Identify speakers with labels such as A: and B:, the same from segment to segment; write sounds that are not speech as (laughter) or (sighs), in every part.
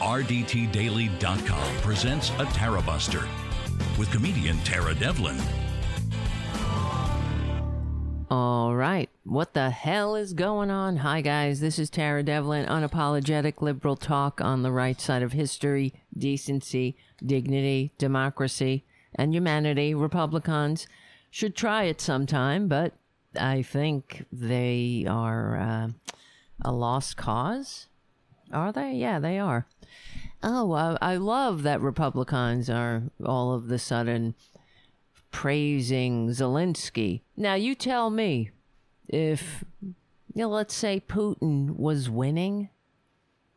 A: RDTDaily.com presents a Tara Buster with comedian Tara Devlin.
B: All right. What the hell is going on? Hi, guys. This is Tara Devlin, unapologetic liberal talk on the right side of history, decency, dignity, democracy, and humanity. Republicans should try it sometime, but I think they are uh, a lost cause. Are they? Yeah, they are. Oh, I, I love that Republicans are all of the sudden praising Zelensky. Now, you tell me if, you know, let's say Putin was winning,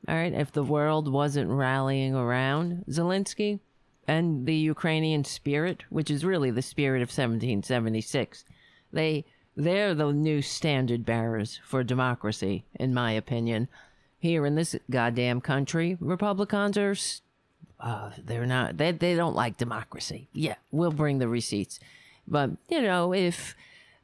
B: all right, if the world wasn't rallying around Zelensky and the Ukrainian spirit, which is really the spirit of 1776, they they're the new standard bearers for democracy, in my opinion. Here in this goddamn country, Republicans are uh, they're not they they don't like democracy. Yeah, we'll bring the receipts. But you know, if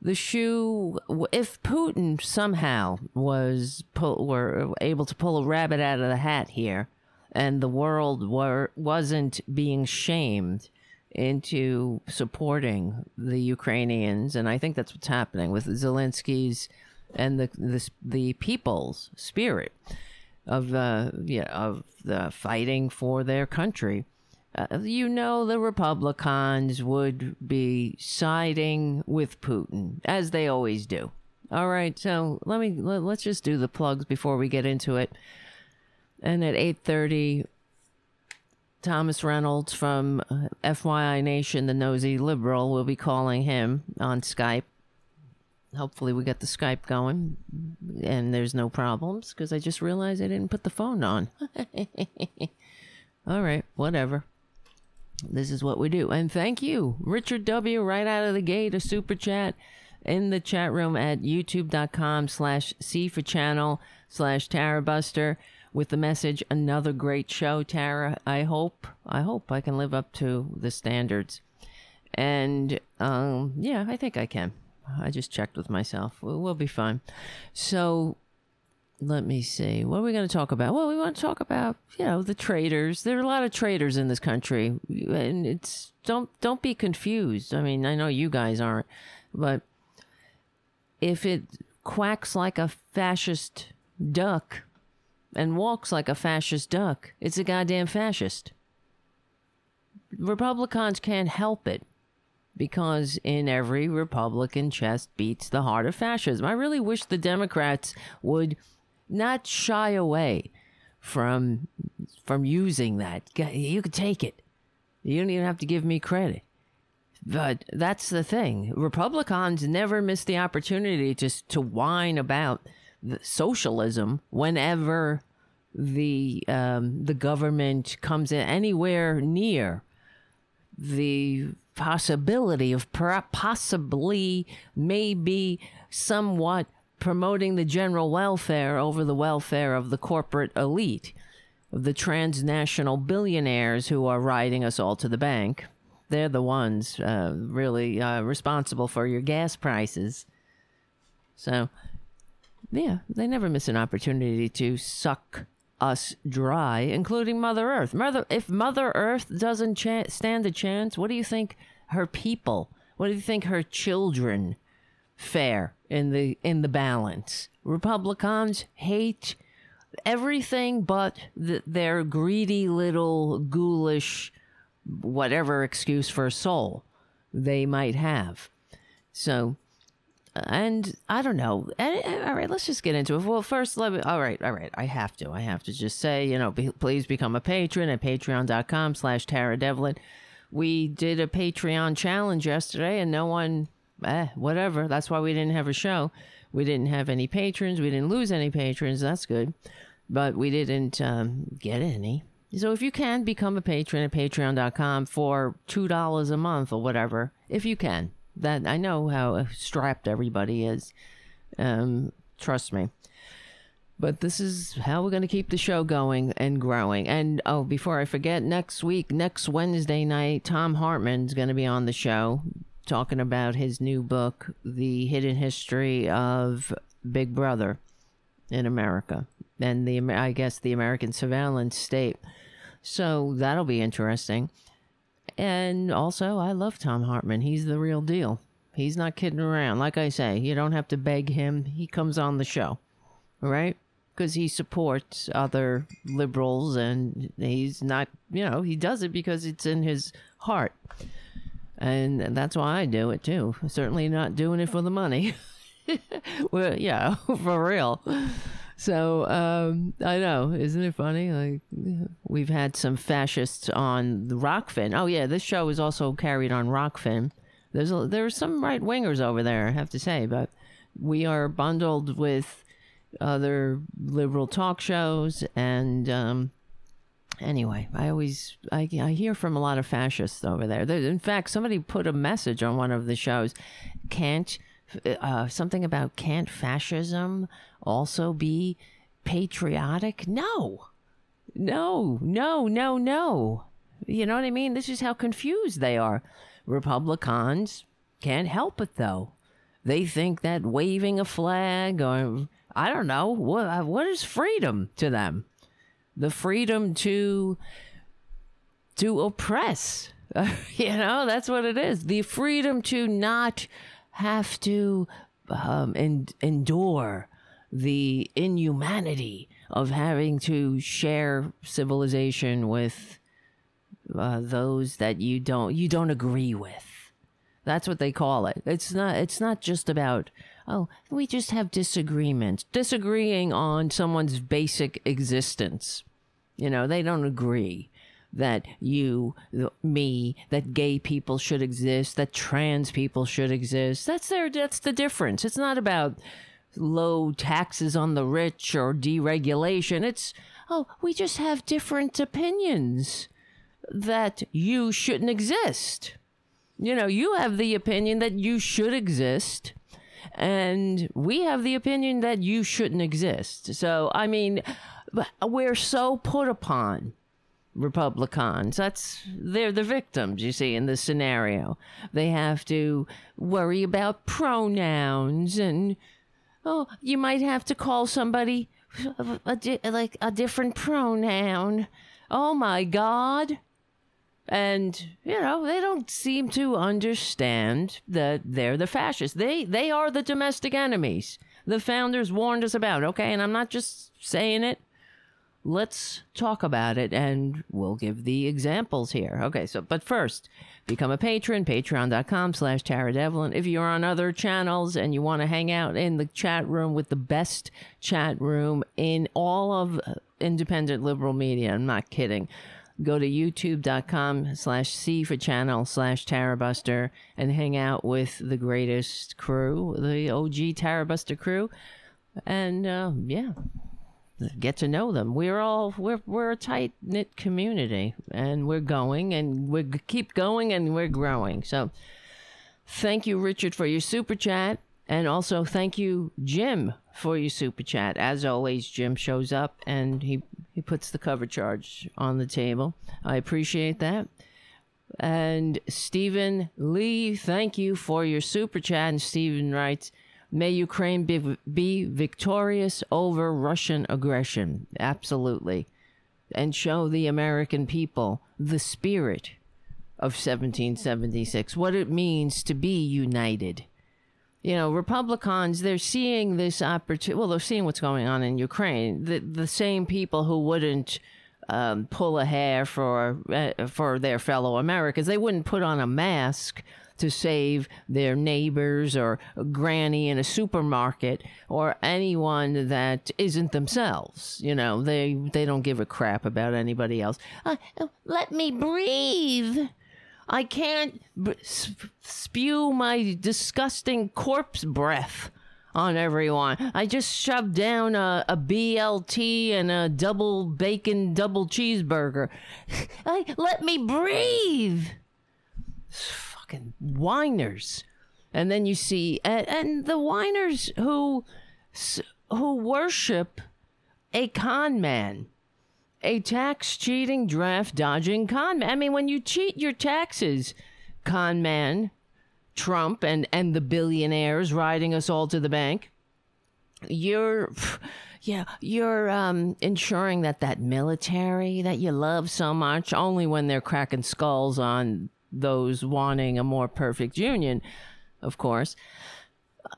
B: the shoe, if Putin somehow was pull, were able to pull a rabbit out of the hat here, and the world were wasn't being shamed into supporting the Ukrainians, and I think that's what's happening with Zelensky's and the the, the people's spirit of uh, yeah of the fighting for their country. Uh, you know the Republicans would be siding with Putin as they always do. All right, so let me let, let's just do the plugs before we get into it. And at eight thirty, Thomas Reynolds from uh, FYI Nation, the nosy liberal, will be calling him on Skype hopefully we got the Skype going and there's no problems because I just realized I didn't put the phone on. (laughs) All right, whatever. This is what we do. And thank you, Richard W. Right out of the gate, a super chat in the chat room at youtube.com slash C for channel slash Tara Buster with the message, another great show, Tara. I hope, I hope I can live up to the standards. And um, yeah, I think I can. I just checked with myself. We'll, we'll be fine. So let me see. What are we going to talk about? Well, we want to talk about, you know, the traitors. There are a lot of traitors in this country, and it's don't don't be confused. I mean, I know you guys aren't, but if it quacks like a fascist duck and walks like a fascist duck, it's a goddamn fascist. Republicans can't help it because in every Republican chest beats the heart of fascism. I really wish the Democrats would not shy away from from using that. You could take it. You don't even have to give me credit. But that's the thing. Republicans never miss the opportunity just to whine about socialism whenever the um, the government comes in anywhere near the possibility of possibly maybe somewhat promoting the general welfare over the welfare of the corporate elite, of the transnational billionaires who are riding us all to the bank. They're the ones uh, really uh, responsible for your gas prices. So, yeah, they never miss an opportunity to suck us dry, including Mother Earth. Mother, if Mother Earth doesn't cha- stand a chance, what do you think her people, what do you think her children fare in the in the balance? Republicans hate everything but the, their greedy little ghoulish whatever excuse for a soul they might have. So and I don't know. All right, let's just get into it. Well, first, let me. All right, all right. I have to. I have to just say, you know, be, please become a patron at Patreon.com/slash Tara Devlin. We did a Patreon challenge yesterday, and no one, eh, whatever. That's why we didn't have a show. We didn't have any patrons. We didn't lose any patrons. That's good, but we didn't um, get any. So if you can become a patron at Patreon.com for two dollars a month or whatever, if you can that I know how strapped everybody is. Um, trust me. But this is how we're going to keep the show going and growing. And oh, before I forget, next week, next Wednesday night, Thom Hartmann's going to be on the show talking about his new book, The Hidden History of Big Brother in America. and the I guess the American surveillance state. So that'll be interesting. And also, I love Thom Hartmann. He's the real deal. He's not kidding around. Like I say, you don't have to beg him. He comes on the show, right? Because he supports other liberals and he's not, you know, he does it because it's in his heart. And that's why I do it too. Certainly not doing it for the money. (laughs) well, yeah, (laughs) for real. So um, I know, isn't it funny? Like we've had some fascists on the Rokfin. Oh yeah, this show is also carried on Rokfin. There's a, there are some right wingers over there, I have to say, but we are bundled with other liberal talk shows and um, anyway i always I, I hear from a lot of fascists over there in fact somebody put a message on one of the shows can't uh, something about can't fascism also be patriotic no no no no no you know what i mean this is how confused they are Republicans can't help it though. They think that waving a flag or I don't know what what is freedom to them? The freedom to to oppress. (laughs) you know, that's what it is. The freedom to not have to um, en- endure the inhumanity of having to share civilization with uh, those that you don't you don't agree with. That's what they call it. It's not it's not just about oh, we just have disagreements. Disagreeing on someone's basic existence. You know, they don't agree that you, me, that gay people should exist, that trans people should exist. That's their that's the difference. It's not about low taxes on the rich or deregulation. It's oh, we just have different opinions that you shouldn't exist. You know, you have the opinion that you should exist, and we have the opinion that you shouldn't exist. So, I mean, we're so put upon. Republicans. That's they're the victims, you see, in this scenario. They have to worry about pronouns and oh, you might have to call somebody a, a, like a different pronoun. Oh my God. And you know they don't seem to understand that they're the fascists. They they are the domestic enemies. The founders warned us about. Okay, and I'm not just saying it. Let's talk about it, and we'll give the examples here. Okay, so but first, become a patron. Patreon.com/slash Tara Devlin. If you're on other channels and you want to hang out in the chat room with the best chat room in all of independent liberal media, I'm not kidding go to youtube.com slash C for channel slash Tarabuster and hang out with the greatest crew, the OG Tarabuster crew. And uh, yeah, get to know them. We're all we're we're a tight knit community, and we're going, and we keep going, and we're growing. So, thank you, Richard, for your super chat. And also, thank you, Jim, for your super chat. As always, Jim shows up and he, he puts the cover charge on the table. I appreciate that. And Stephen Lee, thank you for your super chat. And Stephen writes, May Ukraine be, be victorious over Russian aggression. Absolutely. And show the American people the spirit of 1776, what it means to be united you know, Republicans, they're seeing this opportunity. Well, they're seeing what's going on in Ukraine. The, the same people who wouldn't um, pull a hair for, uh, for their fellow Americans, they wouldn't put on a mask to save their neighbors or granny in a supermarket or anyone that isn't themselves. You know, they, they don't give a crap about anybody else. Uh, let me breathe. I can't b- spew my disgusting corpse breath on everyone. I just shoved down a, a BLT and a double bacon double cheeseburger. (laughs) I, let me breathe. Fucking whiners. And then you see, and, and the whiners who who worship a con man a tax cheating, draft dodging con man. I mean, when you cheat your taxes, con man, Trump, and, and the billionaires riding us all to the bank, you're (sighs) yeah you're um ensuring that that military that you love so much only when they're cracking skulls on those wanting a more perfect union of course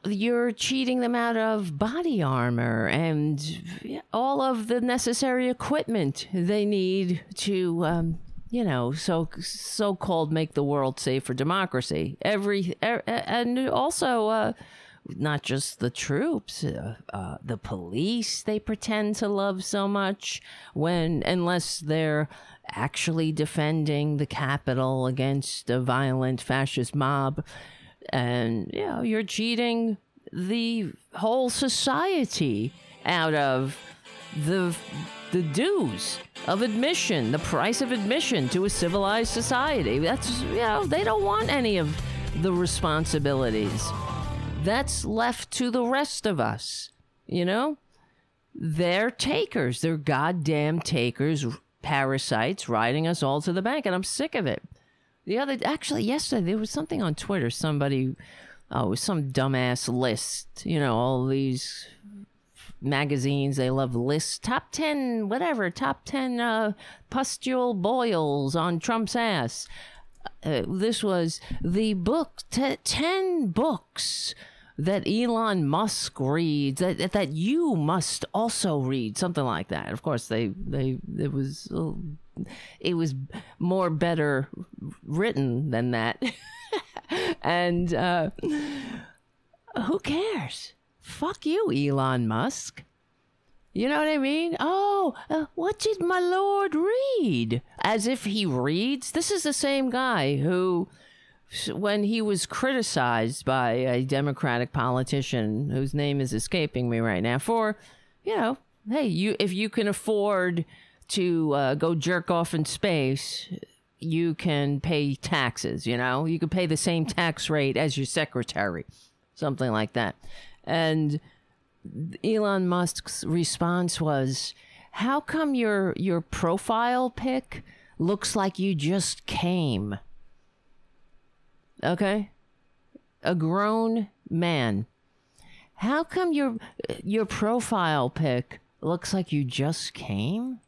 B: you're cheating them out of body armor and all of the necessary equipment they need to um, you know so so called make the world safe for democracy. Every er, and also uh, not just the troops, uh, uh, the police they pretend to love so much when, unless they're actually defending the capital against a violent fascist mob. And, you know, you're cheating the whole society out of the the dues of admission, the price of admission to a civilized society. That's you know, they don't want any of the responsibilities that's left to the rest of us. You know? They're takers. They're goddamn takers, parasites riding us all to the bank. And I'm sick of it. The other, actually, yesterday, there was something on Twitter. Somebody, oh, some dumbass list. You know, all these magazines, they love lists. Top 10, whatever, top 10 uh, pustule boils on Trump's ass. Uh, this was the book, t- 10 books that Elon Musk reads that that you must also read something like that. Of course, they they it was it was more better written than that, (laughs) and uh, who cares? Fuck you, Elon Musk. You know what I mean? Oh, uh, what did my lord read? As if he reads. This is the same guy who when he was criticized by a Democratic politician whose name is escaping me right now for, you know, hey, you if you can afford to uh, go jerk off in space, you can pay taxes. You know, you can pay the same tax rate as your secretary, something like that. And Elon Musk's response was, "How come your your profile pic looks like you just came?" Okay? A grown man. How come your your profile pic looks like you just came?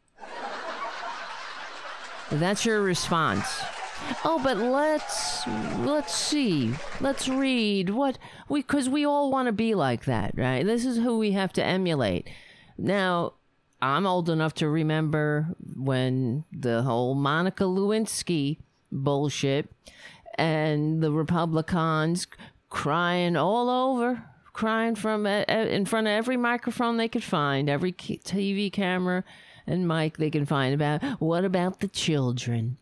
B: That's your response. Oh, but let's let's see. Let's read what we cuz we all want to be like that, right? This is who we have to emulate. Now, I'm old enough to remember when the whole Monica Lewinsky bullshit and the Republicans crying all over, crying from in front of every microphone they could find, every TV camera and mic they can find about what about the children?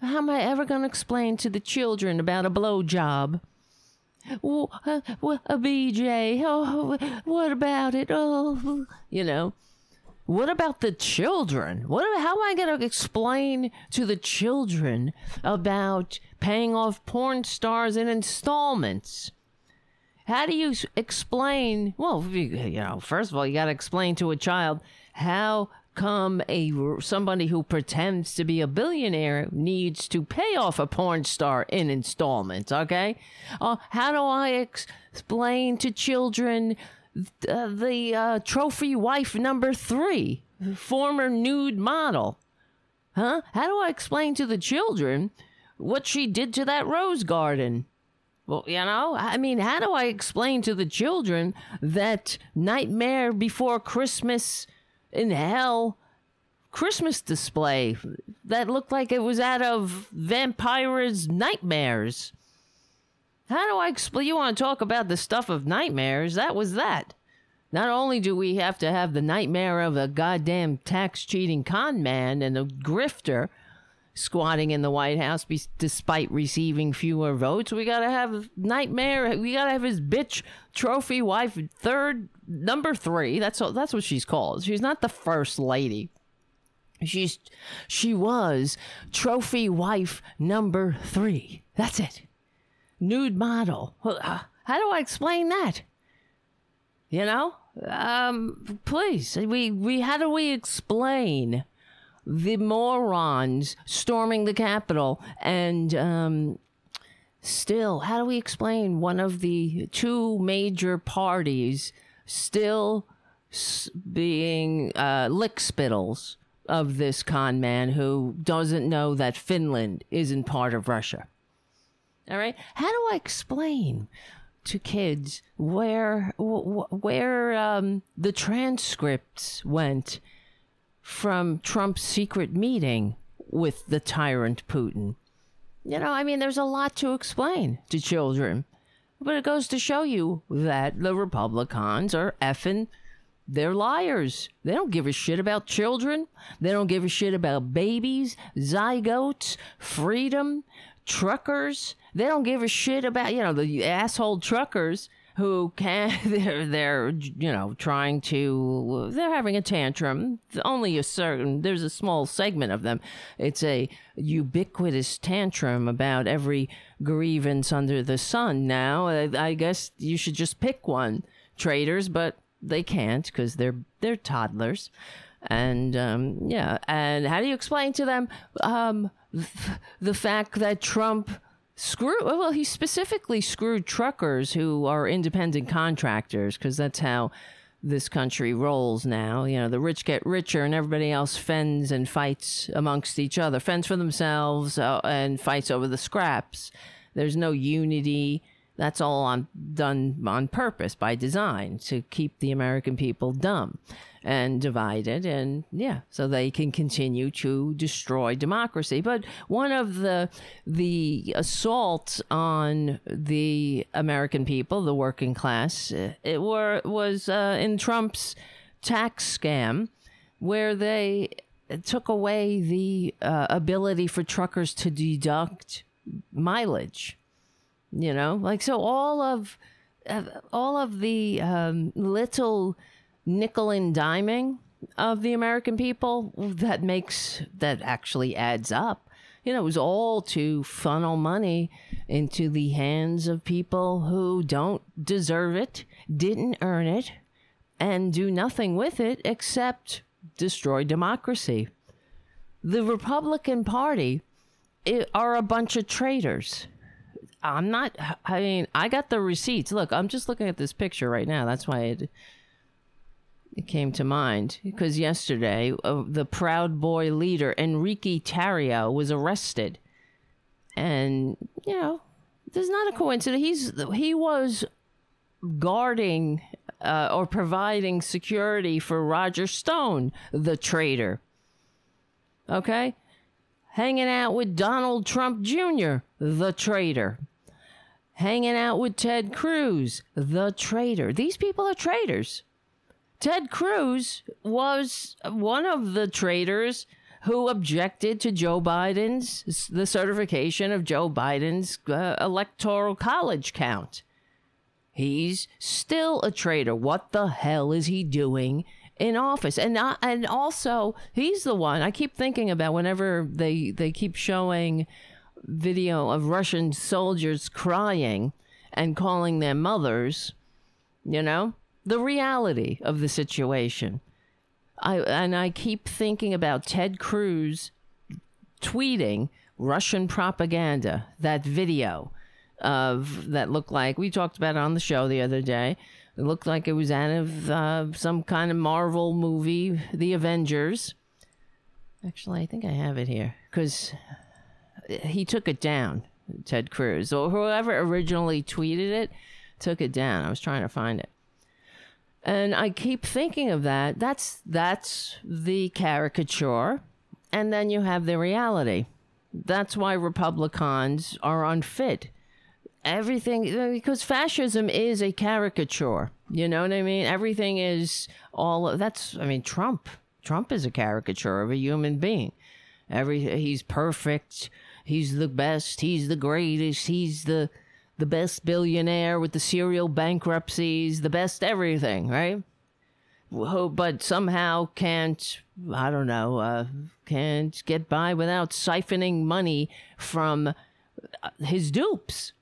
B: How am I ever going to explain to the children about a blowjob? Oh, uh, a BJ. Oh, what about it? Oh, you know. What about the children? What? How am I going to explain to the children about paying off porn stars in installments? How do you explain? Well, you know, first of all, you got to explain to a child how come a somebody who pretends to be a billionaire needs to pay off a porn star in installments. Okay, uh, how do I ex- explain to children uh, the uh, trophy wife number three, former nude model. Huh? How do I explain to the children what she did to that rose garden? Well, you know, I mean, how do I explain to the children that Nightmare Before Christmas in Hell Christmas display that looked like it was out of Vampire's Nightmares? How do I explain? You want to talk about the stuff of nightmares? That was that. Not only do we have to have the nightmare of a goddamn tax cheating con man and a grifter squatting in the White House be- despite receiving fewer votes, we gotta have nightmare. We gotta have his bitch trophy wife third number three. That's all, that's what she's called. She's not the first lady. She's she was trophy wife number three. That's it nude model. Uh, how do I explain that? You know, um, please, we we how do we explain the morons storming the Capitol and um, still how do we explain one of the two major parties still being uh, lick spittles of this con man who doesn't know that Finland isn't part of Russia. All right. How do I explain to kids where where um, the transcripts went from Trump's secret meeting with the tyrant Putin? You know, I mean, there's a lot to explain to children, but it goes to show you that the Republicans are effing. They're liars. They don't give a shit about children. They don't give a shit about babies, zygotes, freedom, truckers. They don't give a shit about, you know, the asshole truckers who can (laughs) they're they're you know trying to they're having a tantrum. Only a certain there's a small segment of them. It's a ubiquitous tantrum about every grievance under the sun. Now i, guess you should just pick one. Traders but they can't because they're they're toddlers. And um, yeah. And how do you explain to them um, the fact that trump screw well he specifically screwed truckers who are independent contractors because that's how this country rolls now. You know the rich get richer and everybody else fends and fights amongst each other fends for themselves uh, and fights over the scraps. There's no unity that's all on done on purpose by design to keep the american people dumb and divided and yeah so they can continue to destroy democracy. But one of the the assaults on the american people the working class uh, it were was uh, in trump's tax scam where they took away the uh, ability for truckers to deduct mileage you know like so all of all of the um, little nickel and diming of the American people that makes that actually adds up. You know, it was all to funnel money into the hands of people who don't deserve it, didn't earn it, and do nothing with it except destroy democracy. The Republican Party are a bunch of traitors. I'm not, I mean, I got the receipts. Look, I'm just looking at this picture right now. That's why it it came to mind because yesterday uh, the Proud Boy leader Enrique Tarrio was arrested, and you know, there's not a coincidence. He's he was guarding uh, or providing security for Roger Stone, the traitor. Okay, hanging out with Donald Trump Jr., the traitor. Hanging out with Ted Cruz, the traitor. These people are traitors. Ted Cruz was one of the traitors who objected to Joe Biden's the certification of Joe Biden's uh, electoral college count. He's still a traitor. What the hell is he doing in office? And not, and also he's the one I keep thinking about whenever they they keep showing video of Russian soldiers crying and calling their mothers, you know? the reality of the situation. I and I keep thinking about Ted Cruz tweeting Russian propaganda, that video of that looked like we talked about it on the show the other day. It looked like it was out of uh, some kind of Marvel movie, The Avengers. Actually, I think I have it here because he took it down, Ted Cruz, or whoever originally tweeted it took it down. I was trying to find it. And I keep thinking of that. That's that's the caricature. And then you have the reality. That's why Republicans are unfit. Everything because fascism is a caricature. You know what I mean? Everything is all that's I mean Trump. Trump is a caricature of a human being. Every he's perfect. He's the best. He's the greatest. He's the the best billionaire with the serial bankruptcies, the best everything, right? Who but somehow can't, I don't know, uh, can't get by without siphoning money from uh, his dupes.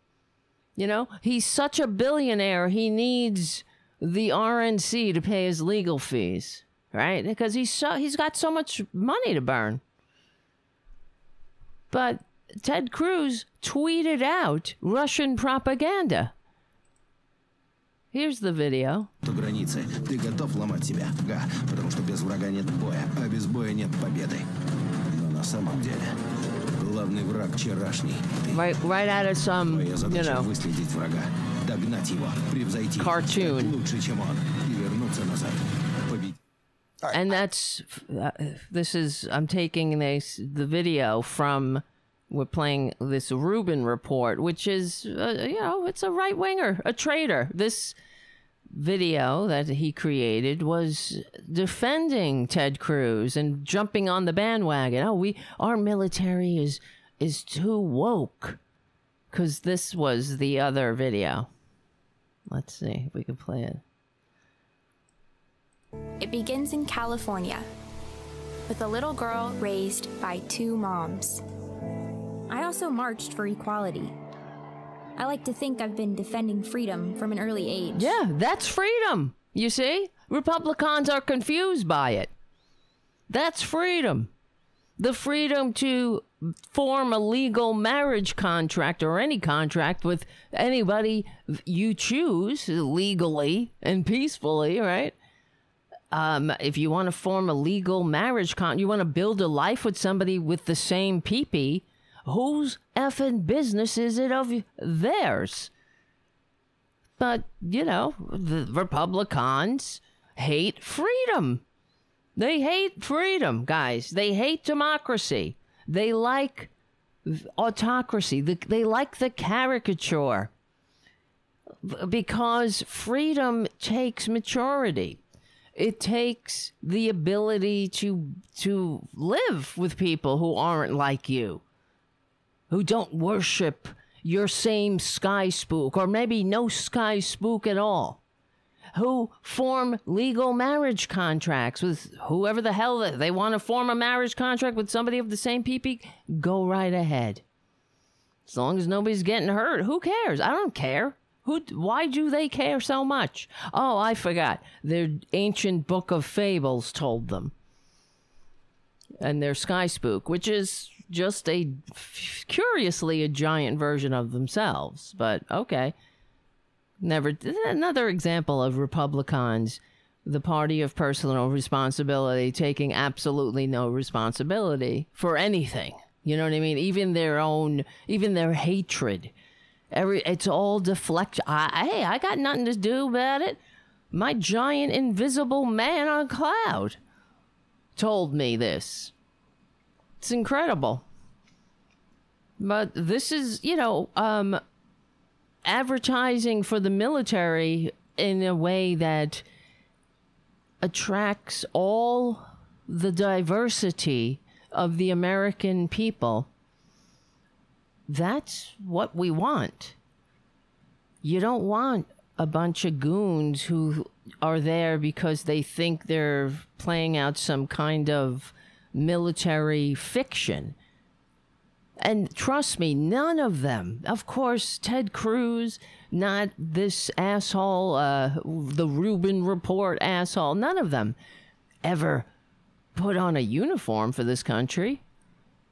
B: You know, he's such a billionaire, he needs the RNC to pay his legal fees, right? Because he's so he's got so much money to burn. But Ted Cruz tweeted out Russian propaganda. here's the video.
C: То границы. Ты готов ломать себя? Га, потому что без врага нет боя, а без боя нет победы. Но на самом деле главный враг вчерашний. Ты.
B: Right, right out of some,
C: Твоя
B: you
C: задача
B: know,
C: выследить врага, догнать его, превзойти,
B: Cartoon.
C: стать лучше, чем он, и вернуться назад. Победить.
B: and that's uh, this is I'm taking this the video from we're playing this Rubin report, which is uh, you know it's a right winger, a traitor. This video that he created was defending Ted Cruz and jumping on the bandwagon. Oh, we our military is is too woke because this was the other video. Let's see if we can play it.
D: It begins in California with a little girl raised by two moms. I also marched for equality. I like to think I've been defending freedom from an early age.
B: Yeah, that's freedom. You see? Republicans are confused by it. That's freedom. The freedom to form a legal marriage contract or any contract with anybody you choose legally and peacefully, right? Um, if you want to form a legal marriage con, you want to build a life with somebody with the same peepee, whose effing business is it of theirs? But, you know, the Republicans hate freedom. They hate freedom, guys. They hate democracy. They like autocracy. They like the caricature because freedom takes maturity. It takes the ability to to live with people who aren't like you who don't worship your same sky spook, or maybe no sky spook at all, who form legal marriage contracts with whoever the hell they, want to form a marriage contract with somebody of the same PP, go right ahead. As long as nobody's getting hurt, who cares? I don't care. Who? Why do they care so much? Oh, I forgot. Their ancient book of fables told them and their sky spook, which is just a curiously a giant version of themselves. But okay, never another example of Republicans, the party of personal responsibility, taking absolutely no responsibility for anything. You know what I mean? Even their own, even their hatred. Every it's all deflection. I, hey, I got nothing to do about it. My giant invisible man on cloud told me this. It's incredible. But this is, you know, um, advertising for the military in a way that attracts all the diversity of the American people. That's what we want. You don't want a bunch of goons who are there because they think they're playing out some kind of military fiction. And trust me, none of them, of course, Ted Cruz, not this asshole, uh, the Rubin Report asshole, none of them ever put on a uniform for this country,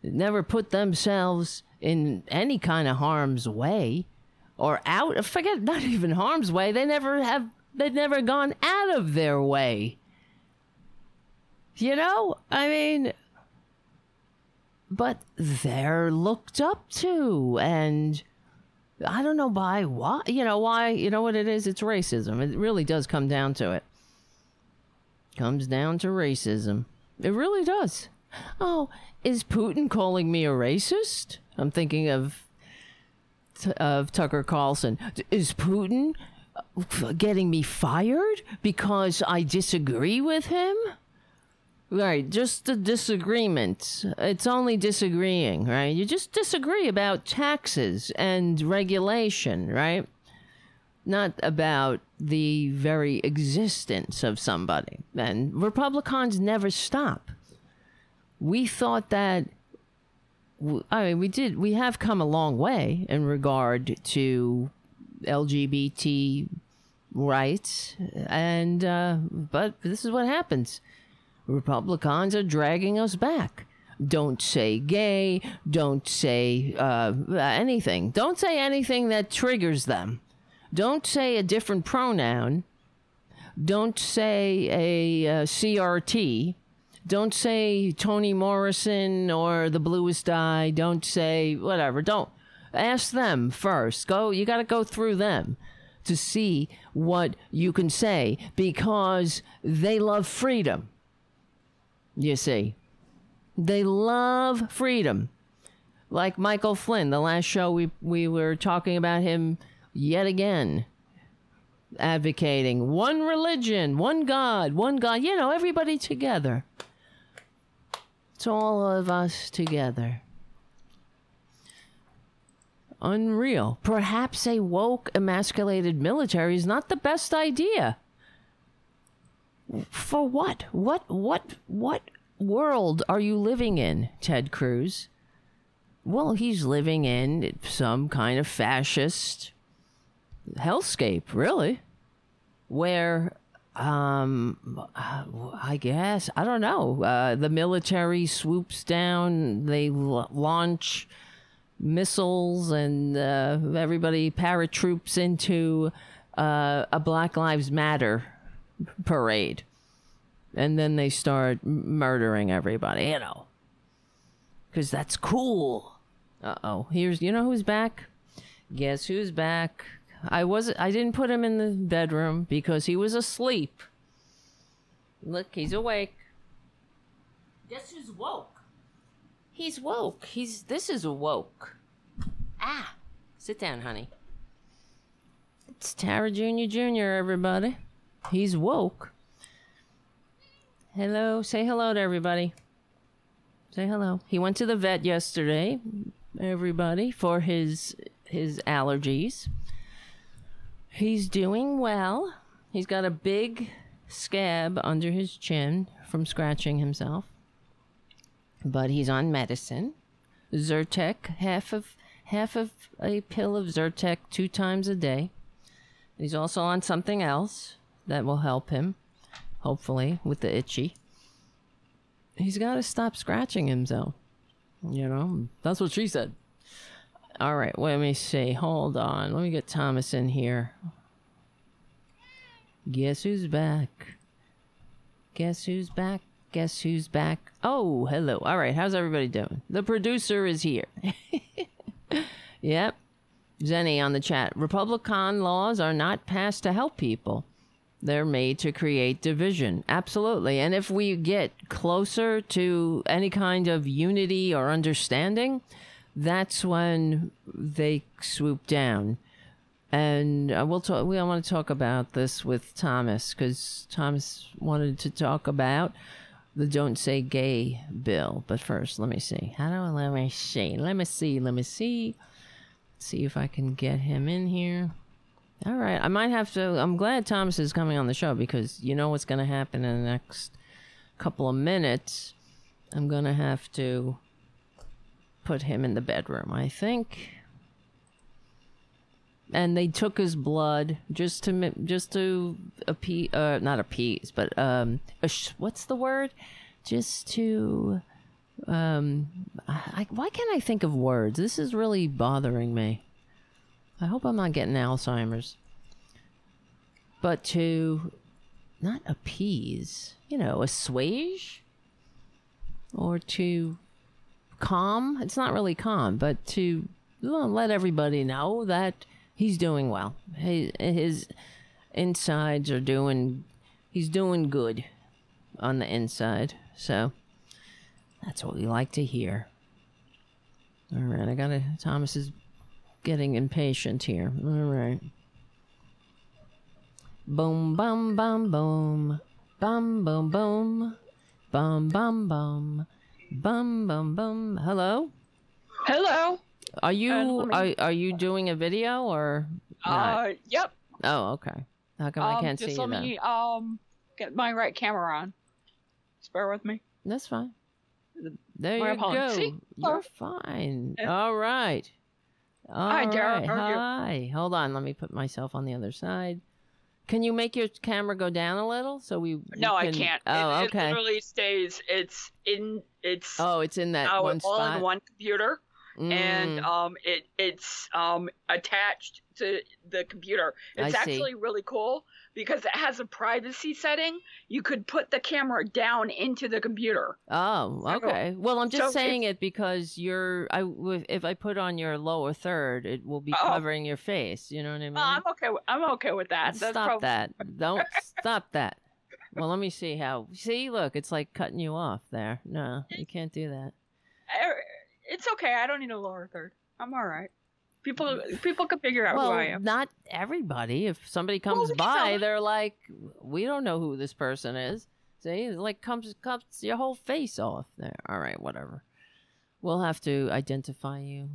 B: never put themselves in any kind of harm's way or out forget not even harm's way. They never have they've never gone out of their way you know i mean but they're looked up to and i don't know by why you know why you know what it is? It's racism. It really does come down to it. Comes down to racism. It really does. Oh is putin calling me a racist? I'm thinking of of Tucker Carlson. Is Putin uh, getting me fired because I disagree with him? Right, just a disagreement. It's only disagreeing, right? You just disagree about taxes and regulation, right? Not about the very existence of somebody. And Republicans never stop. We thought that I mean, we did. We have come a long way in regard to LGBT rights, and uh, but this is what happens. Republicans are dragging us back. Don't say gay. Don't say uh, anything. Don't say anything that triggers them. Don't say a different pronoun. Don't say a, uh CRT. Don't say Toni Morrison or the bluest eye. Don't say whatever. Don't ask them first. Go. You got to go through them to see what you can say because they love freedom. You see, they love freedom. Like Michael Flynn, the last show we we were talking about him yet again advocating one religion, one God, one God, you know, everybody together. It's all of us together. Unreal. Perhaps a woke, emasculated military is not the best idea. For what? What what what world are you living in, Ted Cruz? Well, he's living in some kind of fascist hellscape, really, where um, I guess I don't know. Uh, the military swoops down. They l- launch missiles, and uh, everybody paratroops into uh, a Black Lives Matter parade, and then they start murdering everybody. You know, because that's cool. Uh oh. Here's you know who's back. Guess who's back? I was I didn't put him in the bedroom because he was asleep. Look, he's awake. Guess who's woke? He's woke. He's this is woke. Ah, sit down, honey. It's Tara Junior Junior. Everybody, he's woke. Hello, say hello to everybody. Say hello. He went to the vet yesterday. Everybody for his his allergies. He's doing well. He's got a big scab under his chin from scratching himself. But he's on medicine. Zyrtec, half of half of a pill of Zyrtec two times a day. He's also on something else that will help him, hopefully, with the itchy. He's got to stop scratching himself. You know, that's what she said. All right, let me see. Hold on. Let me get Thomas in here. Guess who's back? Guess who's back? Guess who's back? Oh, hello. All right, how's everybody doing? The producer is here. (laughs) yep. Zenny on the chat. Republican laws are not passed to help people. They're made to create division. Absolutely. And if we get closer to any kind of unity or understanding, that's when they swoop down. And uh, we'll talk. We want to talk about this with Thomas because Thomas wanted to talk about the "Don't Say Gay" bill. But first, let me see. How do I? Let me see. Let me see. Let me see. See if I can get him in here. All right. I might have to. I'm glad Thomas is coming on the show because you know what's going to happen in the next couple of minutes. I'm going to have to put him in the bedroom, I think. And they took his blood just to just to appease, uh, not appease, but um, what's the word? Just to, um, I, why can't I think of words? This is really bothering me. I hope I'm not getting Alzheimer's. But to not appease, you know, assuage, or to calm. It's not really calm, but to let everybody know that he's doing well. His, his insides are doing, he's doing good on the inside. So that's what we like to hear. All right, I got a Thomas is getting impatient here. All right. Boom, bum, bum, boom. Bum, boom, boom. Bum, bum, bum. Bum bum bum. Hello.
E: Hello.
B: Are you
E: Uh,
B: are are you doing a video or? not?
E: Uh, yep.
B: oh, okay. How come I
E: Um,
B: can't see you?
E: just let
B: then?
E: me um get my right camera on. Just bear with me.
B: That's fine. There
E: My
B: you go.
E: See?
B: You're fine.
E: Yeah.
B: All right. All
E: Hi, Dara.
B: right.
E: How you?
B: Hi. Hold on. Let me put myself on the other side. Can you make your camera go down a little so we?
E: No, I
B: can-
E: can't.
B: Oh,
E: it,
B: okay.
E: It literally stays. It's in. It's
B: oh, it's in that
E: now
B: one
E: all
B: spot.
E: in one computer. And
B: Mm.
E: um, it it's um attached to the computer.
B: I
E: It's
B: see.
E: actually really cool because it has a privacy setting. You could put the camera down into the computer.
B: Oh,
E: So-
B: okay. Well, I'm just
E: so
B: saying it because you're. I if I put on your lower third, it will be
E: Oh.
B: covering your face. You know what I mean?
E: Uh, I'm okay. With, I'm okay with that. That's
B: stop
E: prob-
B: that! (laughs) Don't stop that. Well, let me see how. See, look, it's like cutting you off there. No, you can't do that.
E: It's okay. I don't need a lower third. I'm all right. People mm-hmm. people can figure out
B: well,
E: who I am.
B: not everybody. If somebody comes
E: you
B: by, they're like, "We don't know who this person is." See, it like comes cuts your whole face off there. All right, whatever. We'll have to identify you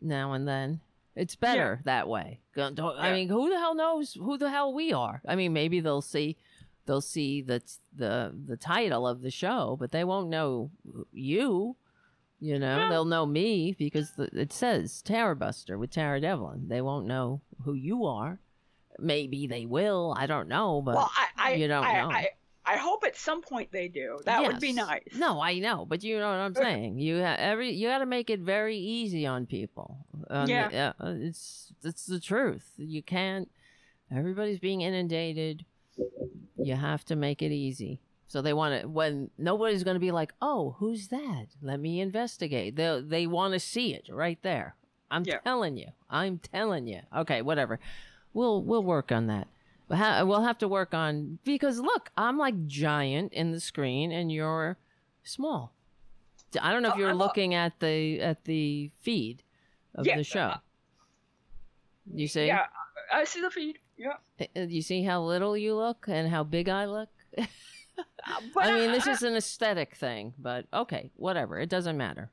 B: now and then. It's better that way. Don't- I mean, who the hell knows who the hell we are? I mean, maybe they'll see, they'll see the the the title of the show, but they won't know you. You know,
E: Yeah.
B: they'll know me because the, it says Tara Buster with Tara Devlin. They won't know who you are. Maybe they will. I don't know, but
E: well, I I,
B: you don't
E: I,
B: know.
E: I, I hope at some point they do. That would be nice.
B: No, I know, but you know what I'm (laughs) saying. You ha- every you got to make it very easy on people. Um,
E: Yeah.
B: uh, it's it's the truth. You can't. Everybody's being inundated. You have to make it easy. So they want to when nobody's going to be like, "Oh, who's that? Let me investigate." They they want to see it right there. I'm
E: Yeah.
B: telling you. I'm telling you. Okay, whatever. We'll we'll work on that. We'll have to work on because look, I'm like giant in the screen and you're small. I don't know if
E: Oh,
B: you're looking at the at the feed of the show.
E: uh,
B: You see?
E: Yeah, I see the feed. Yeah.
B: Uh, You see how little you look and how big I look? (laughs) (laughs)
E: Uh,
B: I mean, this is an aesthetic thing, but okay, whatever. It doesn't matter.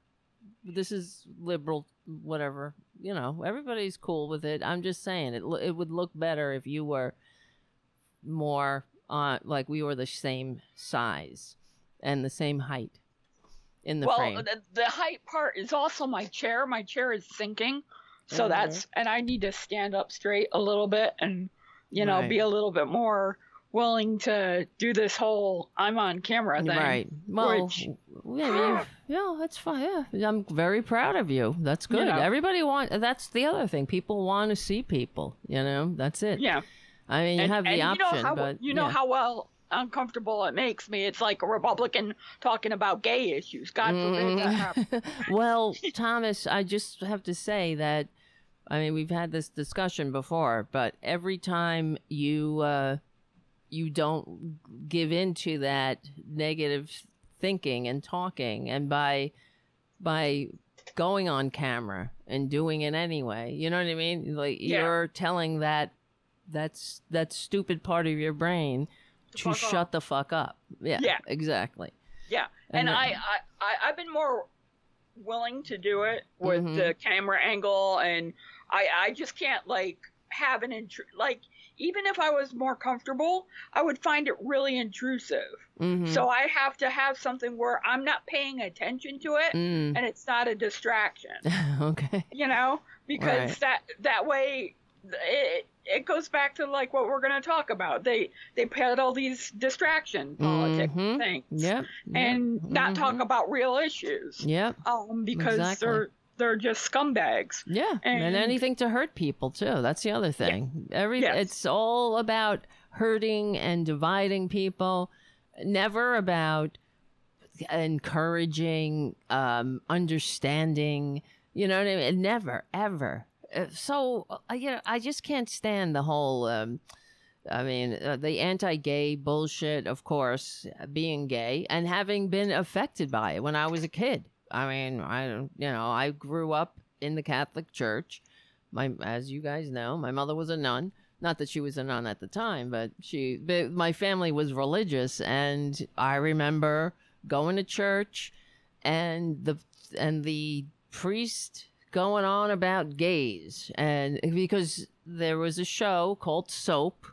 B: This is liberal, whatever. You know, everybody's cool with it. I'm just saying it. It would look better if you were more on, like we were the same size and the same height in the
E: well,
B: frame.
E: the, the height part is also my chair. My chair is sinking, so
B: Mhm.
E: that's and I need to stand up straight a little bit and you know
B: Right.
E: be a little bit more willing to do this whole I'm on camera thing.
B: Right. Well,
E: which-
B: yeah, (sighs) yeah, that's fine. Yeah, I'm very proud of you. That's good.
E: know.
B: Everybody want. That's the other thing. People want to see people. You know, that's it.
E: Yeah.
B: I mean, you
E: and,
B: have the option,
E: you know how
B: but
E: you know
B: yeah.
E: how well uncomfortable it makes me. It's like a Republican talking about gay issues. God forbid that happens. (laughs)
B: Mm-hmm. well, Thomas, I just have to say that I mean we've had this discussion before, but every time you uh, you don't give in to that negative thinking and talking, and by by going on camera and doing it anyway, you know what I mean? Like
E: Yeah.
B: you're telling that that's that stupid part of your brain to shut
E: off.
B: the fuck up. Yeah,
E: Yeah.
B: exactly.
E: Yeah,
B: And
E: and,
B: then-
E: I, I, I've been more willing to do it with
B: Mhm.
E: the camera angle, and I, I just can't like have an intru- like even if I was more comfortable, I would find it really intrusive.
B: Mhm.
E: So I have to have something where I'm not paying attention to it,
B: Mm.
E: and it's not a distraction. (laughs)
B: okay.
E: You know, because
B: Right.
E: that that way. It, it goes back to like what we're going to talk about. They they peddle these distraction politics
B: Mhm.
E: things
B: Yep.
E: and not talk
B: Mhm.
E: about real issues
B: Yep.
E: um because
B: Exactly.
E: they're they're just scumbags
B: Yeah. And,
E: And-
B: anything to hurt people too. That's the other thing. Every
E: Yes.
B: it's all about hurting and dividing people. Never about encouraging, um, understanding. You know what I mean? Never, ever. Uh, So uh, you know, I just can't stand the whole. Um, I mean, uh, the anti-gay bullshit, of course, being gay and having been affected by it when I was a kid. I mean, I you know, I grew up in the Catholic Church. My, as you guys know, my mother was a nun. Not that she was a nun at the time, but she, but my family was religious, and I remember going to church, and the and the priest going on about gays, and because there was a show called Soap,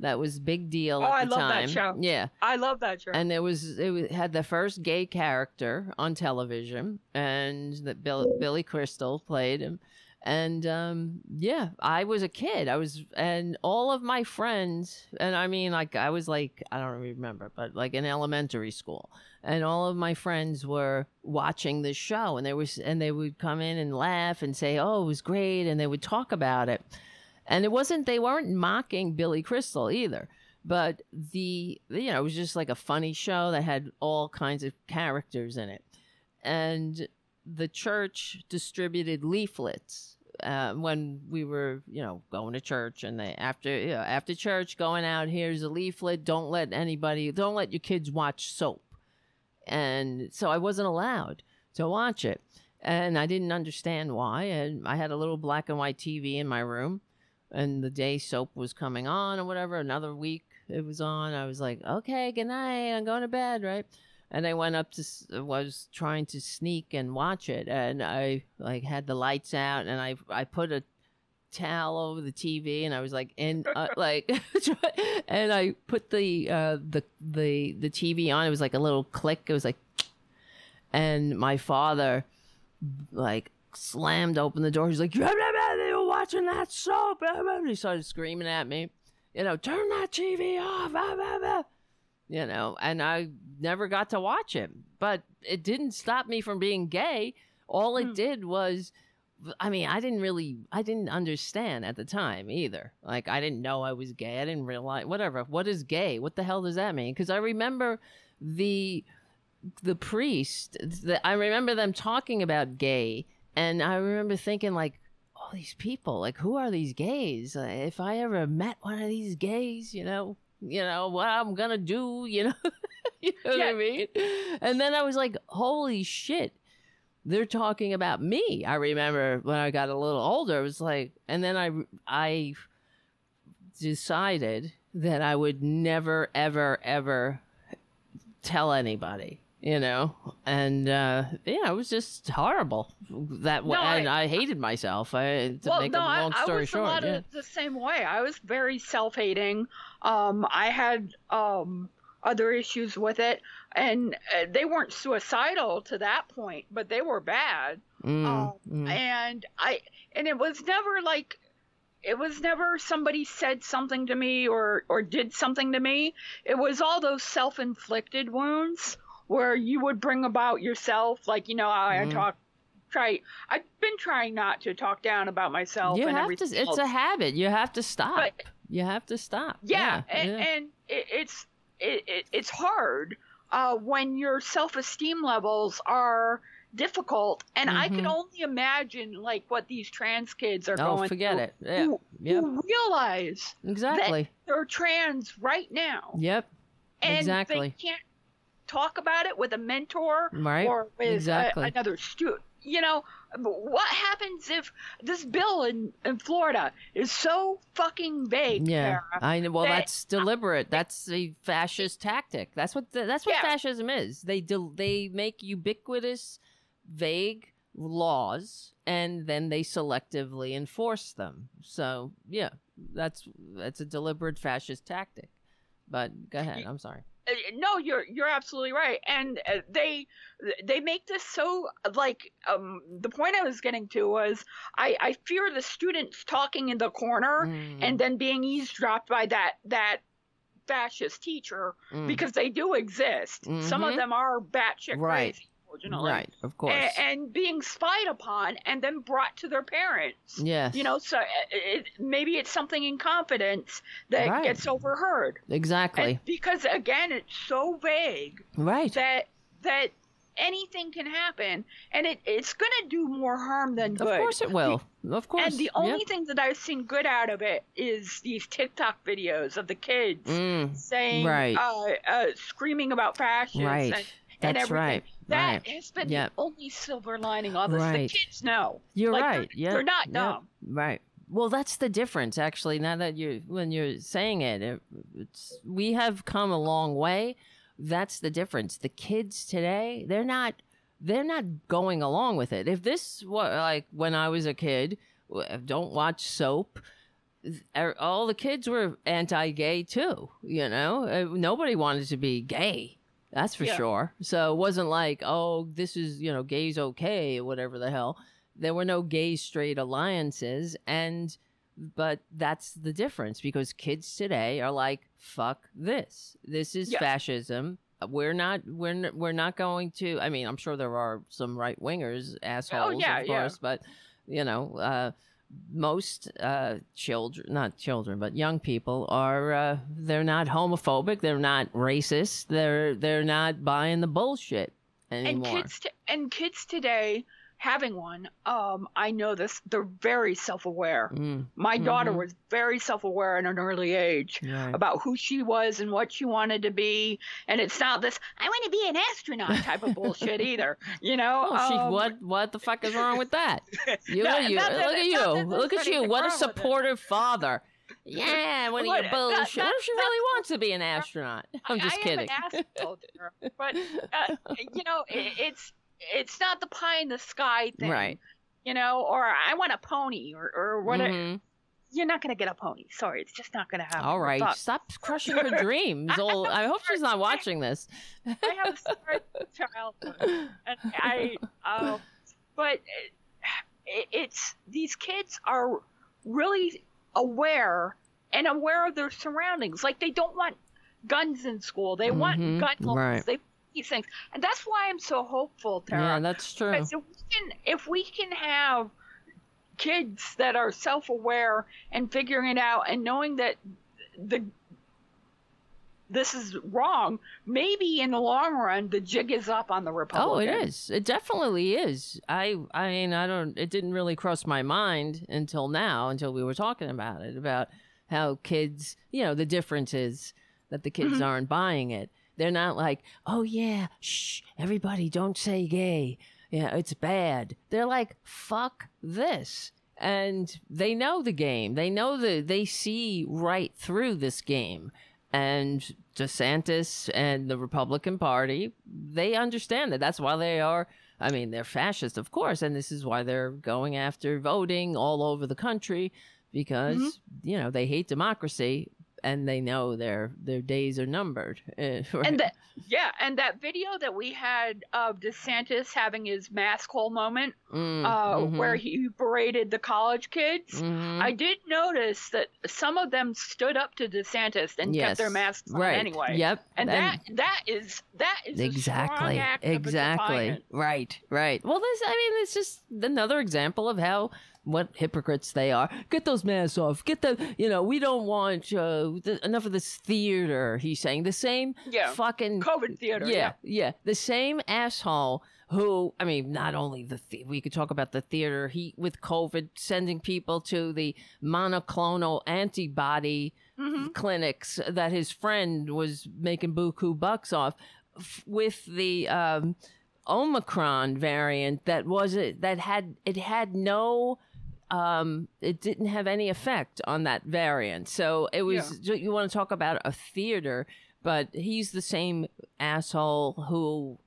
B: that was big deal
E: Oh,
B: at
E: I
B: the
E: love that show.
B: Yeah,
E: i love that show
B: and there was it had the first gay character on television, and that Bill, Billy Crystal played him, And um, yeah, I was a kid. I was, and all of my friends, and I mean, like, I was like, I don't remember, but like in elementary school, and all of my friends were watching this show, and they was, and they would come in and laugh and say, "Oh, it was great," and they would talk about it. And it wasn't, they weren't mocking Billy Crystal either but the you know it was just like a funny show that had all kinds of characters in it. And the church distributed leaflets uh, when we were you know going to church and they after you know, after church going out here's a leaflet don't let anybody don't let your kids watch soap. And so i wasn't allowed to watch it. And i didn't understand why. And i had a little black and white tv in my room and the day soap was coming on or whatever another week it was on. I was like, okay, good night. I'm going to bed, right? And I went up to was trying to sneak and watch it, and I like had the lights out, and I I put a towel over the TV, and I was like in uh, (laughs) like, (laughs) and I put the uh, the the the TV on. It was like a little click. It was like, and my father like slammed open the door. He's like, "You were watching that soap?" He started screaming at me you know, turn that TV off. Blah, blah, blah. You know, and I never got to watch it, but it didn't stop me from being gay. All it mm. did was, I mean, I didn't really, I didn't understand at the time either. Like, I didn't know I was gay. I didn't realize, whatever. What is gay? What the hell does that mean? Because I remember the, the priest, the, I remember them talking about gay, and I remember thinking, like, these people? Like who are these gays? Uh, if i ever met one of these gays you know you know what i'm gonna do you know? (laughs) You know yeah. what i mean? And then i was like holy shit they're talking about me. I remember when i got a little older it was like and then i i decided that i would never ever ever tell anybody you know and uh yeah it was just horrible that way no, and I, I, hated myself I, to
E: well,
B: make
E: no,
B: a long
E: I,
B: story
E: I was
B: short
E: a lot
B: yeah.
E: of the same way i was very self-hating um i had um other issues with it and uh, they weren't suicidal to that point but they were bad mm, um, mm. and i and it was never like it was never somebody said something to me or or did something to me it was all those self-inflicted wounds where you would bring about yourself, like you know, I, mm-hmm. I talk try I've been trying not to talk down about myself.
B: You
E: and
B: have to. It's a habit. You have to stop. But, you have to stop.
E: Yeah, yeah and, yeah. and it, it's it, it, it's hard uh, when your self esteem levels are difficult, and mm-hmm. I can mm-hmm. only imagine like what these trans kids are
B: oh,
E: going.
B: forget
E: through,
B: it. Yeah.
E: Who,
B: yep.
E: who realize
B: exactly
E: they're trans right now.
B: Yep.
E: And
B: exactly.
E: they can't talk about it with a mentor
B: right.
E: or with
B: exactly.
E: a, another student. You know, what happens if this bill in, in Florida is so fucking vague?
B: Yeah,
E: Tara,
B: I know. Well,
E: that,
B: that's deliberate. That's a fascist tactic. That's what the, that's what
E: yeah.
B: fascism is. They do, they make ubiquitous, vague laws, and then they selectively enforce them. So yeah, that's that's a deliberate fascist tactic. But go ahead. I'm sorry.
E: Uh, no you're you're absolutely right and uh, they they make this so like um the point i was getting to was i i fear the students talking in the corner mm. and then being eavesdropped by that that fascist teacher mm. because they do exist mm-hmm. some of mm-hmm. them are batshit
B: right.
E: crazy unfortunately.
B: Right, of course.
E: And, and, being spied upon and then brought to their parents.
B: Yes.
E: You know, so it, maybe it's something in confidence that right. gets overheard.
B: Exactly.
E: And because again, it's so vague.
B: Right.
E: That that anything can happen and it, it's going to do more harm than good.
B: Of course it will. Of course.
E: And the only
B: yep.
E: thing that I've seen good out of it is these TikTok videos of the kids
B: mm,
E: saying,
B: right.
E: uh, uh, screaming about fashion.
B: Right.
E: And,
B: that's right.
E: That
B: right.
E: has been
B: yep.
E: the only silver lining of this.
B: Right.
E: The kids know.
B: You're
E: like,
B: right.
E: Yeah. They're not dumb.
B: Yep. Right. Well, that's the difference, actually. Now that you, when you're saying it, it we have come a long way. That's the difference. The kids today, they're not, they're not going along with it. If this was like when I was a kid, don't watch soap. Er, all the kids were anti-gay too. You know, uh, nobody wanted to be gay that's for
E: yeah.
B: sure. So it wasn't like, oh, this is, you know, gay's okay or whatever the hell. there were no gay straight alliances and but that's the difference because kids today are like fuck this this is
E: Yes.
B: fascism we're not we're n- we're not going to i mean i'm sure there are some right wingers assholes
E: Oh, yeah,
B: of
E: yeah.
B: course but you know uh most uh children not children but young people are uh they're not homophobic they're not racist they're they're not buying the bullshit anymore.
E: and kids t- and kids today having one um i know this they're very self-aware
B: Mm,
E: my daughter
B: Mhm.
E: was very self-aware at an early age
B: right.
E: about who she was and what she wanted to be and it's not this i want to be an astronaut type of bullshit (laughs) either you know
B: Oh, she,
E: Um,
B: what what the fuck is wrong with that? (laughs) You,
E: No,
B: you
E: that-
B: look at you, look at you. What a
E: wrong with it.
B: supportive father. Yeah, what are
E: What-
B: you
E: that-
B: bullshit? what if she really wants to be an (laughs) astronaut? I'm just
E: I
B: kidding.
E: am an her, but uh, you know it, it's it's not the pie in the sky thing
B: Right.
E: you know or i want a pony or or what
B: Mhm.
E: you're not gonna get a pony sorry it's just not gonna happen
B: All right, stop (laughs) crushing her dreams. Old, I hope she's not watching this.
E: I have a scarred (laughs) childhood, and I, uh, but it, it's these kids are really aware and aware of their surroundings. Like they don't want guns in school; they
B: Mhm,
E: want gun laws.
B: right.
E: They these things, and that's why I'm so hopeful, Tara.
B: Yeah, that's true.
E: Because if we can, if we can have kids that are self-aware and figuring it out and knowing that the this is wrong, maybe in the long run the jig is up on the Republicans.
B: Oh, it is. It definitely is. I I mean, I don't it didn't really cross my mind until now until we were talking about it about how kids, you know, the difference is that the kids
E: Mm-hmm.
B: aren't buying it. They're not like, "Oh yeah, shh, everybody don't say gay. Yeah, it's bad." They're like, "Fuck this." And they know the game. They know the they see right through this game. And DeSantis and the Republican Party, they understand that. That's why they are. I mean, they're fascist, of course, and this is why they're going after voting all over the country because mm-hmm. you know they hate democracy and they know their their days are numbered. (laughs) Right?
E: And that, yeah, and that video that we had of DeSantis having his mask hole moment,
B: Mm,
E: uh,
B: mhm,
E: where he berated the college kids.
B: mhm.
E: I did notice that some of them stood up to DeSantis and kept their
B: Yes,
E: masks on
B: right.
E: anyway.
B: Yep,
E: And, that that is that is
B: exactly exactly right right well this i mean it's just another example of how what hypocrites they are get those masks off get the you know we don't want uh, th- enough of this theater he's saying the same
E: Yeah.
B: fucking
E: COVID theater.
B: yeah, yeah. The same asshole who, I mean, not only the, the we could talk about the theater, he with COVID sending people to the monoclonal antibody
E: Mm-hmm.
B: clinics that his friend was making buku bucks off f- with the um, Omicron variant that was it that had it had no um it didn't have any effect on that variant. So it was you want to talk about a theater but he's the same asshole who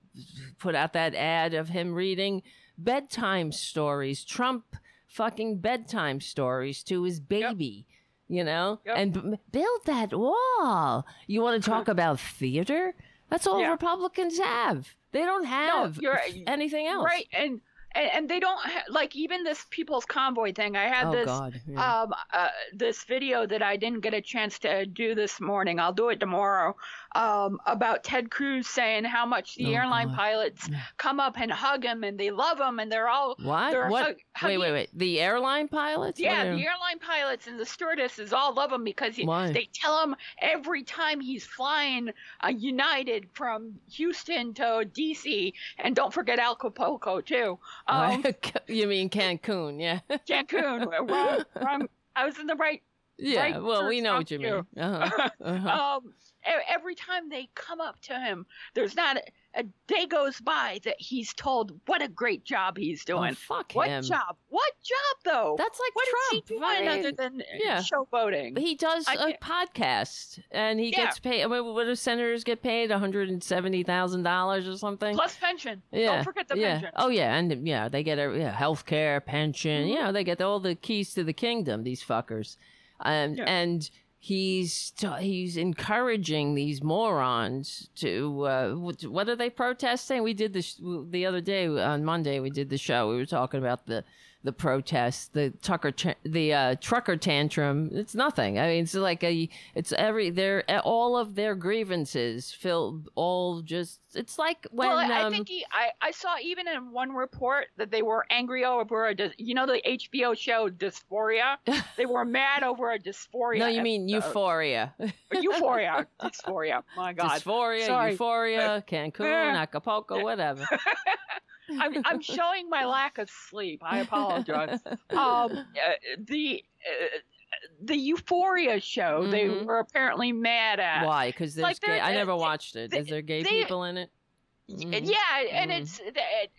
B: put out that ad of him reading bedtime stories trump fucking bedtime stories to his baby you know?
E: Yep.
B: and b- build that wall. You want to talk about theater? That's all
E: Yeah.
B: republicans have. They don't have
E: you're-
B: anything else.
E: Right, and, and and they don't ha- like even this people's convoy thing. I had
B: oh
E: this
B: god yeah.
E: um uh, this video that I didn't get a chance to do this morning. I'll do it tomorrow. Um, about Ted Cruz saying how much the
B: Oh,
E: airline
B: God.
E: pilots come up and hug him and they love him and they're all
B: what
E: they're
B: what
E: hug-
B: wait wait wait the airline pilots
E: Yeah, the airline pilots and the stewardesses all love him because he, they tell him every time he's flying uh, United from Houston to DC, and don't forget Acapulco too. Um, (laughs)
B: you mean cancun yeah
E: Cancun, (laughs) wrong, wrong. I was in the right.
B: yeah
E: Right
B: well we know what you mean uh-huh. (laughs) Uh-huh.
E: Um, every time they come up to him, there's not a, a day goes by that he's told what a great job he's doing.
B: oh, fuck
E: what
B: him
E: job? What job though?
B: that's like
E: what
B: trump
E: is he doing
B: I
E: other than
B: yeah.
E: showboating?
B: He does
E: I
B: a podcast, and he
E: Yeah.
B: gets paid. I mean, what do senators get paid? One hundred and seventy thousand dollars or something.
E: Plus pension.
B: yeah,
E: Don't forget the
B: yeah.
E: pension.
B: Oh yeah, and yeah, they get a yeah, health care, pension.
E: Mm-hmm.
B: You know, they get all the keys to the kingdom. These fuckers, um,
E: Yeah.
B: and he's he's encouraging these morons to uh, what are they protesting? We did this the other day on Monday. We did the show. We were talking about the the protests, the Tucker, the uh, trucker tantrum. It's nothing. I mean, it's like a, it's every their all of their grievances feel all just. It's like when
E: well, I
B: um,
E: think he, I, I saw even in one report that they were angry over a, you know, the HBO show Dysphoria. (laughs) they were mad over a dysphoria.
B: no, you mean
E: episode.
B: euphoria,
E: Euphoria, dysphoria. My God,
B: dysphoria,
E: Sorry.
B: euphoria, (laughs) Cancun, Acapulco, whatever. (laughs)
E: I'm, I'm (laughs) showing my lack of sleep. I apologize. um, (laughs) uh, the uh, the Euphoria show they
B: Mhm.
E: were apparently mad at.
B: Why? Because there's
E: Like,
B: gay. I never
E: they-
B: watched it.
E: they-
B: Is there gay
E: they-
B: people in it? Mhm.
E: Yeah, and
B: Mhm.
E: it's it, it,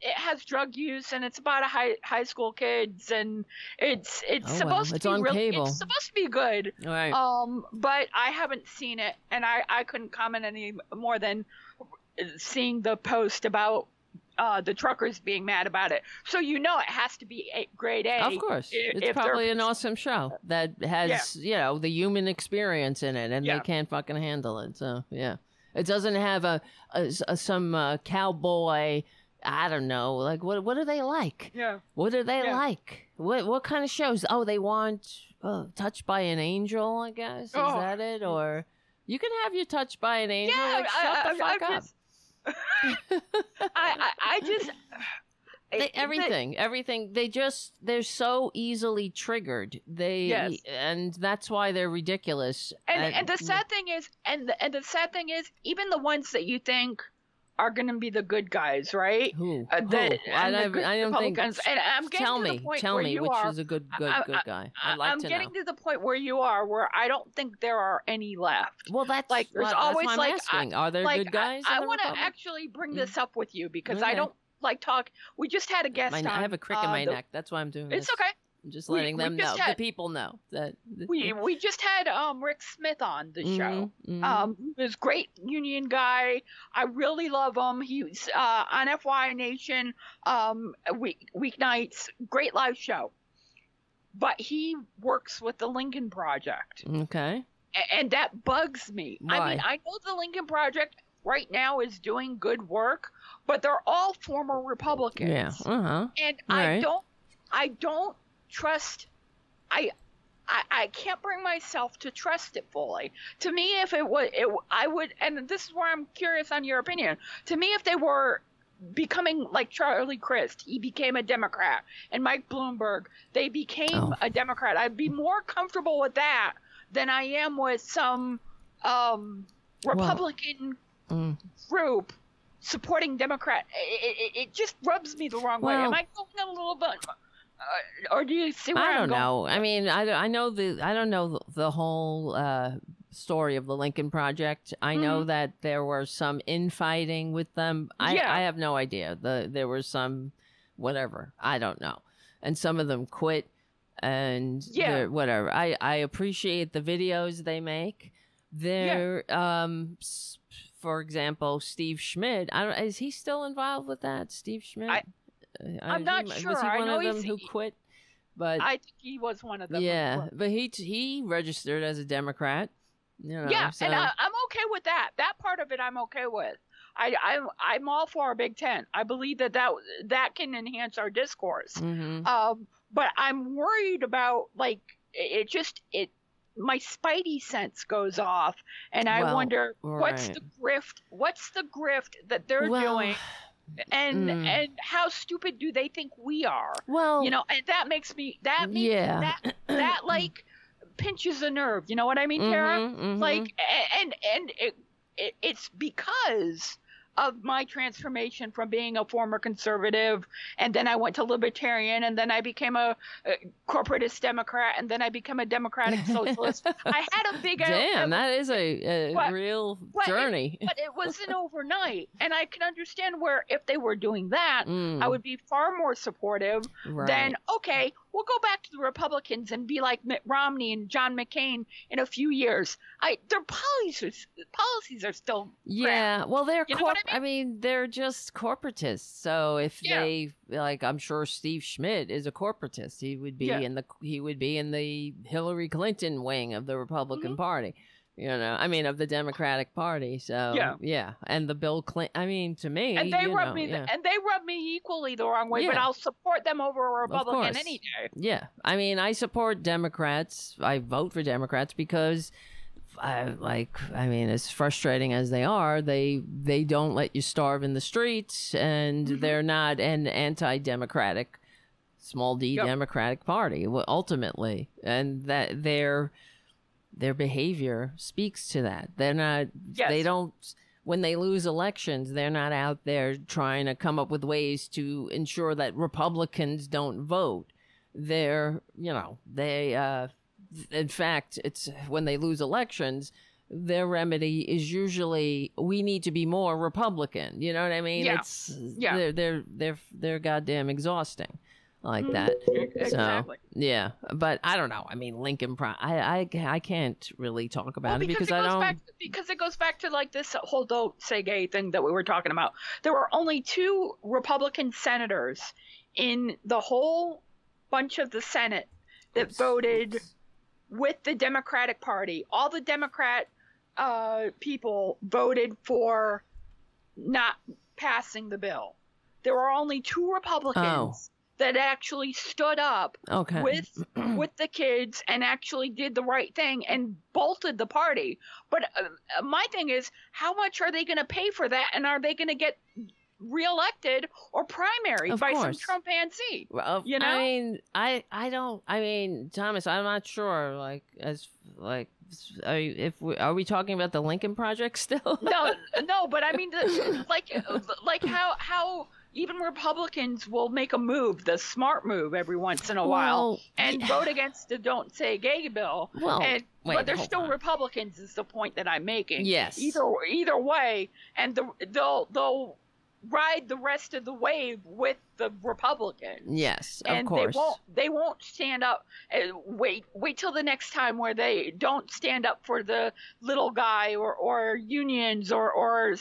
E: it has drug use and it's about a high high school kids and it's it's
B: Oh, well,
E: supposed
B: it's
E: to be
B: on
E: really
B: cable.
E: it's supposed to be good.
B: Right.
E: Um, but I haven't seen it, and I I couldn't comment any more than seeing the post about uh, the truckers being mad about it. So you know it has to be a, grade A.
B: Of course,
E: i-
B: it's
E: if
B: probably an awesome show that has you know the human experience in it, and
E: Yeah.
B: they can't fucking handle it. So yeah, it doesn't have a, a, a- some uh, cowboy. I don't know, like what what are they like?
E: Yeah.
B: What are they
E: Yeah.
B: like? What what kind of shows? Oh, they want uh, Touched by an Angel, I guess. Is
E: Oh.
B: that it? Or you can have your Touched by an Angel.
E: Yeah,
B: like, shut
E: I,
B: the
E: I,
B: fuck
E: I'm
B: up.
E: just- I, I I just
B: They, everything, everything. They just they're so easily triggered. They
E: Yes.
B: and that's why they're ridiculous.
E: and and the sad thing is and the, and the sad thing is even the ones that you think are going to be the good guys right
B: who?
E: uh,
B: who?
E: that-
B: I,
E: the I,
B: I don't think.
E: And I'm getting
B: tell
E: to the
B: me,
E: point
B: tell
E: where
B: me
E: you
B: which
E: are-
B: is a good, good,
E: I-
B: good guy.
E: I-
B: I'd like
E: I'm
B: to
E: getting
B: know.
E: to the point where you are where I don't think there are any left
B: Well, that's
E: like, there's always,
B: I'm
E: like,
B: asking. Are there
E: like
B: good guys?
E: I,
B: in
E: want to actually bring
B: Mm.
E: this up with you because I don't like talk we just had a guest
B: My-
E: on
B: I have a crick in
E: uh,
B: my
E: the-
B: neck. That's why I'm doing this.
E: it's
B: this.
E: okay
B: I'm just letting
E: we
B: them know.
E: just
B: The
E: had-
B: people know that.
E: we we just had um Rick Smith on the show
B: Mhm, mhm.
E: Um, this great union guy. I really love him. He's uh, on FY Nation um, week weeknights. Great live show. But he works with the Lincoln Project,
B: okay.
E: A- and that bugs me.
B: Why?
E: I mean, I know the Lincoln Project right now is doing good work, but they're all former Republicans
B: Yeah. Uh huh.
E: and I
B: Right.
E: don't I don't trust I I, I can't bring myself to trust it fully. To me, if it was, it, I would, and this is where I'm curious on your opinion. To me, if they were becoming like Charlie Crist, he became a Democrat, and Mike Bloomberg, they became
B: Oh.
E: a Democrat. I'd be more comfortable with that than I am with some um, Republican
B: Mm.
E: group supporting Democrat. It, it, it just rubs me the wrong way. Am I going a little bit, uh, or do you see where
B: I don't know. I mean, I, I know the I don't know the, the whole uh, story of the Lincoln Project. I know that there were some infighting with them. I
E: Mm-hmm. Yeah.
B: I have no idea. The there was some whatever. I don't know. And some of them quit and
E: Yeah.
B: whatever. I I appreciate the videos they make. They're um for example, Steve Schmidt. I don't is he still involved with that? Steve Schmidt?
E: I- I'm
B: he-
E: not
B: Was
E: sure.
B: he
E: I
B: one
E: know
B: of them
E: he's-
B: who quit? But
E: I think he was one of them.
B: yeah, but he he registered as a Democrat. You know,
E: yeah,
B: so,
E: and I, I'm okay with that. That part of it, I'm okay with. I, I'm I'm all for a Big Ten. I believe that that that can enhance our discourse.
B: Mhm.
E: Um, but I'm worried about like it it just it my spidey sense goes off, and I
B: Well,
E: wonder what's
B: right.
E: the grift? What's the grift that they're
B: Well,
E: doing, and
B: mm.
E: and how stupid do they think we are?
B: well,
E: You know, and that makes me that makes
B: Yeah.
E: that that (clears throat) like pinches a nerve. You know what I mean, Tara?
B: Mhm, mhm.
E: Like, and and it, it it's because of my transformation from being a former conservative and then I went to libertarian and then I became a, a corporatist Democrat and then I became a democratic (laughs) socialist. I had a big
B: damn, that is a, a
E: But-
B: real
E: but it-
B: journey. (laughs)
E: but it wasn't overnight. And I can understand where if they were doing that,
B: Mm,
E: I would be far more supportive
B: right.
E: then okay, we'll go back to the Republicans and be like Mitt Romney and John McCain in a few years. I their policies policies are still
B: Yeah,
E: crap.
B: well, they're
E: You know
B: corp-
E: I
B: I mean, they're just corporatists. So if
E: Yeah.
B: they like, I'm sure Steve Schmidt is a corporatist. He would be
E: Yeah.
B: in the he would be in the Hillary Clinton wing of the Republican
E: Mhm.
B: Party. You know, I mean, of the Democratic Party. So
E: Yeah.
B: yeah, and the Bill Clinton. I mean, to me,
E: and they rub
B: know,
E: me
B: yeah.
E: and they rub me equally the wrong way, but I'll support them over a Republican any day.
B: Yeah, I mean, I support Democrats. I vote for Democrats because, I like. I mean, as frustrating as they are, they they don't let you starve in the streets, and
E: Mm-hmm.
B: they're not an anti-democratic, small d
E: Yep.
B: Democratic Party. Ultimately, and that their their behavior speaks to that. They're not. They don't. When they lose elections, they're not out there trying to come up with ways to ensure that Republicans don't vote they're you know they uh in fact it's when they lose elections their remedy is usually we need to be more republican you know what i mean
E: Yeah.
B: it's
E: Yeah.
B: they're they're they're they're goddamn exhausting like that
E: Exactly.
B: so yeah but i don't know i mean lincoln Pro- I, I i can't really talk about
E: Well,
B: it because
E: it
B: i don't
E: back because it goes back to like this whole don't say gay thing that we were talking about. There were only two Republican senators in the whole bunch of the Senate that voted with the Democratic Party. All the Democrat uh, people voted for not passing the bill. There were only two Republicans that actually stood up
B: okay
E: with (clears throat) with the kids and actually did the right thing and bolted the party. But uh, my thing is, how much are they going to pay for that, and are they going to get reelected or primary
B: Of
E: by some
B: course.
E: Trump NC?
B: Well,
E: You know?
B: I mean, I I don't. I mean, Thomas, I'm not sure. Like, as like, are you, if we are we talking about the Lincoln Project (laughs) still?
E: No, no, but I mean, the, like, like how how even Republicans will make a move, the smart move, every once in a while, and
B: yeah.
E: vote against the "Don't Say Gay" bill.
B: Well,
E: and,
B: wait,
E: but they're still
B: on.
E: Republicans. Is the point that I'm making?
B: Yes.
E: Either either way, and the, they'll they'll ride the rest of the wave with the Republicans.
B: Yes, of
E: and
B: course.
E: they won't they won't stand up and wait wait till the next time where they don't stand up for the little guy or, or unions or or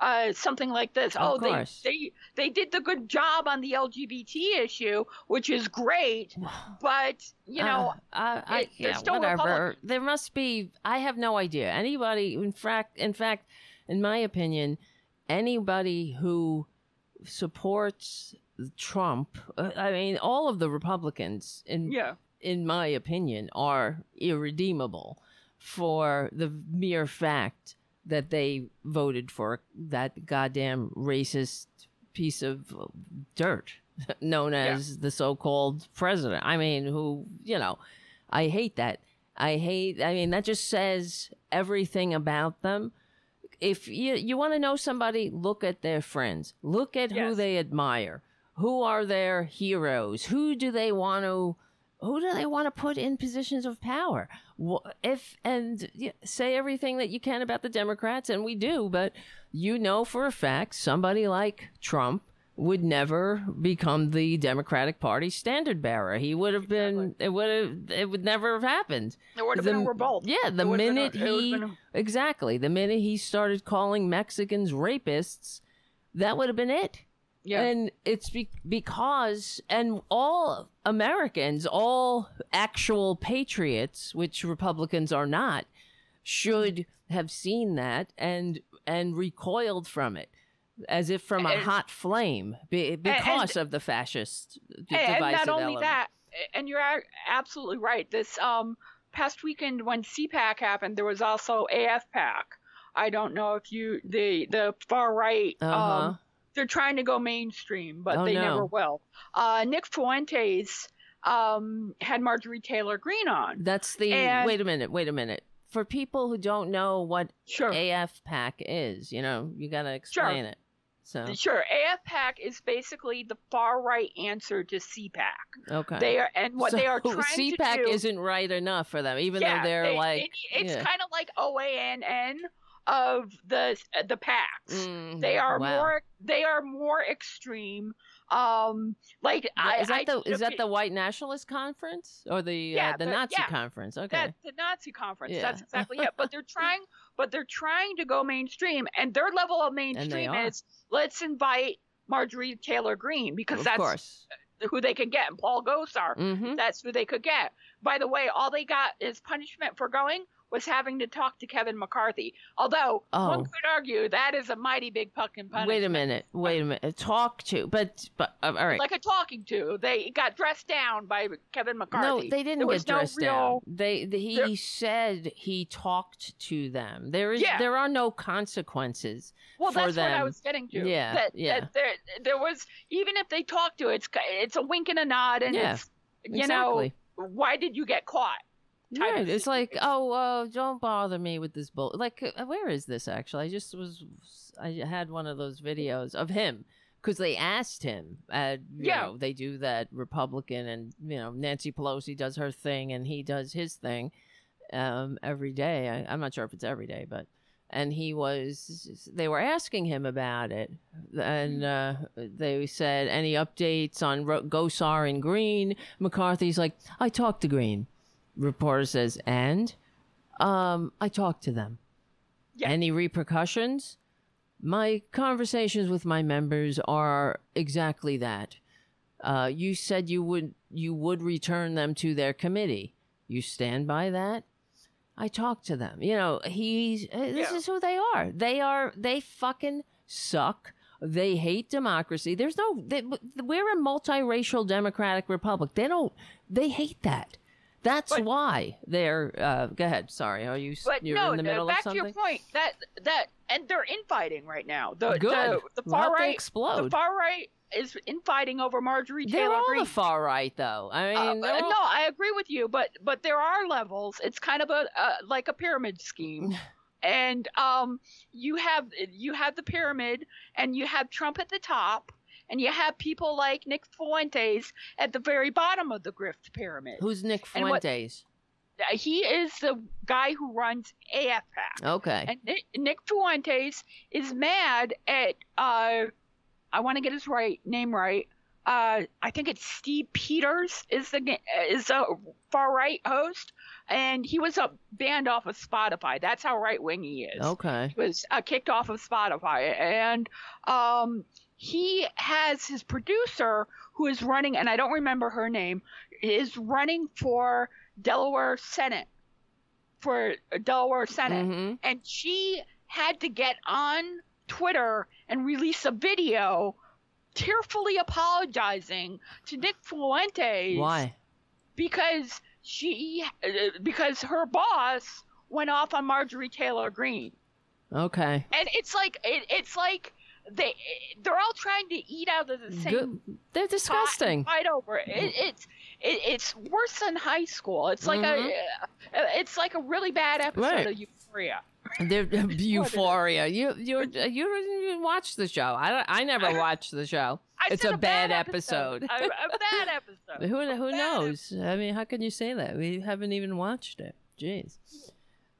E: uh, something like this
B: Of
E: oh they,
B: course.
E: they they did the good job on the lgbt issue which is great (sighs) but you know
B: Uh, I, I,
E: it- they're
B: yeah,
E: still
B: whatever.
E: Republicans.
B: There must be. I have no idea. Anybody, in fact, in fact, in my opinion, anybody who supports Trump, uh, I mean, all of the Republicans, in
E: yeah
B: in my opinion, are irredeemable for the mere fact that they voted for that goddamn racist piece of dirt (laughs) known as the so-called president. I mean, who, you know, I hate that. I hate I mean, that just says everything about them. If you you want to know somebody, look at their friends. Look at who they admire. Who are their heroes? Who do they want to who do they want to put in positions of power? If and say everything that you can about the Democrats, and we do, but you know for a fact somebody like Trump would never become the Democratic Party standard bearer. He would have been. It would have. It would never have happened.
E: There would have
B: The-
E: been a revolt.
B: Yeah, the
E: It a-
B: minute he
E: a-
B: exactly the minute he started calling Mexicans rapists, that would have been it.
E: Yeah.
B: And it's be- because, and all Americans, all actual patriots, which Republicans are not, should have seen that and and recoiled from it, as if from a
E: And-
B: hot flame, be- because of the fascist d-
E: and, and not only
B: element.
E: that, and you're absolutely right. This um past weekend when CPAC happened, there was also AFPAC. I don't know if you the the far right.
B: Uh-huh.
E: Um, they're trying to go mainstream, but
B: Oh,
E: they
B: no.
E: never will. Uh, Nick Fuentes um, had Marjorie Taylor Greene on.
B: That's the.
E: And-
B: wait a minute. Wait a minute. For people who don't know what
E: Sure.
B: AFPAC is, you know, you got to explain it. So
E: Sure, AFPAC is basically the far right answer to CPAC.
B: okay.
E: They are, and what
B: so
E: they are (laughs) trying
B: CPAC
E: to do.
B: isn't right enough for them, even
E: yeah,
B: though they're
E: they-
B: like.
E: it- it's
B: yeah.
E: kind of like OANN of the the PACs.
B: Mm,
E: They are
B: wow.
E: more they are more extreme. Um, like I,
B: is that
E: I
B: the is that the white nationalist conference or the
E: Yeah,
B: uh, the
E: the-
B: Nazi
E: yeah.
B: conference? Okay.
E: that the Nazi conference? That's exactly it. But they're (laughs) trying, but they're trying to go mainstream, and their level of mainstream is let's invite Marjorie Taylor Greene because
B: of
E: that's
B: course.
E: who they can get, and Paul Gosar.
B: hmm
E: That's who they could get. By the way, all they got is punishment for going was having to talk to Kevin McCarthy. Although
B: Oh.
E: one could argue that is a mighty big fucking punishment.
B: Wait a minute. Wait a minute. Talk to, but but uh, all right.
E: Like a talking to. They got dressed down by Kevin McCarthy.
B: no, they didn't
E: There
B: get
E: was no
B: dressed
E: real-
B: down. They the, he
E: there-
B: said he talked to them. There is
E: Yeah.
B: there are no consequences.
E: Well,
B: for
E: that's what I
B: them.
E: was getting to.
B: Yeah,
E: That,
B: yeah.
E: That there, there was even if they talked to it, it's it's a wink and a nod, and
B: Yeah,
E: it's you
B: exactly.
E: know why did you get caught?
B: Right. It's like, oh, uh, don't bother me with this bull. Like, uh, where is this actually? I just was, I had one of those videos of him because they asked him. Uh, you
E: Yeah.
B: know, they do that Republican, and you know, Nancy Pelosi does her thing, and he does his thing um, every day. I, I'm not sure if it's every day, but. And he was, they were asking him about it. And uh, they said, any updates on Ro- Gosar and Greene? McCarthy's like, I talked to Greene reporter says, and um, I talked to them.
E: Yeah.
B: Any repercussions? My conversations with my members are exactly that. Uh, you said you would you would return them to their committee. You stand by that? I talked to them. You know, he's uh, this
E: Yeah.
B: is who they are. They are they fucking suck. They hate democracy. There's no they, we're a multiracial democratic republic. They don't they hate that. That's
E: But-
B: why they're uh, go ahead. Sorry. Are you
E: But
B: you're
E: no,
B: in the middle
E: back
B: of something?
E: to your point that that and they're infighting right now. The
B: Good.
E: the, the far right
B: explode.
E: The far right is infighting over Marjorie
B: They're
E: Taylor
B: all
E: Greene.
B: the far right, though. I
E: Uh,
B: mean,
E: uh,
B: all-
E: no, I agree with you, but but there are levels. It's kind of a uh, like a pyramid scheme, (sighs) and um, you have you have the pyramid, and you have Trump at the top, and you have people like Nick Fuentes at the very bottom of the grift pyramid.
B: who's Nick
E: and what-
B: Fuentes?
E: Uh, He is the guy who runs AFPAC.
B: Okay.
E: And Nick, Nick Fuentes is mad at uh, I want to get his right name right. Uh, I think it's Steve Peters is the is a far right host, and he was uh, banned off of Spotify. That's how right wing he is.
B: Okay.
E: He was uh, kicked off of Spotify, and um, he has his producer who is running, and I don't remember her name, is running for Delaware Senate for Delaware Senate
B: hmm
E: and she had to get on Twitter and release a video tearfully apologizing to Nick Fuentes
B: Why?
E: because she because her boss went off on Marjorie Taylor Greene.
B: Okay.
E: And it's like it, it's like they they're all trying to eat out of the same
B: Good. They're disgusting.
E: fight over it. it it's it, it's worse than high school. It's like
B: Mhm.
E: a it's like a really bad episode
B: Right.
E: of Euphoria.
B: They're (laughs) euphoria. You you you didn't even watch the show. I don't, I never (laughs) watched the show.
E: I
B: It's
E: said
B: a bad episode.
E: a, a (laughs) bad episode.
B: Who who
E: Bad
B: knows? I mean, how can you say that? We haven't even watched it. Jeez.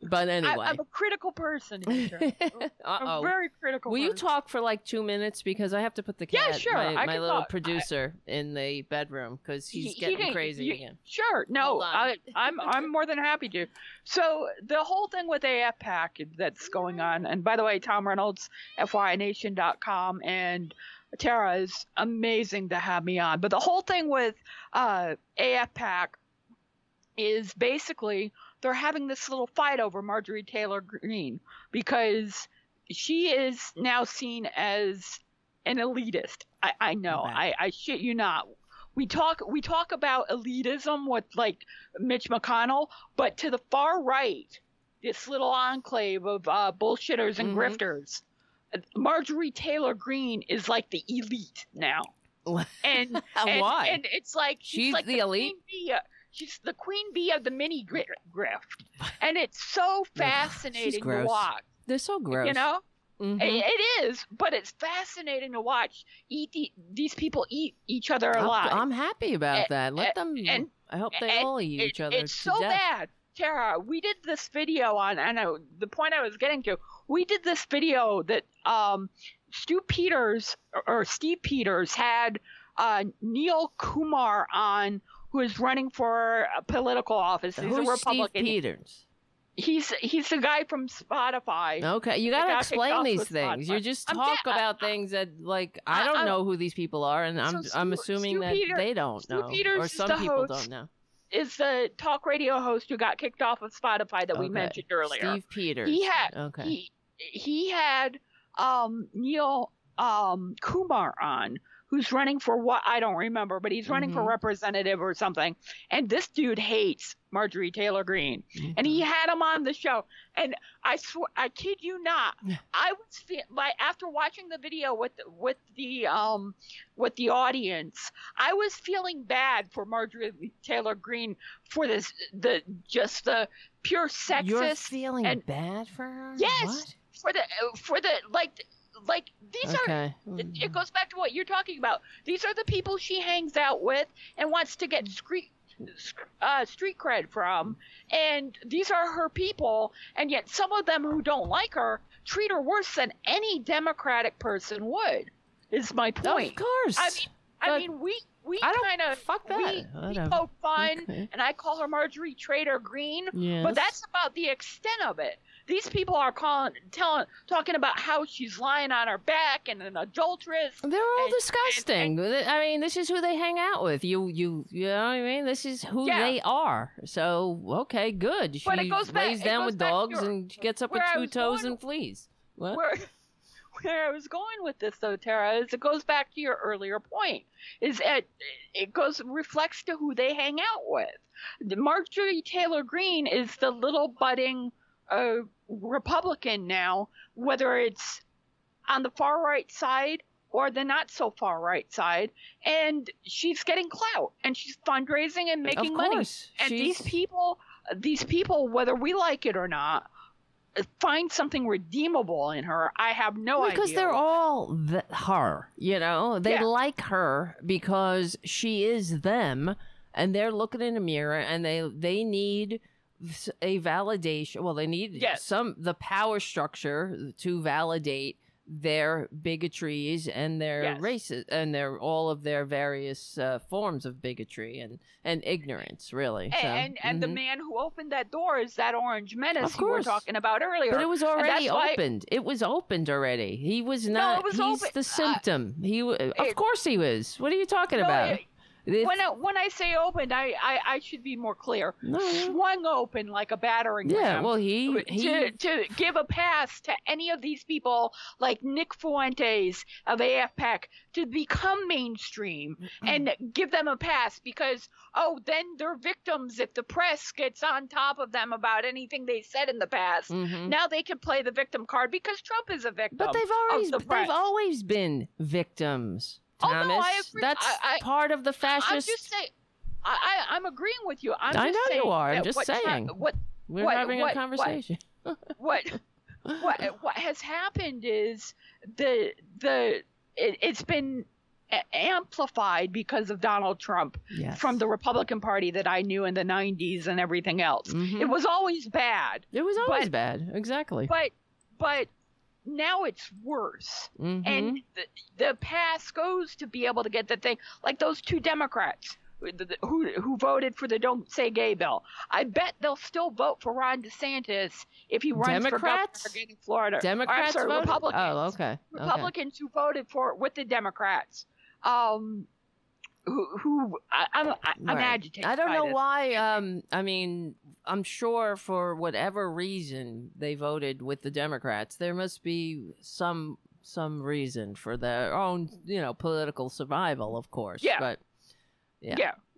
B: But anyway.
E: I'm a critical person. (laughs) I'm
B: oh.
E: very critical.
B: Will you talk for like two minutes because I have to put the
E: Yeah,
B: cat,
E: sure,
B: my,
E: I
B: my little
E: talk. I-
B: producer, in the bedroom because he's
E: He- he
B: getting
E: can-
B: crazy
E: you-
B: again.
E: Sure. No, I, I'm I'm more than happy to. So the whole thing with AFPAC that's going on, and by the way, Tom Reynolds, FYNation.com, and Tara is amazing to have me on. But the whole thing with uh, AFPAC is basically they're having this little fight over Marjorie Taylor Greene because she is now seen as an elitist. I, I know.
B: Right.
E: I, I shit you not. We talk we talk about elitism with like Mitch McConnell, but to the far right, this little enclave of uh, bullshitters and
B: Mhm.
E: grifters, Marjorie Taylor Greene is like the elite now. And, (laughs) and
B: Why?
E: And it's like she's,
B: She's
E: like
B: the elite?
E: Queen bee, uh, she's the queen bee of the mini gri- grift, and it's so fascinating to watch.
B: They're so gross.
E: You know,
B: Mhm.
E: it, it is, but it's fascinating to watch. Eat the, these people eat each other
B: I'm,
E: alive.
B: I'm happy about
E: And-
B: that. Let
E: and-
B: them.
E: and-
B: I hope they all eat each other
E: It's so
B: death.
E: bad. Tara, we did this video on, and I, the point I was getting to, we did this video that um, Stew Peters or, or Steve Peters had uh, Neil Kumar on, who is running for a political office. He's
B: Who's
E: a Republican.
B: Steve Peters?
E: He's he's the guy from Spotify.
B: Okay, you
E: got
B: gotta explain these things.
E: Spotify.
B: You just
E: I'm
B: talk
E: ga-
B: about things that, like, I
E: I-
B: don't
E: I'm-
B: know who these people are, and I'm
E: So
B: I'm assuming
E: Stu
B: that
E: Peter-
B: they don't
E: Stu
B: know,
E: Peters
B: or some people
E: host.
B: don't know.
E: Is the talk radio host who got kicked off of Spotify that we mentioned earlier.
B: Steve Peters.
E: He had
B: okay.
E: he he had um Neil um Kumar on who's running for what I don't remember, but he's running for
B: Mhm.
E: representative or something. And this dude hates Marjorie Taylor Greene. And he
B: Mm-hmm.
E: had him on the show. And I swear I kid you not, I was fe- like after watching the video with with the um with the audience, I was feeling bad for Marjorie Taylor Greene for this the just the pure sexist
B: You're feeling
E: and-
B: bad for her?
E: Yes,
B: What?
E: for the for the like like these are it, it goes back to what you're talking about. These are the people she hangs out with and wants to get street uh, street cred from, and these are her people. And yet, some of them who don't like her treat her worse than any Democratic person would. Is my point.
B: Of course.
E: I mean, I mean, we we
B: I don't-
E: kind of
B: fuck that.
E: we, we poke fun,
B: Okay.
E: and I call her Marjorie Trader Green.
B: Yes.
E: But that's about the extent of it. These people are calling, telling, talking about how she's lying on her back and an adulteress.
B: They're all
E: and-
B: disgusting. I mean, this is who they hang out with. You, you, you know what I mean? This is who
E: Yeah.
B: they are. So, okay, good. She
E: But it goes back-
B: lays down with dogs
E: your-
B: and she gets up with two toes
E: going-
B: and flees. What?
E: Where, (laughs) where I was going with this, though, Tara, is it goes back to your earlier point. Is that it goes reflects to who they hang out with. Marjorie Taylor Greene is the little budding uh, Republican now, whether it's on the far right side or the not so far right side, and she's getting clout and she's fundraising and making money.
B: course.
E: And these people, these people, whether we like it or not, find something redeemable in her. I have no idea.
B: because they're all th- her, you know. They
E: Yeah.
B: like her because she is them, and they're looking in a mirror, and they they need a validation. Well, they need
E: Yes.
B: some the power structure to validate their bigotries and their
E: Yes.
B: races and their all of their various uh, forms of bigotry and and ignorance, really. So,
E: and and the man who opened that door is that orange menace you were talking about earlier.
B: But it was already
E: that's why-
B: opened. It was opened already. He was not.
E: it was
B: he's
E: open-
B: the
E: uh,
B: symptom. he. w of course he was. What are you talking
E: No,
B: about?
E: it-
B: If-
E: when I, when I say opened, I, I, I should be more clear.
B: No.
E: Swung open like a battering
B: yeah.
E: ram.
B: Well, he he.
E: to, to give a pass to any of these people like Nick Fuentes of AFPAC to become mainstream and give them a pass because, oh, then they're victims if the press gets on top of them about anything they said in the past.
B: Mhm.
E: Now they can play the victim card because Trump is a victim.
B: But they've always
E: the
B: they've always been victims.
E: Oh, no, I agree.
B: That's
E: I- I-
B: part of the fascist.
E: I'm just saying. I, I, I'm agreeing with you. I'm
B: I
E: just
B: know you are. I'm just
E: what
B: saying.
E: what
B: We're
E: what-
B: having
E: what-
B: a conversation. (laughs)
E: what what what has happened is the the it, it's been amplified because of Donald Trump
B: Yes.
E: from the Republican Party that I knew in the 90s and everything else.
B: Mhm.
E: It was always bad,
B: It was always
E: but-
B: bad. Exactly.
E: but but now it's worse.
B: Mhm.
E: And the, the pass goes to be able to get the thing like those two Democrats who who voted for the Don't Say Gay bill. I bet they'll still vote for Ron DeSantis if he runs
B: Democrats?
E: for governor in Florida. Or,
B: Democrats
E: sorry. Republicans.
B: Oh, okay. okay.
E: Republicans who voted for it with the Democrats. Um, who who I, I'm I, I'm
B: Right.
E: agitated.
B: I don't know
E: this.
B: why. Um, I mean, I'm sure for whatever reason they voted with the Democrats. There must be some some reason for their own, you know, political survival, of course.
E: Yeah.
B: But yeah,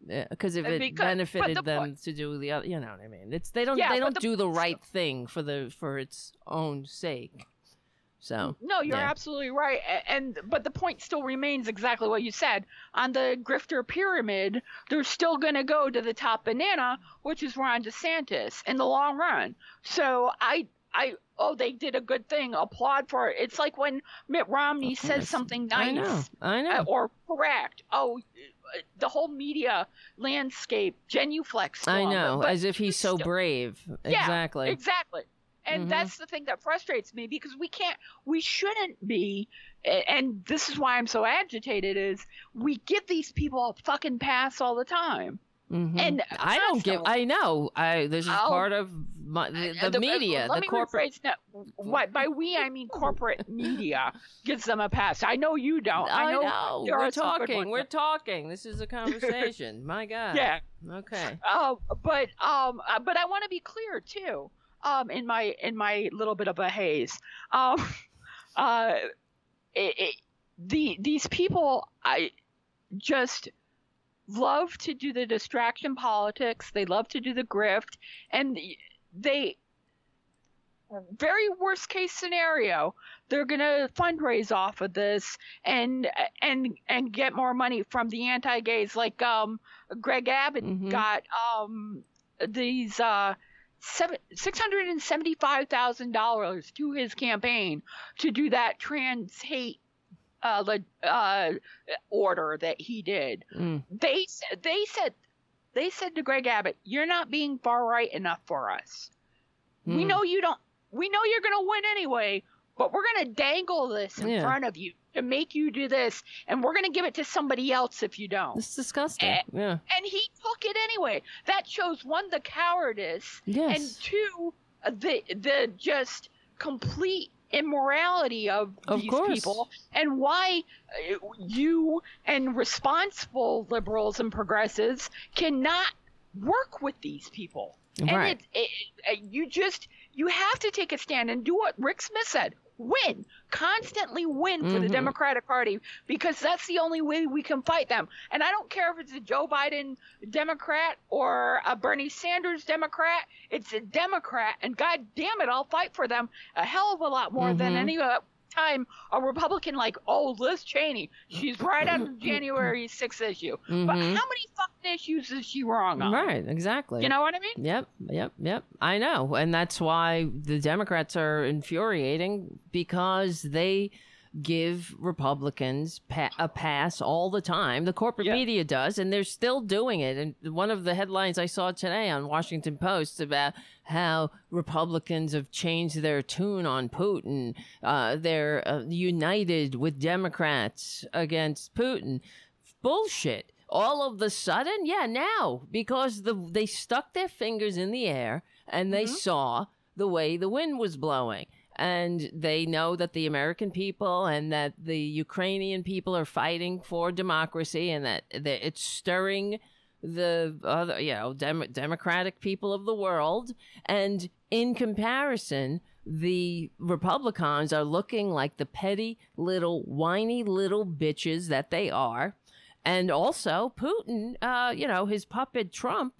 E: Yeah.
B: because if it
E: because-
B: benefited
E: the
B: them
E: point-
B: to do the other, you know what I mean. It's they don't
E: Yeah,
B: they don't
E: the
B: do the right thing for the for its own sake. So
E: No, you're
B: Yeah.
E: absolutely right. And but the point still remains exactly what you said. On the grifter pyramid, they're still going to go to the top banana, which is Ron DeSantis in the long run. So I I oh they did a good thing. Applaud for it. It's like when Mitt Romney says something nice.
B: I know, I know.
E: uh, or correct. Oh, the whole media landscape genuflex.
B: I know, as if he's so
E: still-
B: brave.
E: Yeah,
B: exactly.
E: Exactly. And that's the thing that frustrates me because we can't, we shouldn't be, and this is why I'm so agitated. Is we give these people a fucking pass all the time,
B: Mhm.
E: and
B: I don't give. I know. I this is
E: I'll-
B: part of my, the, the
E: uh,
B: media, the corporate.
E: rephrase that. What by we I mean corporate media gives them a pass. I know you don't.
B: I
E: I know,
B: know. We're
E: are some good
B: talking. We're talking. This is a (laughs) conversation. My God.
E: Yeah.
B: Okay.
E: Uh, but um, uh, but I want to be clear too. Um, in my in my little bit of a haze. Um, (laughs) uh, it, it, the these people I just love to do the distraction politics. They love to do the grift, and they very worst case scenario they're going to fundraise off of this and and and get more money from the anti-gays like um Greg Abbott
B: Mhm.
E: got um these uh seven six hundred and seventy five thousand dollars to his campaign to do that trans hate uh, uh order that he did.
B: Mm.
E: They they said they said to Greg Abbott, "You're not being far right enough for us. We
B: Mm.
E: know you don't. We know you're going to win anyway, but we're going to dangle this in
B: Yeah.
E: front of you to make you do this, and we're going to give it to somebody else if you don't."
B: It's disgusting.
E: Eh,
B: yeah.
E: and he took it anyway. That shows one the cowardice,
B: Yes.
E: and two the the just complete immorality of,
B: Of
E: these
B: course.
E: people, and why uh, you and responsible liberals and progressives cannot work with these people.
B: Right.
E: And it, it, you just you have to take a stand and do what Rick Smith said. Win, constantly win for the
B: Mhm.
E: Democratic Party because that's the only way we can fight them. And I don't care if it's a Joe Biden Democrat or a Bernie Sanders Democrat. It's a Democrat, and God damn it, I'll fight for them a hell of a lot more than
B: Mhm.
E: any uh, time a Republican like oh Liz Cheney. She's right on the (coughs) January 6th issue. But
B: Mhm.
E: how many fucking issues is she wrong on?
B: Right. Exactly.
E: You know what I mean?
B: Yep, yep, yep. I know. And that's why the Democrats are infuriating because they give Republicans pa- a pass all the time. The corporate
E: Yeah.
B: media does, and they're still doing it. And one of the headlines I saw today on Washington Post about how Republicans have changed their tune on Putin. Uh, they're uh, united with Democrats against Putin. Bullshit. All of the sudden, yeah, now because the they stuck their fingers in the air and they saw the way the wind was blowing and they know that the American people and that the Ukrainian people are fighting for democracy and that, that it's stirring the other, you know, dem- democratic people of the world. And in comparison, the Republicans are looking like the petty little whiny little bitches that they are. And also Putin, uh, you know, his puppet Trump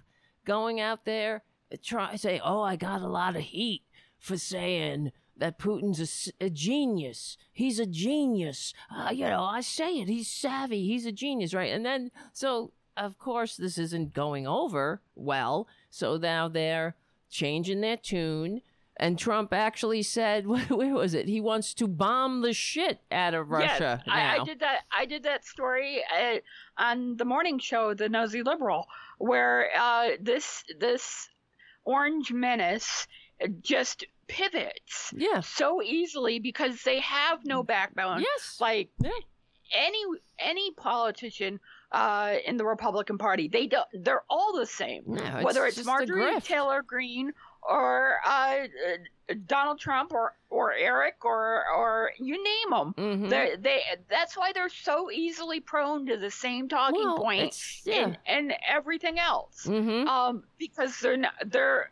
B: going out there try say, "Oh, I got a lot of heat for saying that Putin's a genius. He's a genius. Uh, you know, I say it. He's savvy. He's a genius, right?" And then so of course this isn't going over well. So now they're changing their tune. And Trump actually said, (laughs) where was it? He wants to bomb the shit out of Russia
E: Yes, I. I did that. I did that story uh, on the morning show, The Nosy Liberal, where uh, this this orange menace just pivots
B: yeah.
E: so easily because they have no backbone.
B: Yes.
E: Like
B: Yeah.
E: any any politician uh, in the Republican Party, they don't, they're all the same.
B: No, it's
E: Whether it's Marjorie. Taylor Greene or uh, Donald Trump or or Eric or or you name them.
B: Mm-hmm.
E: They they that's why they're so easily prone to the same talking
B: Well,
E: point
B: it's- yeah.
E: and, and everything else.
B: Mm-hmm.
E: Um, because they're not, they're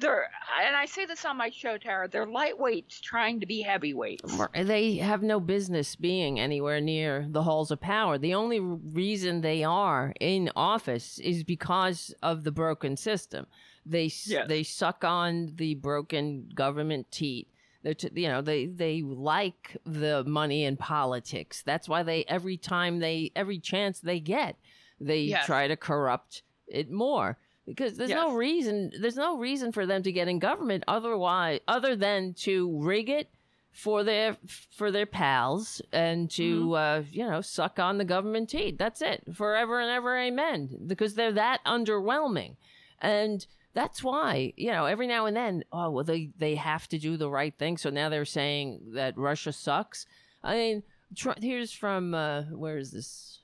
E: they're and I say this on my show, Tara. They're lightweights trying to be heavyweights.
B: They have no business being anywhere near the halls of power. The only reason they are in office is because of the broken system. They
E: Yes.
B: they suck on the broken government teat. They're t- you know they they like the money in politics. That's why they every time they every chance they get, they
E: Yes.
B: try to corrupt it more because there's no reason there's no reason for them to get in government otherwise other than to rig it for their for their pals and to
E: Mm-hmm.
B: uh, you know suck on the government teat. That's it, forever and ever, amen. Because they're that underwhelming, and that's why you know every now and then oh well they they have to do the right thing. So now they're saying that russia sucks. I mean tr- here's from uh where is this?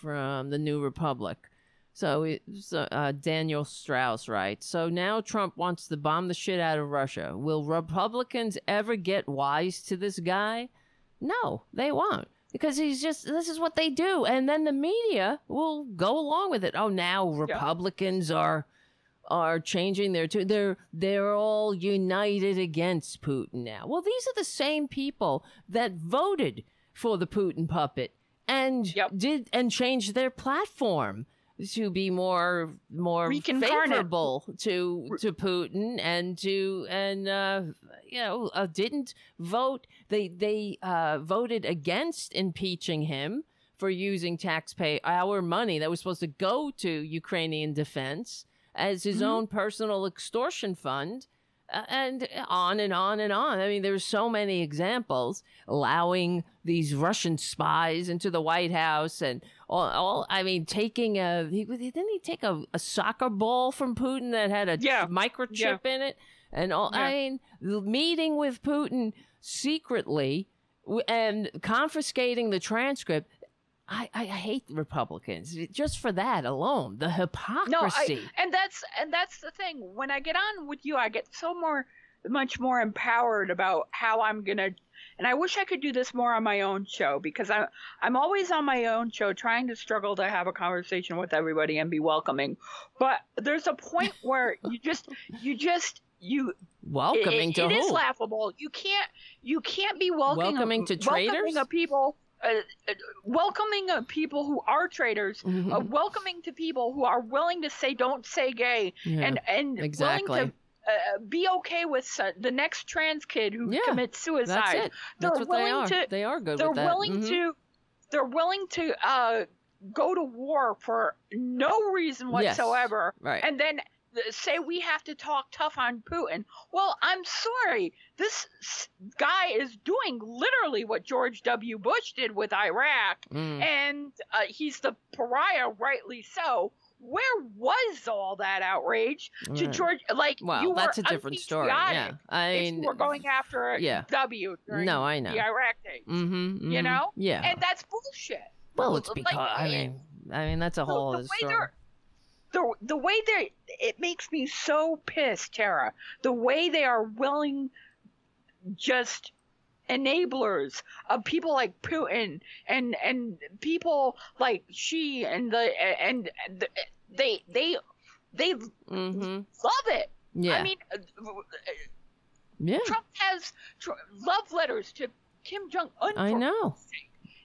B: From the new republic so it's uh, uh, daniel strauss writes so now trump wants to bomb the shit out of russia. Will republicans ever get wise to this guy? No they won't. Because he's just this is what they do. And then the media will go along with it. Oh now republicans are are changing their tune. They're they're all united against Putin now. Well, these are the same people that voted for the Putin puppet and
E: Yep.
B: did and changed their platform to be more more favorable to to Putin and to and uh, you know uh, didn't vote. They they uh, voted against impeaching him for using taxpayer our money that was supposed to go to Ukrainian defense as his own personal extortion fund. And eh, on and on and on. I mean, there's so many examples allowing these Russian spies into the White House and all. all I mean, taking a he, didn't he take a, a soccer ball from Putin that had a
E: Yeah.
B: microchip in it and all. I mean, meeting with Putin secretly and confiscating the transcript. I, I hate Republicans eh, just for that alone. The
E: No,
B: hypocrisy.
E: I, and that's and that's the thing. When I get on with you, I get so more, much more empowered about how I'm gonna. And I wish I could do this more on my own show because I'm I'm always on my own show trying to struggle to have a conversation with everybody and be welcoming. But there's a point (laughs) where you just you just you
B: Welcoming
E: it,
B: to
E: it
B: who?
E: is laughable. You can't you can't be welcoming
B: Welcoming to
E: welcoming
B: traitors?
E: of people. Uh, uh, welcoming of people who are traitors,
B: Mhm.
E: uh, welcoming to people who are willing to say "don't say gay"
B: Yeah,
E: and and
B: exactly.
E: willing to uh, be okay with uh, the next trans kid who
B: Yeah,
E: commits suicide.
B: That's it. That's
E: They're
B: what they
E: willing
B: are.
E: to-
B: they are good
E: They're
B: with that.
E: willing
B: Mhm.
E: to they're willing to uh, go to war for no reason
B: Yes.
E: whatsoever,
B: Right.
E: and then th- say we have to talk tough on Putin. Well, I'm sorry. This guy is doing literally what George W. Bush did with Iraq,
B: Mm.
E: and uh, he's the pariah, rightly so. Where was all that outrage to
B: Right.
E: George? Like,
B: Well, that's a different story. Yeah. I mean,
E: were going after
B: yeah.
E: W
B: No, I know.
E: the Iraq days.
B: Mm-hmm,
E: You know?
B: Yeah.
E: And that's bullshit.
B: well, it's
E: like,
B: because I mean, I mean that's a whole
E: the
B: story.
E: The, the way they it makes me so pissed tara the way they are willing just enablers of people like putin and and people like Xi and the and the, they they they
B: Mm-hmm.
E: love it
B: Yeah.
E: i mean
B: yeah.
E: trump has tr- love letters to kim jong-un
B: I know.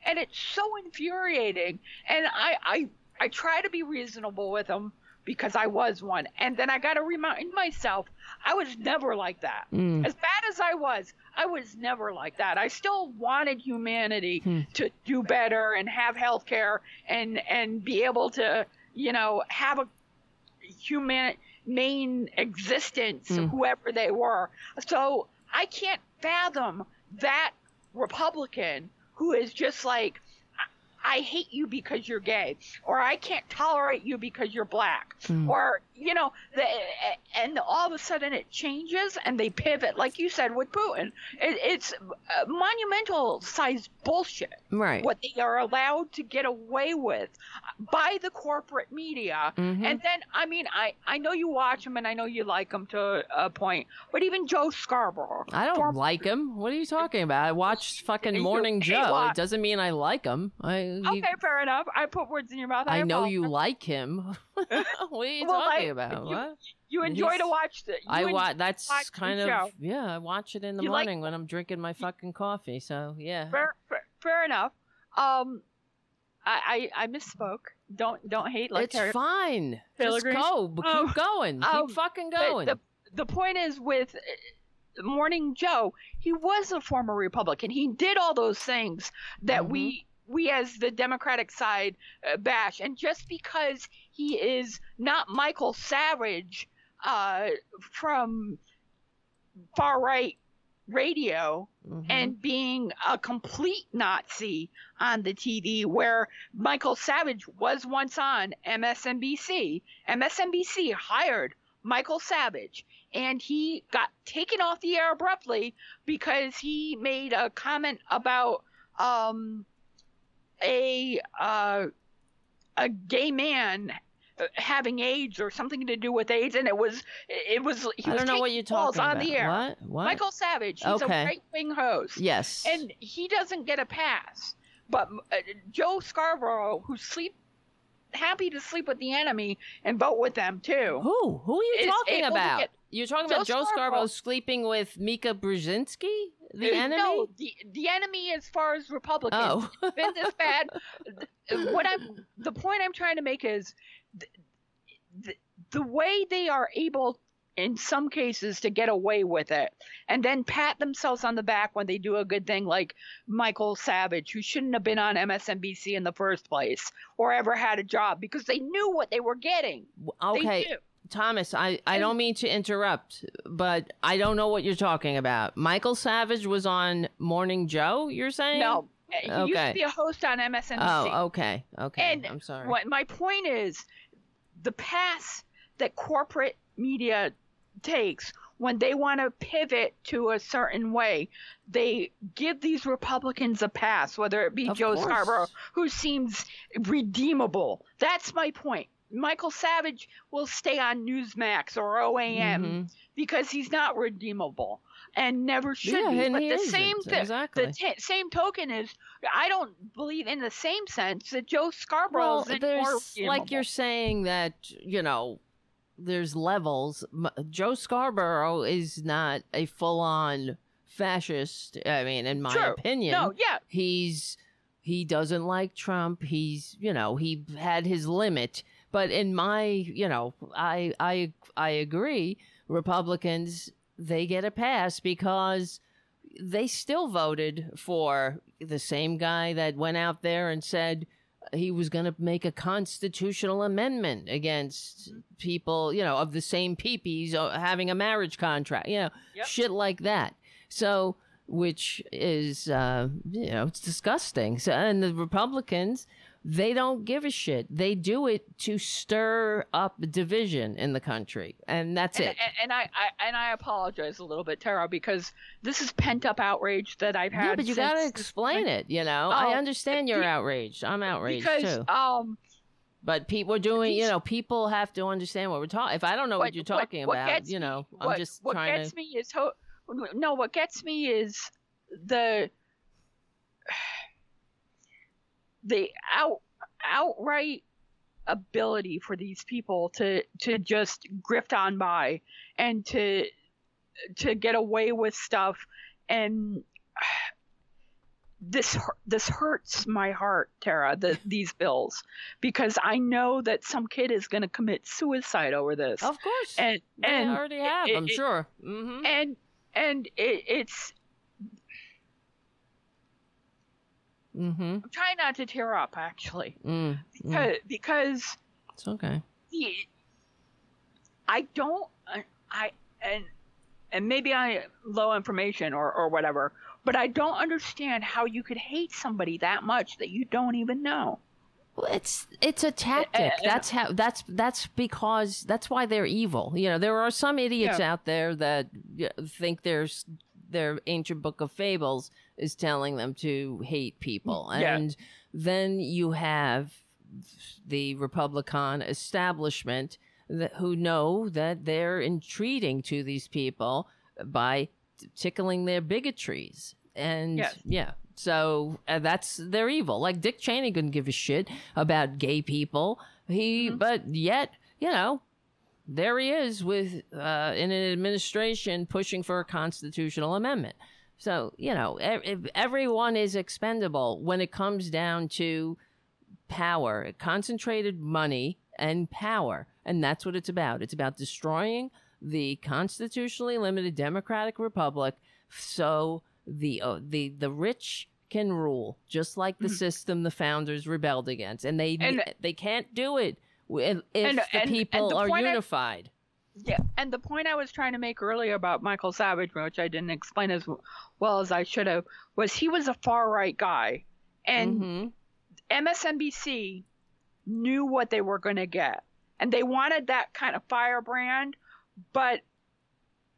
E: and it's so infuriating. And I, I, I try to be reasonable with them because I was one, and then I got to remind myself I was never like that.
B: Mm.
E: As bad as I was, I was never like that. I still wanted humanity
B: Hmm.
E: to do better and have health care and and be able to, you know, have a human main existence,
B: Hmm.
E: whoever they were. So I can't fathom that Republican who is just like, I hate you because you're gay, or I can't tolerate you because you're black,
B: Hmm.
E: or you know, the, and all of a sudden it changes and they pivot, like you said with Putin. It, it's uh, monumental size bullshit
B: Right.
E: what they are allowed to get away with by the corporate media.
B: Mhm.
E: And then, I mean, I, I know you watch them and I know you like them to a point, but even Joe Scarborough.
B: I don't
E: former-
B: like him. What are you talking about? I watch fucking Morning Joe. It doesn't mean I like him. I
E: Okay, fair enough. I put words in your mouth. I,
B: I know you like him. (laughs) what (laughs) are you
E: Well,
B: talking
E: I-
B: about?
E: you-
B: what?
E: You enjoy
B: He's-
E: to watch the. You
B: I watch. That's
E: watch
B: kind of
E: show.
B: yeah. I watch it in the
E: You like-
B: morning when I'm drinking my fucking coffee. So yeah.
E: Fair, fair, fair enough. Um, I, I I misspoke. Don't don't hate like
B: it's
E: Terry-
B: fine.
E: Taylor
B: Just go.
E: Um,
B: keep going.
E: um,
B: keep fucking going.
E: The, the point is with uh, Morning Joe, he was a former Republican. He did all those things that
B: Mm-hmm.
E: we we as the Democratic side uh, bash, and just because he is not Michael Savage uh, from far right radio
B: Mhm.
E: and being a complete Nazi on the TV, where Michael Savage was once on MSNBC. MSNBC hired Michael Savage, and he got taken off the air abruptly because he made a comment about um, a uh, a gay man uh, having AIDS or something to do with AIDS, and it was it was he
B: I
E: was
B: don't know what you're talking
E: on
B: about.
E: the air.
B: What? What?
E: Michael Savage, he's
B: Okay.
E: a right wing host,
B: Yes.
E: and he doesn't get a pass. But uh, Joe Scarborough, who sleep happy to sleep with the enemy and vote with them too.
B: who? Who are you talking about?
E: get-
B: You're talking
E: Joe
B: about Joe Scarborough
E: Scarborough.
B: sleeping with Mika Brzezinski, the
E: Uh,
B: enemy?
E: No, the the enemy as far as Republicans.
B: Oh.
E: Been this bad. (laughs) What I'm the point I'm trying to make is the, the, the way they are able in some cases to get away with it and then pat themselves on the back when they do a good thing like Michael Savage who shouldn't have been on MSNBC in the first place or ever had a job because they knew what they were getting.
B: Okay. Thomas, I, I don't mean to interrupt, but I don't know what you're talking about. Michael Savage was on Morning Joe, you're saying?
E: No, he used to be a host on MSNBC.
B: Oh, okay. Okay.
E: And
B: I'm sorry.
E: What my point is, the pass that corporate media takes when they want to pivot to a certain way, they give these Republicans a pass, whether it be
B: Of
E: Joe
B: course.
E: Scarborough, who seems redeemable. That's my point. Michael Savage will stay on Newsmax or OAN
B: Mhm.
E: because he's not redeemable and never should
B: Yeah,
E: be.
B: and
E: but
B: he
E: the same thi-
B: exactly.
E: the t- same token is I don't believe in the same sense that Joe Scarborough
B: well,
E: is more
B: like you're saying that you know there's levels. Joe Scarborough is not a full-on fascist. I mean, in my
E: True.
B: opinion,
E: No, yeah,
B: he's he doesn't like Trump. He's you know he had his limit, but in my you know I I I agree. Republicans they get a pass because they still voted for the same guy that went out there and said he was going to make a constitutional amendment against people, you know, of the same peepees uh, having a marriage contract, you know,
E: Yep.
B: shit like that. So, which is, uh, you know, it's disgusting. So, and the Republicans, they don't give a shit. They do it to stir up division in the country, and that's
E: and,
B: it.
E: and, and I, I and I apologize a little bit, Tara, because this is pent up outrage that I've had.
B: yeah, but you got to explain it. You know, I
E: Oh,
B: understand you're outraged. I'm outraged
E: because
B: too.
E: um
B: But people are doing, you know, people have to understand what we're talking. If I don't know what, you're talking
E: what
B: about,
E: gets
B: you know,
E: me-
B: I'm
E: what,
B: just
E: what
B: trying
E: gets
B: to.
E: me is ho- no what gets me is the the out outright ability for these people to to just grift on by and to to get away with stuff and (sighs) this this hurts my heart Tara the, (laughs) these bills because I know that some kid is going to commit suicide over this
B: Of course,
E: and
B: they
E: and
B: already have.
E: it-
B: I'm
E: it-
B: sure. hmm
E: and and it, it's
B: hmm
E: I'm trying not to tear up actually
B: Mm. mm.
E: because, because
B: It's okay.
E: the, I don't I, and and maybe I low information or or whatever, but I don't understand how you could hate somebody that much that you don't even know.
B: Well, it's it's a tactic.
E: uh,
B: That's how. That's that's because that's why they're evil. You know, there are some idiots
E: Yeah.
B: out there that think there's their ancient book of fables is telling them to hate people,
E: Yeah.
B: and then you have the Republican establishment that, who know that they're entreating to these people by tickling their bigotries. And
E: Yes.
B: yeah, so uh, that's they're evil. Like Dick Cheney couldn't give a shit about gay people. He, but yet, you know, there he is with uh, in an administration pushing for a constitutional amendment. So you know, ev- ev- everyone is expendable when it comes down to power, concentrated money and power. And that's what it's about. It's about destroying the constitutionally limited democratic republic so the uh, the the rich can rule just like the system the founders rebelled against and they
E: And-
B: they can't do it if, if
E: And-
B: the
E: and- and
B: people
E: the
B: are
E: point I-
B: unified.
E: Yeah, and the point I was trying to make earlier about Michael Savage, which I didn't explain as well as I should have, was he was a far right guy, and
B: Mhm.
E: MSNBC knew what they were going to get, and they wanted that kind of firebrand but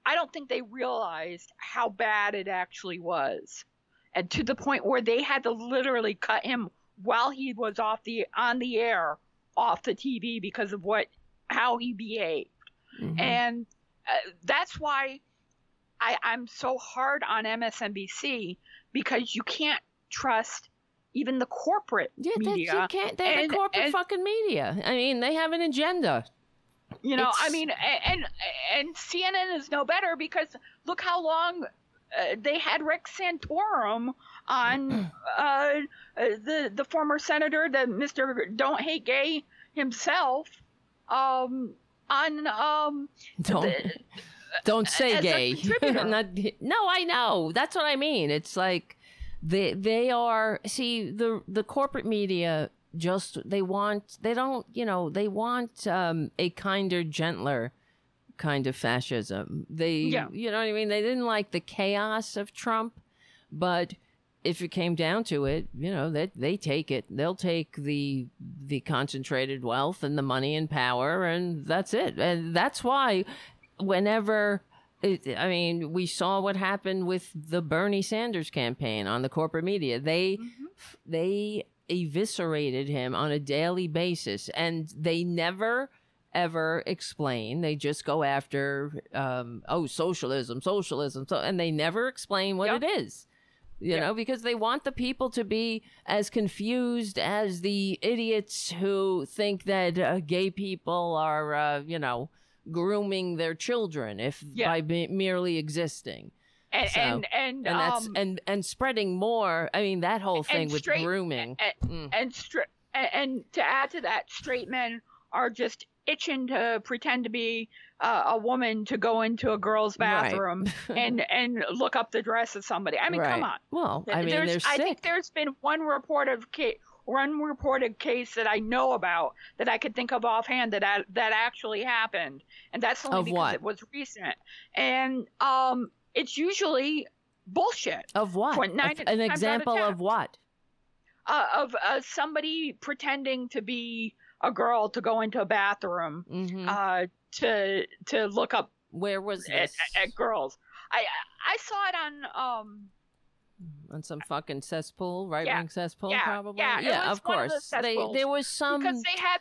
E: I don't think they realized how bad it actually was, and to the point where they had to literally cut him while he was off the on the air off the TV because of what how he behaved, mm-hmm. and uh, that's why I, I'm so hard on MSNBC because you can't trust even the corporate
B: yeah,
E: media.
B: You can't. They're and, the corporate and, fucking media. I mean, they have an agenda.
E: You know, it's... I mean, and and CNN is no better because look how long uh, they had Rick Santorum on uh, the the former senator, the Mister Don't Hate Gay himself, um, on um,
B: don't the, don't say gay. (laughs) Not, no, I know. That's what I mean. It's like they they are see the the corporate media just they want they don't you know they want um, a kinder gentler kind of fascism they yeah. you know what i mean they didn't like the chaos of trump but if it came down to it you know that they, they take it they'll take the the concentrated wealth and the money and power and that's it and that's why whenever it, I mean, we saw what happened with the Bernie Sanders campaign on the corporate media. They mm-hmm. they eviscerated him on a daily basis, and they never ever explain. They just go after, um, oh, socialism, socialism, so, and they never explain what yep. it is. You yep. know, because they want the people to be as confused as the idiots who think that uh, gay people are, uh, you know, grooming their children if yeah. by be, merely existing.
E: And, so, and and
B: and
E: that's um,
B: and and spreading more. I mean, that whole thing with straight, grooming
E: and mm. and, stra- and to add to that, straight men are just itching to pretend to be uh, a woman to go into a girl's bathroom right. (laughs) and and look up the dress of somebody. I mean,
B: right.
E: come on.
B: Well, I mean, there's,
E: I think there's been one report of case one reported case that I know about that I could think of offhand that I, that actually happened, and that's only
B: of
E: because
B: what?
E: it was recent. And um, it's usually bullshit.
B: Of what?
E: Nine,
B: An example of what?
E: Uh, of uh, somebody pretending to be a girl to go into a bathroom
B: mm-hmm.
E: uh, to to look up.
B: Where was
E: this? At, at, girls. I I saw it on um
B: on some fucking cesspool, right wing
E: yeah.
B: cesspool,
E: yeah.
B: probably.
E: Yeah,
B: yeah of course.
E: Of
B: they there was some
E: because they had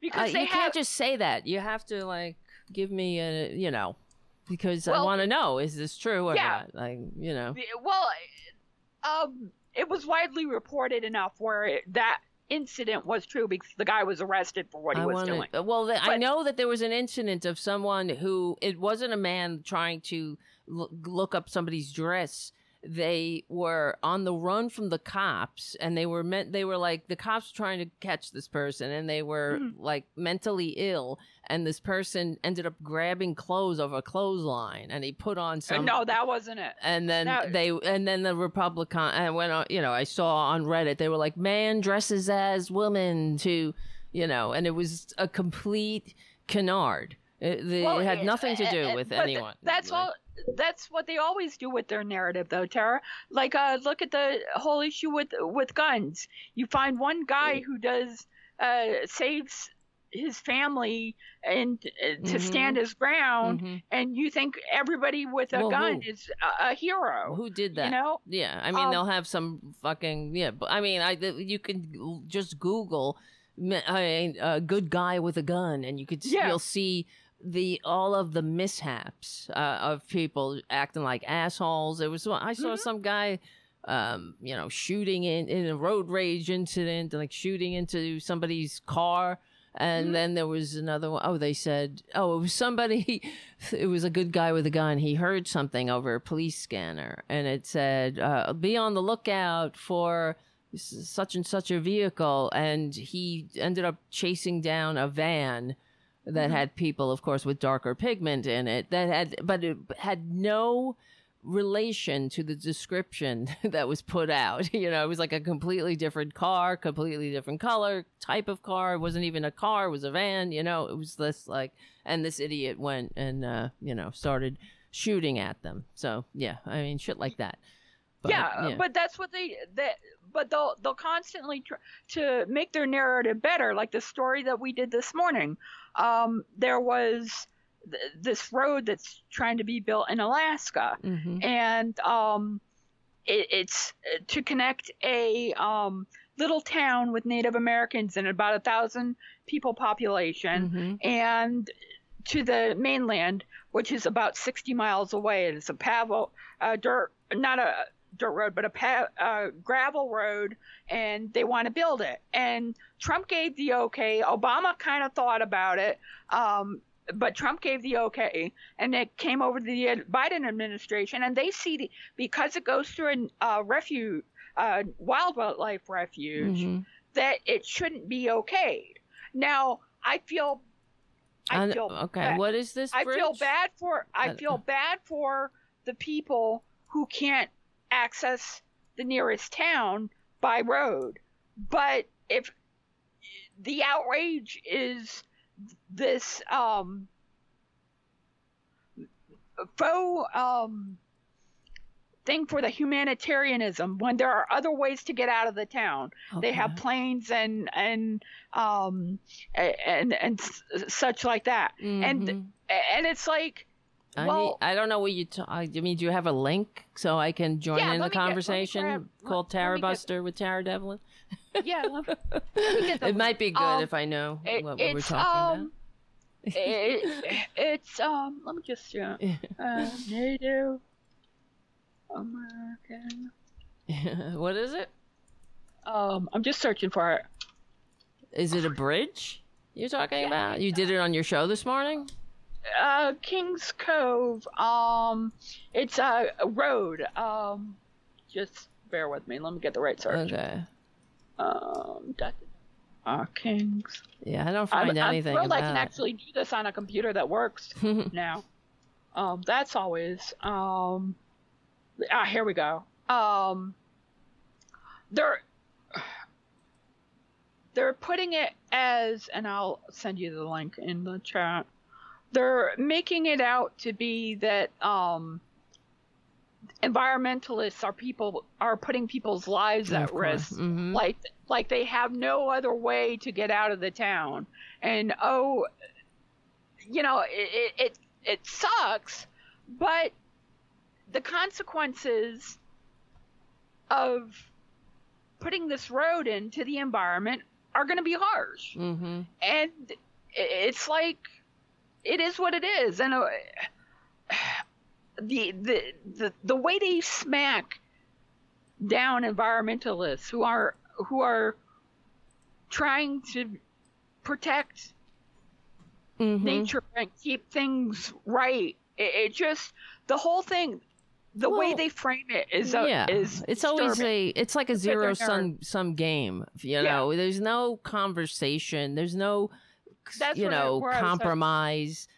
E: because
B: uh,
E: they
B: you
E: had...
B: can't just say that. You have to like give me a you know because
E: well,
B: I want to know is this true or
E: yeah.
B: not? Like you know.
E: Well, um, it was widely reported enough where it, that incident was true because the guy was arrested for what he
B: I
E: was
B: wanna,
E: doing.
B: Well, the, but, I know that there was an incident of someone who it wasn't a man trying to l- look up somebody's dress they were on the run from the cops and they were meant they were like the cops trying to catch this person and they were mm. like mentally ill and this person ended up grabbing clothes over a clothesline and he put on some
E: no that wasn't it
B: and then that... they and then the republican and when on you know i saw on reddit they were like man dresses as woman to you know and it was a complete canard it, the, well, it had nothing to do with anyone.
E: That's like, all. That's what they always do with their narrative, though, Tara. Like, uh, look at the whole issue with with guns. You find one guy who does uh, saves his family and uh, to mm-hmm. stand his ground,
B: mm-hmm.
E: and you think everybody with a
B: well,
E: gun
B: who?
E: is a, a, hero.
B: Who did that?
E: You know?
B: Yeah, I mean, um, they'll have some fucking yeah. But I mean, I you can just Google. I mean, a good guy with a gun, and you could yeah. you'll see the all of the mishaps uh, of people acting like assholes. It was I saw mm-hmm. some guy, um, you know, shooting in in a road rage incident, like shooting into somebody's car. And mm-hmm. then there was another one. Oh, they said, oh, it was somebody. (laughs) It was a good guy with a gun. He heard something over a police scanner, and it said, uh, "Be on the lookout for." such and such a vehicle and he ended up chasing down a van that mm-hmm. had people, of course, with darker pigment in it. That had, but it had no relation to the description (laughs) that was put out. (laughs) You know, it was like a completely different car, completely different color, type of car. It wasn't even a car; it was a van. You know, it was this like, and this idiot went and uh, you know started shooting at them. So yeah, I mean, shit like that.
E: But, yeah, yeah, but that's what they that but they'll they'll constantly try to make their narrative better. Like the story that we did this morning, um, there was th- this road that's trying to be built in Alaska, and um, it, it's uh, to connect a um, little town with Native Americans and about a thousand people population, and to the mainland, which is about 60 miles away. And it's a pavel, uh, dirt, not a dirt road, but a pa- uh, gravel road, and they want to build it. And Trump gave the okay. Obama kind of thought about it, um, but Trump gave the okay, and it came over to the Biden administration, and they see the, because it goes through a uh, refuge, uh, wildlife refuge, that it shouldn't be okayed. Now, I feel. I feel
B: okay,
E: bad.
B: what is this?
E: I feel bad for I
B: Uh,
E: feel bad for the people who can't access the nearest town by road. But if the outrage is this um faux um thing for the humanitarianism when there are other ways to get out of the town. They have planes and and um and and such like that. And and it's like
B: I,
E: well,
B: need, I don't know what you. Ta- I mean, do you have a link so I can join
E: Yeah,
B: in the
E: get-
B: conversation
E: grab-
B: called Tara
E: get-
B: Buster with Tara Devlin?
E: Yeah, let me- let me get the (laughs)
B: It might be good
E: um,
B: if I know
E: it-
B: what, what we're talking
E: um, it, it's um let me just uh, uh native american. (laughs)
B: What is it?
E: um i'm just searching for it.
B: Is it a bridge you're talking about? You did it on your show this morning?
E: uh kings cove um it's a road um just bear with me. Let me get the right search.
B: Okay.
E: Um uh kings
B: Yeah, I don't
E: I'm,
B: find
E: I'm
B: anything
E: thrilled
B: about
E: I can actually do this on a computer that works (laughs) now. Um, that's always. Um, ah, here we go. Um, they're they're putting it as, and I'll send you the link in the chat. They're making it out to be that um, environmentalists are people are putting people's lives at risk.
B: Mhm.
E: like like they have no other way to get out of the town. And oh you know it it it, sucks but the consequences of putting this road into the environment are going to be harsh.
B: Mhm.
E: and it's like it is what it is. And uh, the, the the the way they smack down environmentalists who are who are trying to protect
B: Mhm.
E: nature and keep things right it, it just the whole thing the way they frame it is a,
B: yeah,
E: is
B: it's always a it's like a zero sum sum game. You know, there's no conversation. There's no
E: That's
B: you know
E: where I
B: compromise.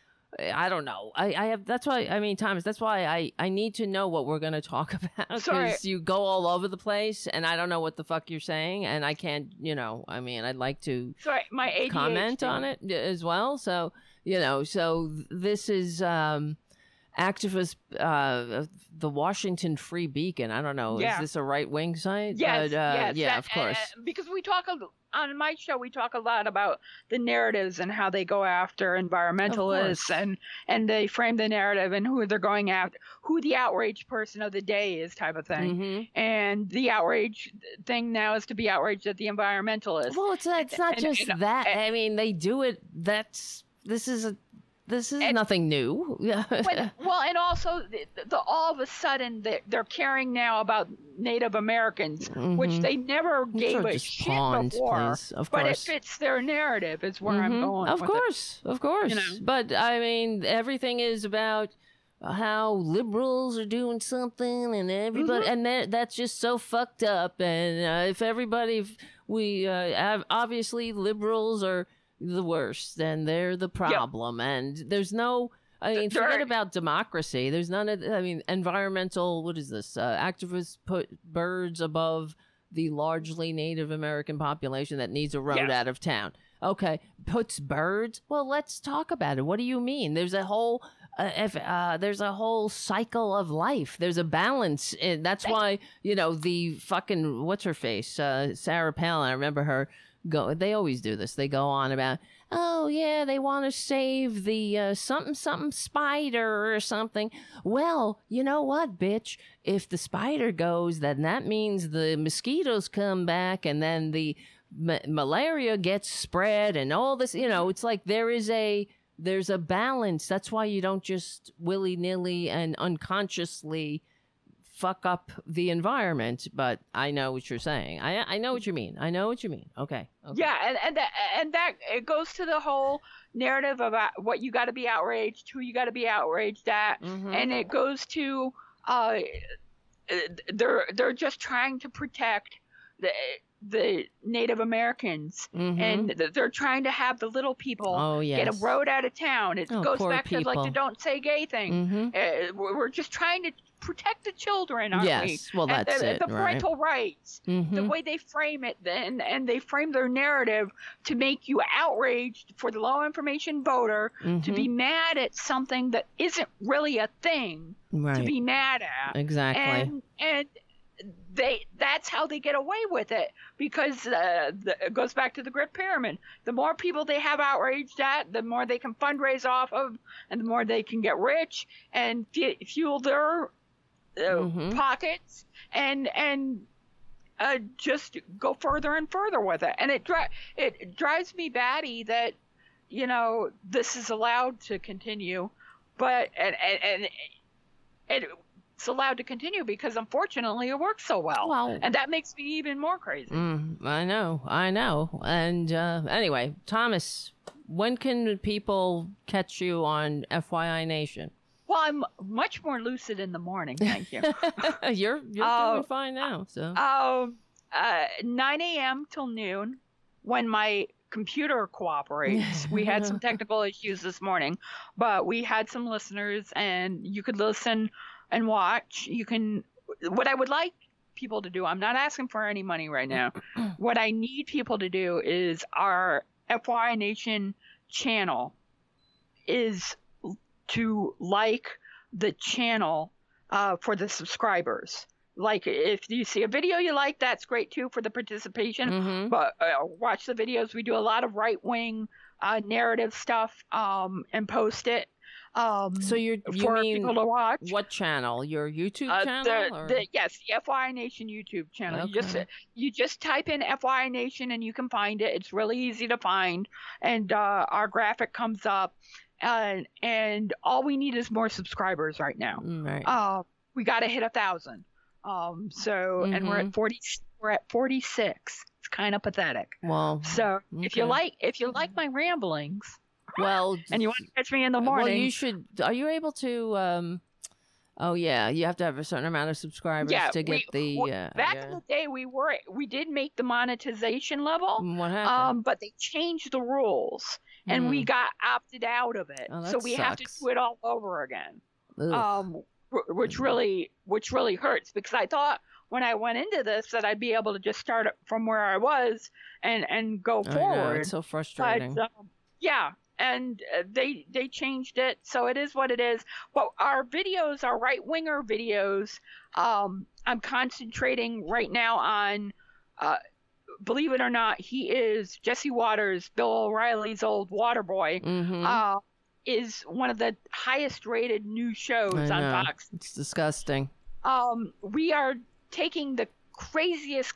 B: I don't know. I, I have that's why I mean Thomas. That's why I I need to know what we're going to talk (laughs) about because you go all over the place and I don't know what the fuck you're saying and I can't. You know, I mean, I'd like to
E: sorry my ADHD.
B: comment on it as well. So you know, so this is um activist uh the Washington Free Beacon. I don't know.
E: Yeah.
B: Is this a right wing site?
E: Yes,
B: uh,
E: yes,
B: yeah,
E: that-
B: of course.
E: uh, because we talk a, on my show, we talk a lot about the narratives and how they go after environmentalists and and they frame the narrative and who they're going after, who the outrage person of the day is, type of thing.
B: Mhm.
E: And the outrage thing now is to be outraged at the environmentalists.
B: Well, it's not, it's not
E: and-
B: just
E: and-
B: that.
E: and-
B: I mean, they do it. That's this is a this is
E: And-
B: nothing new. (laughs) Yeah.
E: When- well, and also the, the, all of a sudden they're, they're caring now about Native Americans, which they never gave a shit
B: pawns,
E: before.
B: please. Of
E: but
B: course.
E: it fits their narrative, is where I'm
B: Mhm.
E: going.
B: Of
E: with it.
B: course, of course.
E: know?
B: But I mean, everything is about how liberals are doing something, and everybody,
E: Mm-hmm.
B: and that's just so fucked up. And uh, if everybody, if we uh, have, obviously liberals are the worst, and they're the problem, and there's no. I mean, forget about democracy. There's none of. I mean, environmental. What is this? Uh, activists put birds above the largely Native American population that needs a road
E: Yes.
B: out of town. Okay, puts birds. Well, let's talk about it. What do you mean? There's a whole. Uh, if uh, there's a whole cycle of life, there's a balance. In, that's why you know the fucking what's her face, uh, Sarah Palin. I remember her go. They always do this. They go on about, oh yeah, they want to save the uh, something something spider or something. Well, you know what, bitch? If the spider goes, then that means the mosquitoes come back, and then the ma- malaria gets spread, and all this. You know, it's like there is a there's a balance. That's why you don't just willy nilly and unconsciously fuck up the environment. But I know what you're saying. I I know what you mean. I know what you mean. Okay. okay.
E: Yeah, and and that, and that it goes to the whole narrative about what you got to be outraged, who you got to be outraged at,
B: Mhm.
E: and it goes to uh, they're they're just trying to protect the the Native Americans,
B: Mhm.
E: and they're trying to have the little people
B: Oh
E: get a road out of town. It
B: Oh,
E: goes back to like
B: people.
E: the don't say gay thing.
B: hmm
E: Uh, we're just trying to protect the children, aren't we?
B: Yes. Well,
E: And
B: that's
E: the,
B: it.
E: the
B: right.
E: parental rights the
B: hmm
E: way they frame it then and they frame their narrative to make you outraged for the low information voter to
B: Mm-hmm.
E: be mad at something that isn't really a thing
B: right.
E: to be mad at
B: exactly.
E: and and they that's how they get away with it because uh, the, it goes back to the grit pyramid the more people they have outraged at the more they can fundraise off of and the more they can get rich and fu- fuel their uh,
B: Mhm.
E: pockets and and uh, just go further and further with it and it dri- it drives me batty that you know this is allowed to continue but and and, and it's allowed to continue because unfortunately it works so well
B: Well-
E: and that makes me even more crazy
B: Mm, I know, I know. And uh, anyway, Thomas, when can people catch you on FYI Nation?
E: Well i'm much more lucid in the morning thank you. (laughs)
B: You're you're
E: Oh,
B: doing fine now. So.
E: um uh 9 a.m till noon when my computer cooperates. We had some (laughs) technical issues this morning but we had some listeners and you could listen and watch. You can what i would like people to do i'm not asking for any money right now. (clears throat) What i need people to do is our FY nation channel is to like the channel uh, for the subscribers like if you see a video you like that's great too for the participation
B: Mhm.
E: but uh, watch the videos we do a lot of right wing uh, narrative stuff um, and post it um,
B: So you're you
E: for
B: mean
E: people to watch
B: what channel? Your YouTube
E: uh,
B: channel?
E: the,
B: or-
E: the, yes, the FYI Nation YouTube channel. You just you just type in FYI Nation and you can find it. It's really easy to find, and uh, our graphic comes up, and and all we need is more subscribers right now.
B: Mm, right.
E: Uh, we got to hit a thousand. Um, so and we're at forty. We're at forty six. It's kind of pathetic.
B: well,
E: So if you like if you like my ramblings
B: well,
E: and you want to catch me in the morning, well,
B: you should. Are you able to? um Oh yeah, you have to have a certain amount of subscribers
E: yeah,
B: to get
E: we,
B: the.
E: w-
B: Uh,
E: back
B: yeah.
E: in the day we were we did make the monetization level.
B: Mm, what happened?
E: Um, but they changed the rules, and we got opted out of it.
B: Oh,
E: so we have to do it all over again. Um, which really, which really hurts because I thought when I went into this that I'd be able to just start from where I was and and go
B: know,
E: forward.
B: it's so
E: but
B: frustrating.
E: um, yeah, and uh, they they changed it, so it is what it is. But our videos, our right winger videos, um, I'm concentrating right now on. Uh, believe it or not, he is Jesse Watters, Bill O'Reilly's old water boy.
B: hmm
E: Uh, is one of the highest rated new shows on. Fox.
B: It's disgusting.
E: Um, we are taking the craziest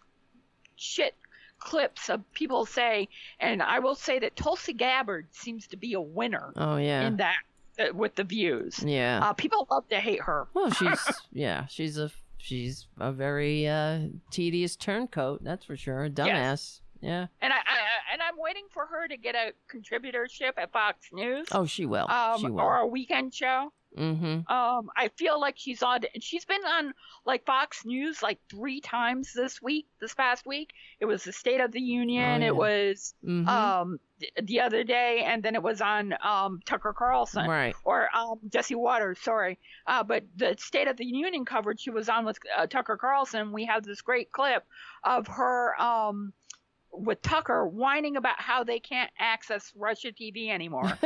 E: shit clips of people say, and I will say that Tulsi Gabbard seems to be a winner
B: Oh yeah,
E: in that uh, with the views.
B: yeah.
E: Uh, people love to hate her.
B: well, (laughs) she's yeah, she's a she's a very uh, tedious turncoat. That's for sure. A dumbass. Yeah.
E: And I, I and I'm waiting for her to get a contributorship at Fox News.
B: Oh, she will.
E: um,
B: she will.
E: or a weekend show.
B: Mm-hmm.
E: Um, I feel like she's on. She's been on like Fox News like three times this week. This past week, it was the State of the Union.
B: Oh, yeah.
E: It was
B: Mm-hmm.
E: um th- the other day, and then it was on um Tucker Carlson
B: right.
E: or um Jesse Watters. Sorry, uh, but the State of the Union coverage she was on with uh, Tucker Carlson. We have this great clip of her um with Tucker whining about how they can't access Russia TV anymore. (laughs)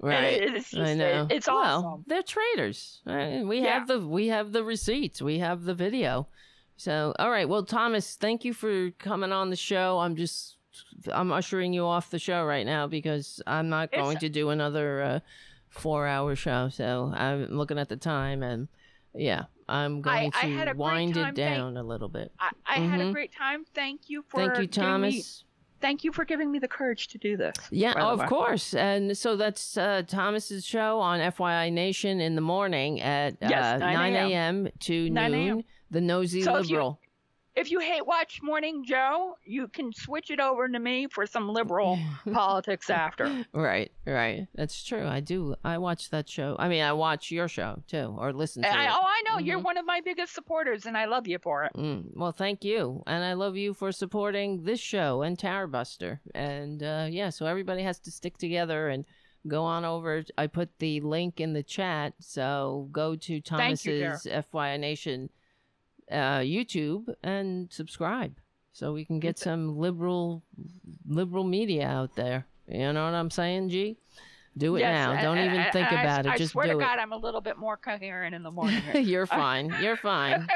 B: right.
E: it- it's
B: I
E: just-
B: know.
E: it's
B: well,
E: awesome.
B: They're traitors. Right? We
E: Yeah.
B: have the we have the receipts. We have the video. So, all right. Well, Thomas, thank you for coming on the show. I'm just I'm ushering you off the show right now because I'm not going
E: It's-
B: to do another uh, four hour show. So I'm looking at the time and yeah, I'm going
E: I
B: to
E: a
B: wind it
E: Thank-
B: down a little bit.
E: I, I had a
B: Mhm.
E: great time. Thank you for
B: Thank you,
E: giving
B: Thomas.
E: Me, thank you for giving me the courage to do this.
B: Yeah, of course. And so that's uh, Thomas's show on FYI Nation in the morning at
E: Yes,
B: uh,
E: 9
B: 9
E: a.m.
B: to
E: 9
B: noon. The Nosy
E: So
B: Liberal.
E: If you hate watch Morning Joe, you can switch it over to me for some liberal (laughs) politics after.
B: Right, right. That's true. I do. I watch that show. I mean, I watch your show too, or listen to
E: I,
B: it.
E: oh, I know you're
B: Mhm.
E: one of my biggest supporters, and I love you for it.
B: Mm, well, thank you, and I love you for supporting this show and Tower Buster. And uh, yeah, so everybody has to stick together and go on over. I put the link in the chat, so go to
E: Thank you,
B: Thomas's FYI Nation uh, YouTube and subscribe, so we can get some liberal liberal media out there. You know what I'm saying, G? Do it
E: Yes,
B: now. Don't
E: and-
B: even
E: and
B: think
E: I-
B: about it.
E: I
B: Just
E: swear
B: do
E: to
B: it.
E: God, I'm a little bit more coherent in the morning. (laughs)
B: You're (laughs) fine. You're fine.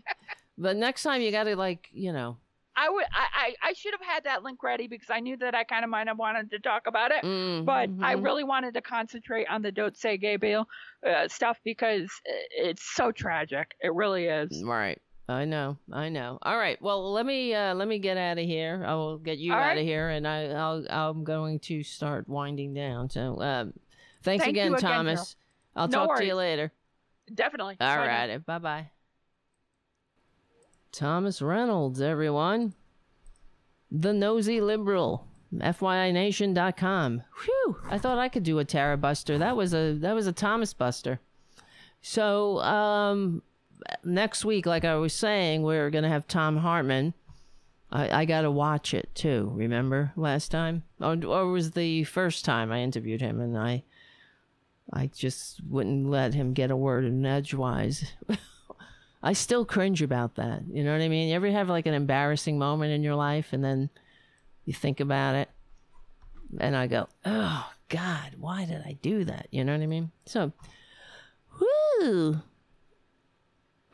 B: (laughs) but next time you got to like, you know,
E: I would, I, I, I should have had that link ready because I knew that I kind of might have wanted to talk about it.
B: mm,
E: But I
B: mhm.
E: really wanted to concentrate on the Don't Say Gay Bill uh, stuff because it's so tragic. It really is.
B: Right. I know. I know. All right. Well, let me uh let me get out of here. I will get you
E: All
B: out
E: right.
B: of here and I I'll I'm going to start winding down. So, um thanks
E: Thank
B: again,
E: again,
B: Thomas. I'll
E: No
B: talk to you later.
E: Definitely.
B: All
E: Bye
B: right. Bye-bye. Thomas Reynolds, everyone. The Nosy Liberal. FYINation.com. Whew. I thought I could do a Tara Buster. That was a that was a Thomas Buster. So um next week, like I was saying, we're gonna have Thom Hartmann. I, I gotta watch it too, remember last time? Or, or was the first time I interviewed him and I I just wouldn't let him get a word in edgewise. (laughs) I still cringe about that. You know what I mean? You ever have like an embarrassing moment in your life and then you think about it and I go, oh, God, why did I do that? You know what I mean? So, whoo.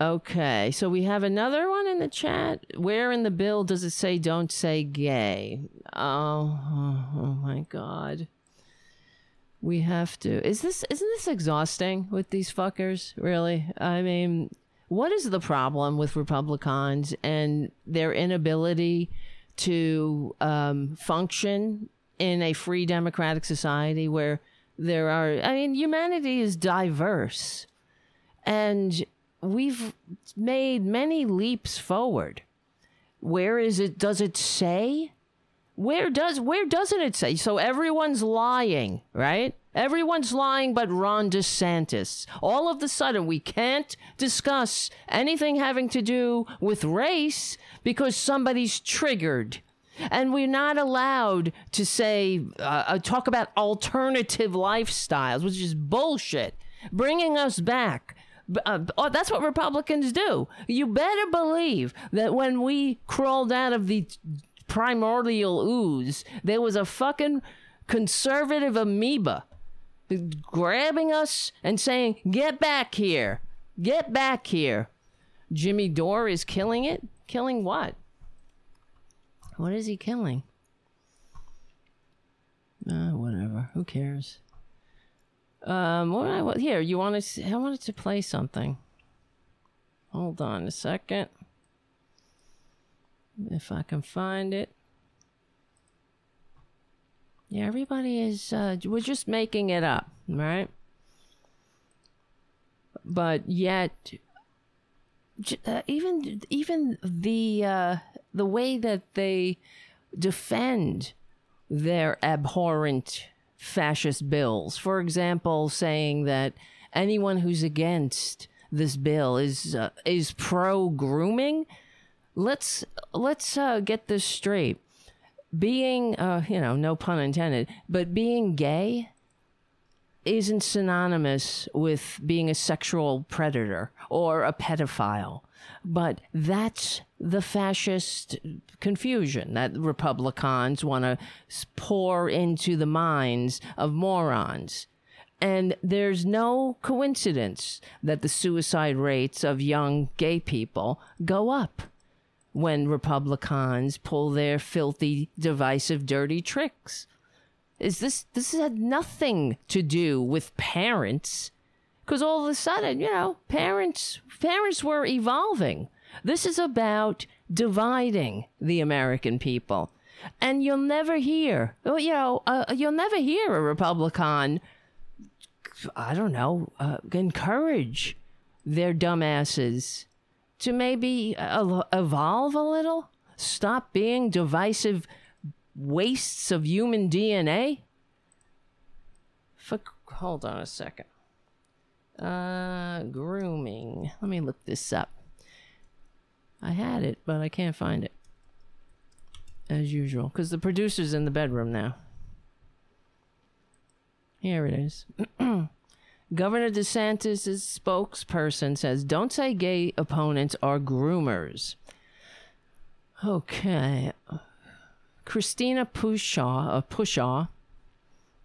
B: Okay, so we have another one in the chat. Where in the bill does it say don't say gay? Oh, oh, oh my God. We have to. Is this isn't this exhausting with these fuckers? Really? I mean, what is the problem with Republicans and their inability to um, function in a free democratic society where there are? I mean, humanity is diverse, and we've made many leaps forward. Where is it? Does it say? Where does where doesn't it say? So everyone's lying, right? Everyone's lying but Ron DeSantis. All of the sudden we can't discuss anything having to do with race because somebody's triggered. And we're not allowed to say uh, uh, talk about alternative lifestyles, which is bullshit. Bringing us back Uh, oh, that's what Republicans do. You better believe that when we crawled out of the primordial ooze, there was a fucking conservative amoeba grabbing us and saying, Get back here. Get back here. Jimmy Dore is killing it? Killing what? What is he killing? Uh, whatever. Who cares? Um, what I what, here? You want to? I wanted to play something. Hold on a second. If I can find it. Yeah, everybody is. Uh, we're just making it up, right? But yet, uh, even even the uh, the way that they defend their abhorrent fascist bills. For example, saying that anyone who's against this bill is uh, is pro grooming. Let's let's uh, get this straight. Being, uh, you know, no pun intended, but being gay isn't synonymous with being a sexual predator or a pedophile. But that's the fascist confusion that Republicans want to pour into the minds of morons. And there's no coincidence that the suicide rates of young gay people go up. When Republicans pull their filthy, divisive, dirty tricks. Is this this had nothing to do with parents? Because all of a sudden, you know, parents parents were evolving. This is about dividing the American people. And you'll never hear, you know, uh, you'll never hear a Republican, I don't know, uh, encourage their dumbasses to maybe uh, evolve a little, stop being divisive wastes of human DNA. For, hold on a second. Uh, grooming. Let me look this up. I had it, but I can't find it. As usual, because the producer's in the bedroom now. Here it is. (clears throat) Governor DeSantis' spokesperson says, Don't say gay opponents are groomers. Okay. Christina Pushaw, uh, Pushaw,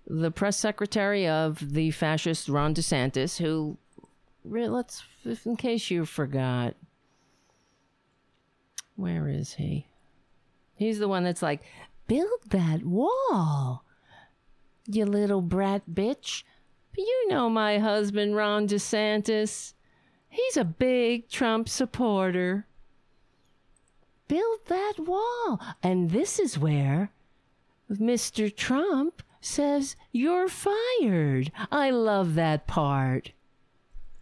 B: the press secretary of the fascist Ron DeSantis, who, let's, in case you forgot, where is he? He's the one that's like, build that wall, you little brat bitch. You know my husband, Ron DeSantis. He's a big Trump supporter. Build that wall. And this is where Mr. Trump says, You're fired. I love that part.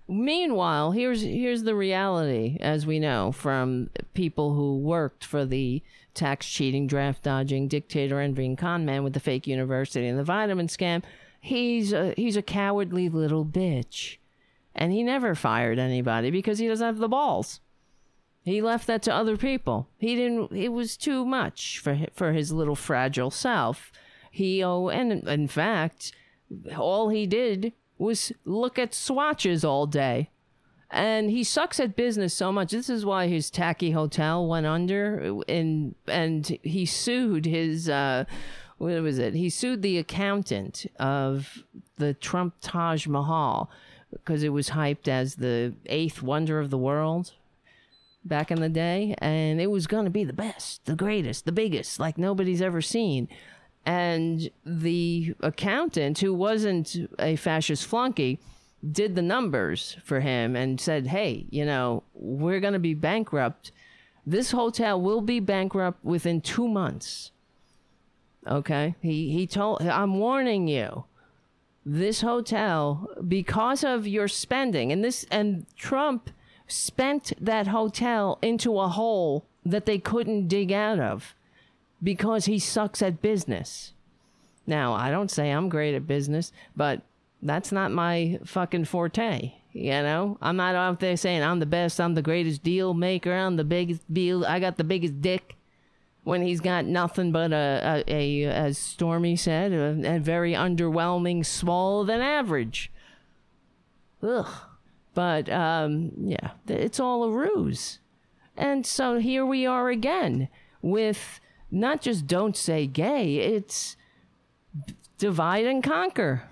B: Meanwhile, here's here's the reality, as we know from people who worked for the tax cheating, draft dodging, dictator envying con man with the fake university and the vitamin scam. He's a, he's a cowardly little bitch, and he never fired anybody because he doesn't have the balls. He left that to other people. He didn't. It was too much for for his little fragile self. He oh, and in fact, all he did was look at swatches all day. And he sucks at business so much. This is why his tacky hotel went under and and he sued his uh what was it? He sued the accountant of the Trump Taj Mahal because it was hyped as the eighth wonder of the world back in the day and it was going to be the best, the greatest, the biggest like nobody's ever seen. And the accountant who wasn't a fascist flunky did the numbers for him and said hey you know we're going to be bankrupt. This hotel will be bankrupt within two months okay he he told i'm warning you this hotel because of your spending and this and trump spent that hotel into a hole that they couldn't dig out of because he sucks at business. Now, I don't say I'm great at business, but that's not my fucking forte. You know, I'm not out there saying I'm the best, I'm the greatest deal maker, I'm the biggest deal, I got the biggest dick. When he's got nothing but a, a, a as Stormy said, a, a very underwhelming, smaller than average. Ugh. But um, yeah, it's all a ruse. And so here we are again with not just don't say gay, it's divide and conquer.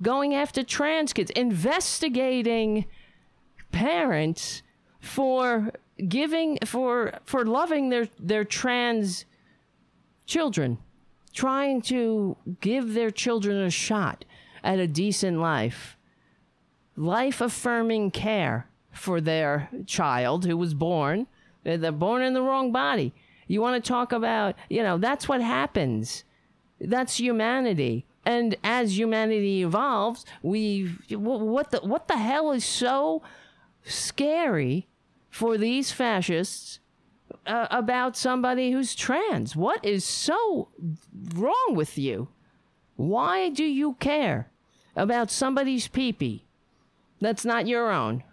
B: Going after trans kids, investigating parents for giving for for loving their their trans children, trying to give their children a shot at a decent life. Life affirming care for their child who was born. They're born in the wrong body you want to talk about, you know, that's what happens. That's humanity. And as humanity evolves, we what the what the hell is so scary for these fascists uh, about somebody who's trans? What is so wrong with you? Why do you care about somebody's peepee that's not your own?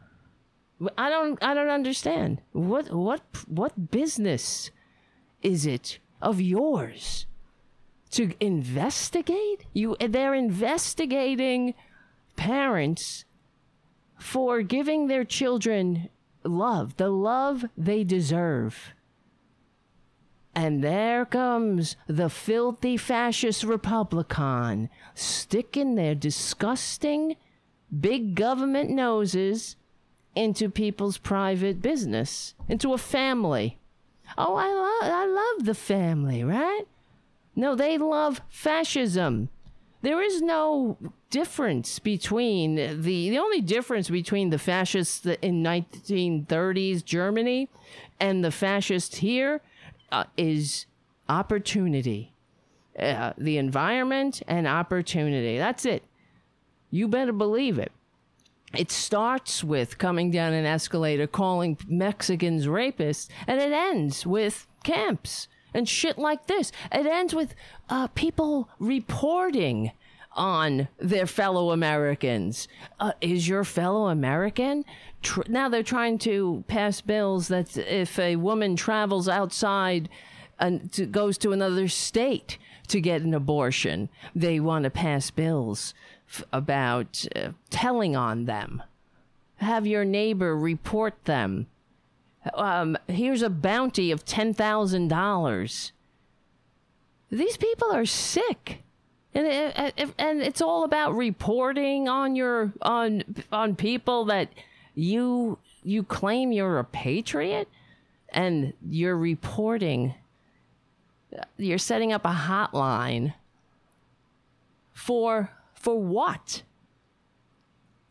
B: I don't I don't understand. What what what business is it of yours to investigate? You they're investigating parents for giving their children love, the love they deserve. And there comes the filthy fascist Republican sticking their disgusting big government noses into people's private business, into a family Oh, I love I love the family, right? No, they love fascism. There is no difference between the the only difference between the fascists in 1930s Germany and the fascists here uh, is opportunity. Uh, the environment and opportunity. That's it. You better believe it. It starts with coming down an escalator calling Mexicans rapists, and it ends with camps and shit like this. It ends with uh, people reporting on their fellow Americans. Uh, is your fellow American? Tr- now they're trying to pass bills that if a woman travels outside and to, goes to another state to get an abortion, they want to pass bills f- about uh, telling on them. Have your neighbor report them. Um, here's a bounty of $10,000. These people are sick. And, it, and it's all about reporting on your on on people that you you claim you're a patriot and you're reporting you're setting up a hotline for for what?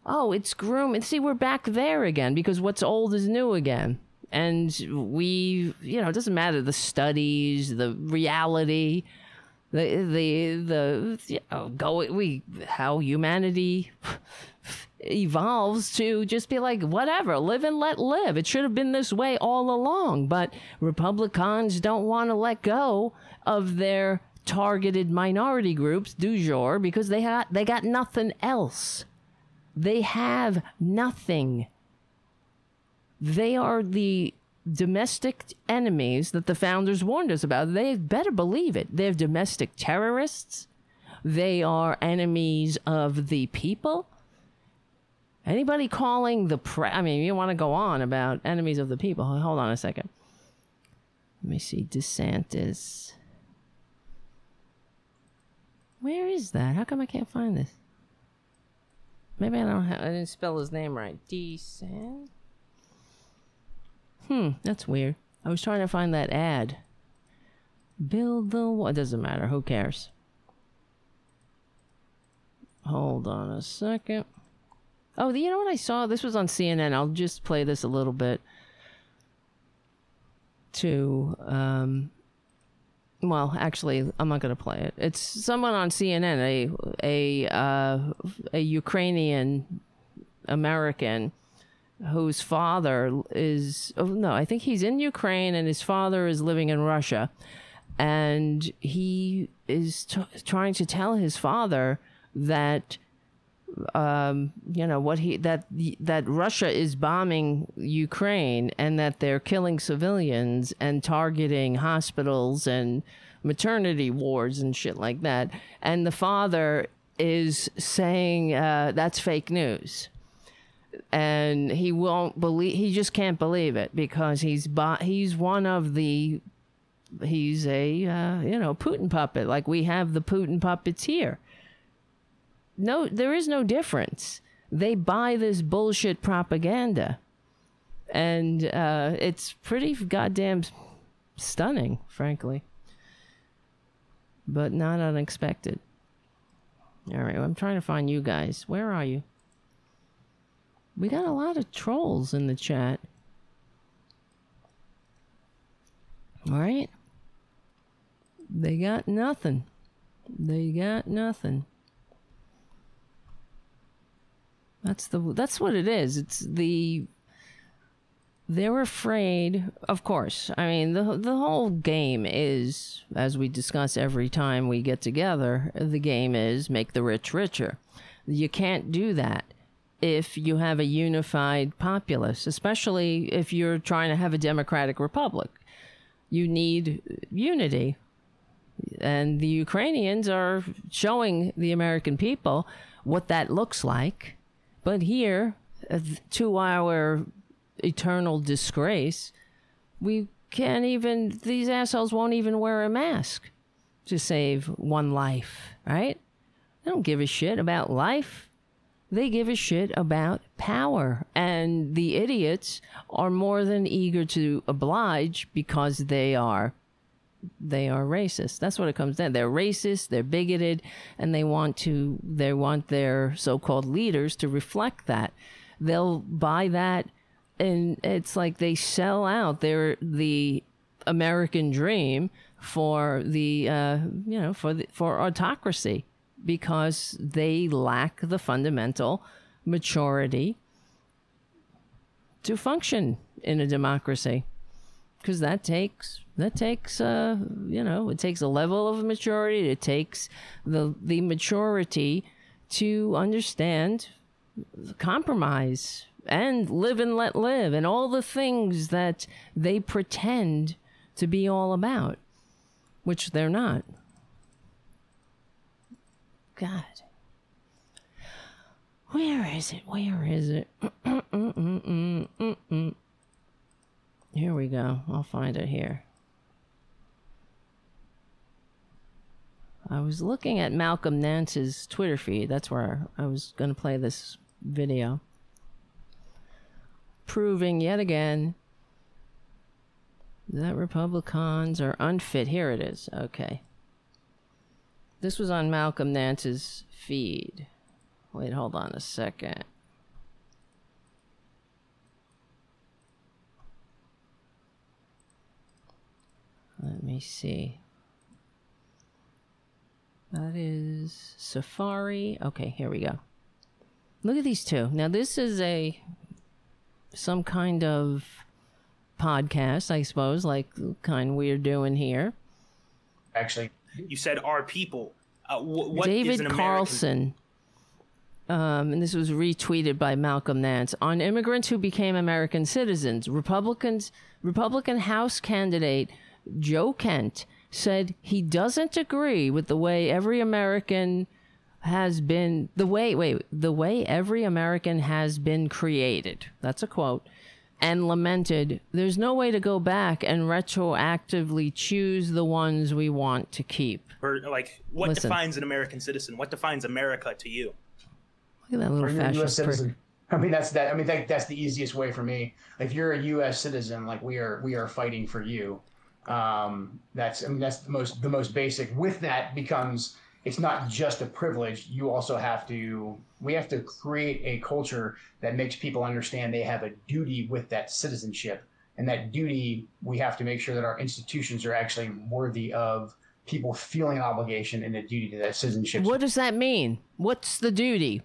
B: Oh, it's grooming. See, we're back there again because what's old is new again. And we, you know, it doesn't matter the studies, the reality, the the the you know, go we how humanity (laughs) evolves to just be like whatever live and let live. It should have been this way all along but republicans don't want to let go of their targeted minority groups du jour because they had they got nothing else. They have nothing they are the domestic enemies that the founders warned us about. They better believe it. They're domestic terrorists. They are enemies of the people. Anybody calling the pre I mean, you want to go on about enemies of the people. Hold on a second. Let me see. DeSantis. Where is that? How come I can't find this? Maybe I don't have, I didn't spell his name right. DeSantis. Hmm, that's weird. I was trying to find that ad. Build the what? It doesn't matter. Who cares? Hold on a second. Oh, you know what I saw? This was on CNN. I'll just play this a little bit. To, um, well, actually, I'm not going to play it. It's someone on CNN, a a uh, a Ukrainian American whose father is oh no i think he's in ukraine and his father is living in russia and he is t- trying to tell his father that um, you know what he that that Russia is bombing Ukraine and that they're killing civilians and targeting hospitals and maternity wards and shit like that. And the father is saying uh, that's fake news and he won't believe he just can't believe it because he's he's one of the he's a uh, you know Putin puppet like we have the Putin puppets here. No, there is no difference. They buy this bullshit propaganda, and uh, it's pretty goddamn stunning, frankly, but not unexpected. All right, well, I'm trying to find you guys. Where are you? We got a lot of trolls in the chat. All right. They got nothing. They got nothing. That's the that's what it is. It's the they're afraid, of course. I mean, the the whole game is as we discuss every time we get together, the game is make the rich richer. You can't do that if you have a unified populace, especially if you're trying to have a democratic republic. You need unity. And the Ukrainians are showing the American people what that looks like. But here, uh, to our eternal disgrace, we can't even, these assholes won't even wear a mask to save one life, right? They don't give a shit about life. They give a shit about power. And the idiots are more than eager to oblige because they are they are racist. That's what it comes down. They're racist, they're bigoted, and they want to they want their so-called leaders to reflect that. They'll buy that and it's like they sell out their the American dream for the uh, you know for the, for autocracy because they lack the fundamental maturity to function in a democracy. Because that takes that takes uh you know it takes a level of maturity it takes the the maturity to understand compromise and live and let live and all the things that they pretend to be all about which they're not god where is it where is it (clears throat) Here we go. I'll find it here. I was looking at Malcolm Nance's Twitter feed. That's where I was going to play this video. Proving yet again that Republicans are unfit. Here it is. Okay. This was on Malcolm Nance's feed. Wait, hold on a second. Let me see. That is Safari. Okay, here we go. Look at these two. Now this is a some kind of podcast, I suppose, like kind we're doing here.
F: Actually, you said our people. Uh, wh- what
B: David Carlson. Um, and this was retweeted by Malcolm Nance on immigrants who became American citizens. Republicans, Republican House candidate Joe Kent said he doesn't agree with the way every American has been the way wait the way every American has been created. That's a quote. And lamented, there's no way to go back and retroactively choose the ones we want to keep.
F: or like what
B: Listen.
F: defines an American citizen? What defines America to you?
B: Look at that little
G: Or you're a U.S.
B: fascist. per-
G: citizen. I mean, that's that. I mean, that, that's the easiest way for me. If you're a U.S. citizen, like we are, we are fighting for you. Um, that's I mean, that's the most the most basic. With that becomes it's not just a privilege. You also have to we have to create a culture that makes people understand they have a duty with that citizenship, and that duty we have to make sure that our institutions are actually worthy of people feeling an obligation and a duty to that citizenship.
B: What does that mean? What's the duty?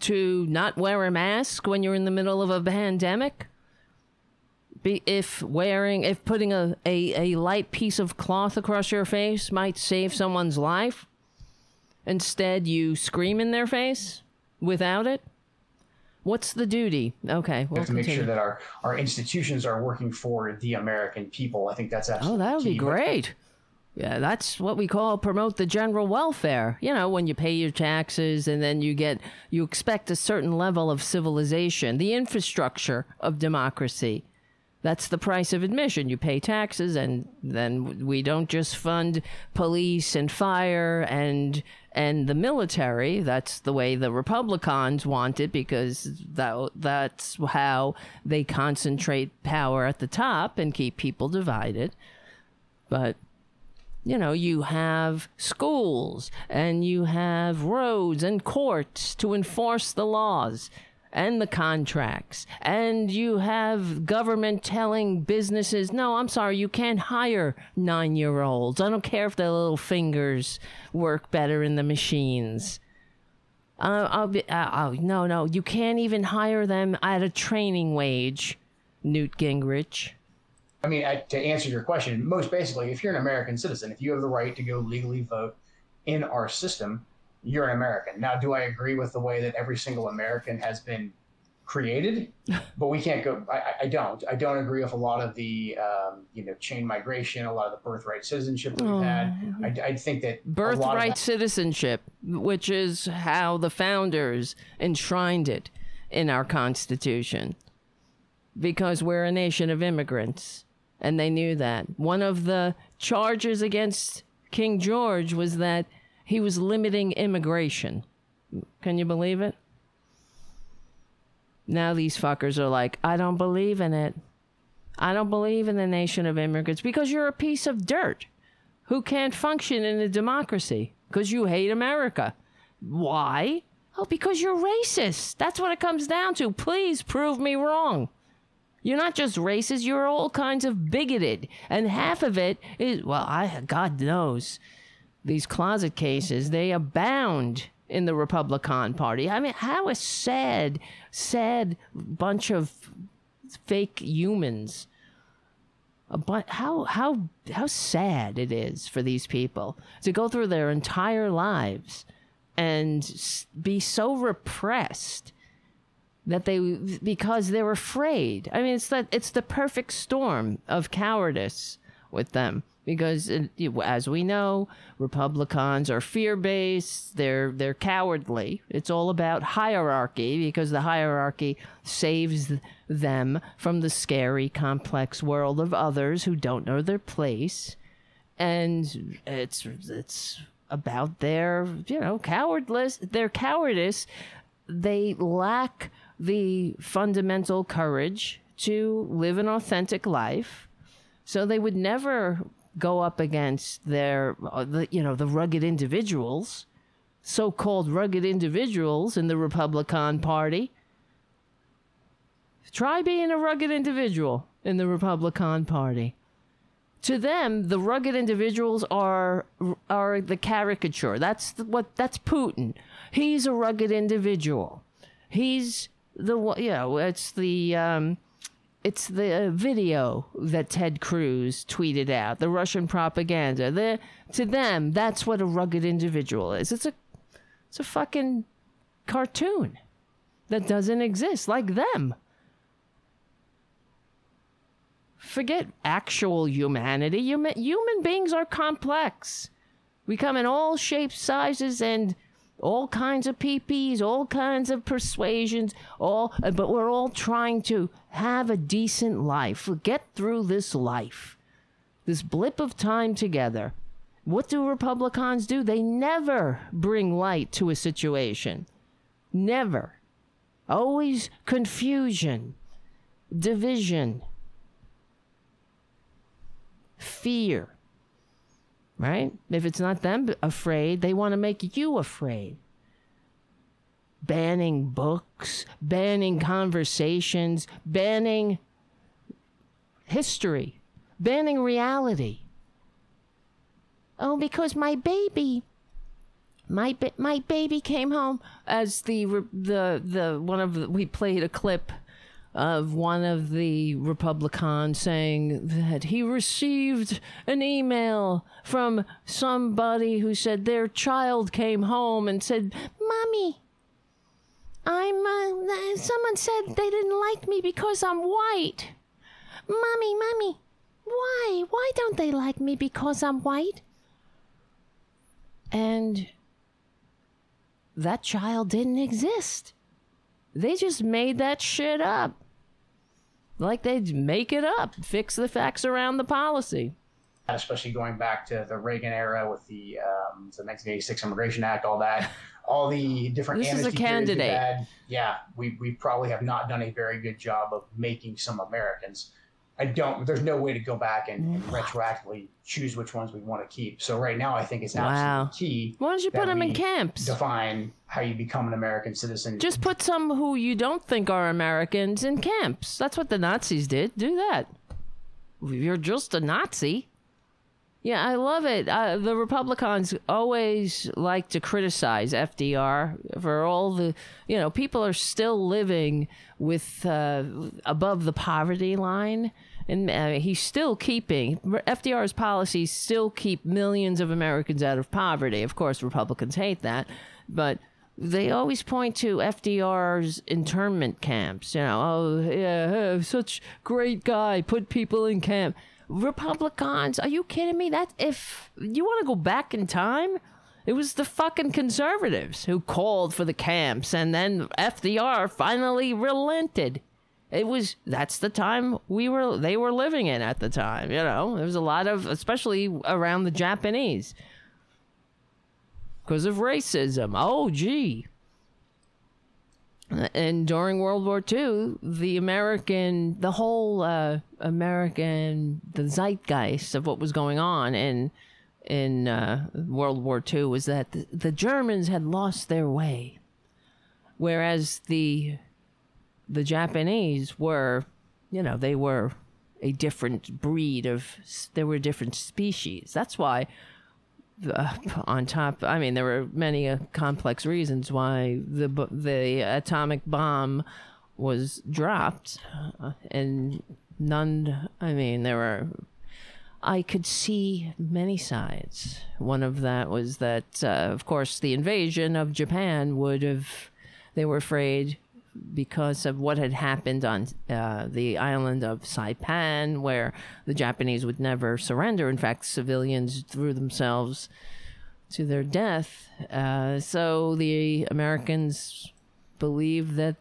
B: To not wear a mask when you're in the middle of a pandemic? Be, if wearing, if putting a, a, a light piece of cloth across your face might save someone's life, instead you scream in their face without it? What's the duty? Okay,
G: We
B: we'll
G: have to make sure that our, our institutions are working for the American people. I think that's absolutely.
B: Oh, that would be great. Yeah, that's what we call promote the general welfare. You know, when you pay your taxes and then you get, you expect a certain level of civilization, the infrastructure of democracy. That's the price of admission. You pay taxes, and then we don't just fund police and fire and and the military. That's the way the Republicans want it because that that's how they concentrate power at the top and keep people divided. But you know, you have schools and you have roads and courts to enforce the laws and the contracts. And you have government telling businesses, no, I'm sorry, you can't hire nine year olds. I don't care if their little fingers work better in the machines. Uh, I'll be, uh, oh, no, no, you can't even hire them at a training wage, Newt Gingrich.
G: I mean, I, to answer your question, most basically, if you're an American citizen, if you have the right to go legally vote in our system, you're an American. Now, do I agree with the way that every single American has been created? (laughs) but we can't go. I, I- don't. I don't agree with a lot of the, um, you know, chain migration, a lot of the birthright citizenship that we've had. I, I think that a lot of
B: birthright
G: that-
B: citizenship, which is how the founders enshrined it in our Constitution. Because we're a nation of immigrants. And they knew that. One of the charges against King George was that he was limiting immigration. Can you believe it? Now these fuckers are like, I don't believe in it. I don't believe in the nation of immigrants because you're a piece of dirt who can't function in a democracy because you hate America. Why? Oh, because you're racist. That's what it comes down to. Please prove me wrong. You're not just racist, you're all kinds of bigoted. And half of it is, well, I, God knows, these closet cases, they abound in the Republican Party. I mean, how a sad, sad bunch of fake humans. But how how how sad it is for these people to go through their entire lives and be so repressed that they because they're afraid. I mean, it's that it's the perfect storm of cowardice with them because as we know, Republicans are fear-based, they're they're cowardly. It's all about hierarchy because the hierarchy saves them from the scary complex world of others who don't know their place. And it's it's about their, you know, cowardless, their cowardice. They lack the fundamental courage to live an authentic life. So they would never go up against their, uh, the, you know, the rugged individuals, so called rugged individuals in the Republican Party. Try being a rugged individual in the Republican Party. To them, the rugged individuals are are the caricature. That's the, what that's Putin. He's a rugged individual. He's the you know it's the um, it's the uh, video that Ted Cruz tweeted out, the Russian propaganda. The, to them, that's what a rugged individual is. It's a, it's a fucking cartoon that doesn't exist, like them. Forget actual humanity. Human, human beings are complex. We come in all shapes, sizes, and all kinds of PPs, all kinds of persuasions, all, uh, but we're all trying to have a decent life, get through this life, this blip of time together. What do Republicans do? They never bring light to a situation. Never. Always confusion, division, fear right? If it's not them afraid, they want to make you afraid. Banning books, banning conversations, banning history, banning reality. Oh, because my baby, my ba- my baby came home as the the the one of the, we played a clip of one of the Republicans saying that he received an email from somebody who said their child came home and said, Mommy, I'm, uh, someone said they didn't like me because I'm white. Mommy, Mommy, why? Why don't they like me because I'm white? And that child didn't exist. They just made that shit up. Like they'd make it up, fix the facts around the policy.
G: Especially going back to the Reagan era with the, um, the 1986 Immigration Act, all that, (laughs) all the different.
B: This is a candidate. Had,
G: yeah, we we probably have not done a very good job of making some Americans I don't. There's no way to go back and, and mm. retroactively choose which ones we want to keep. So right now, I think it's absolutely wow. key.
B: Why don't you put them in camps?
G: Define how you become an American citizen.
B: Just put some who you don't think are Americans in camps. That's what the Nazis did. Do that. You're just a Nazi. Yeah, I love it. Uh, the Republicans always like to criticize FDR for all the, you know, people are still living with uh, above the poverty line and uh, he's still keeping FDR's policies still keep millions of Americans out of poverty. Of course, Republicans hate that, but they always point to FDR's internment camps. You know, oh yeah, such great guy, put people in camp. Republicans, are you kidding me? That if you want to go back in time, it was the fucking conservatives who called for the camps, and then FDR finally relented. It was that's the time we were they were living in at the time you know? There was a lot of especially around the japanese. Because of racism. Oh gee and during World War II, the American, the whole uh, American, the zeitgeist of what was going on in in uh, World War II was that the, the Germans had lost their way, whereas the the Japanese were, you know, they were a different breed of, there were a different species. That's why uh, on top. I mean there were many uh, complex reasons why the the atomic bomb was dropped uh, and none i mean there were i could see many sides. One of that was that uh, of course the invasion of japan would have they were afraid because of what had happened on uh, the island of Saipan, where the Japanese would never surrender. In fact, civilians threw themselves to their death. Uh, so the Americans believed that,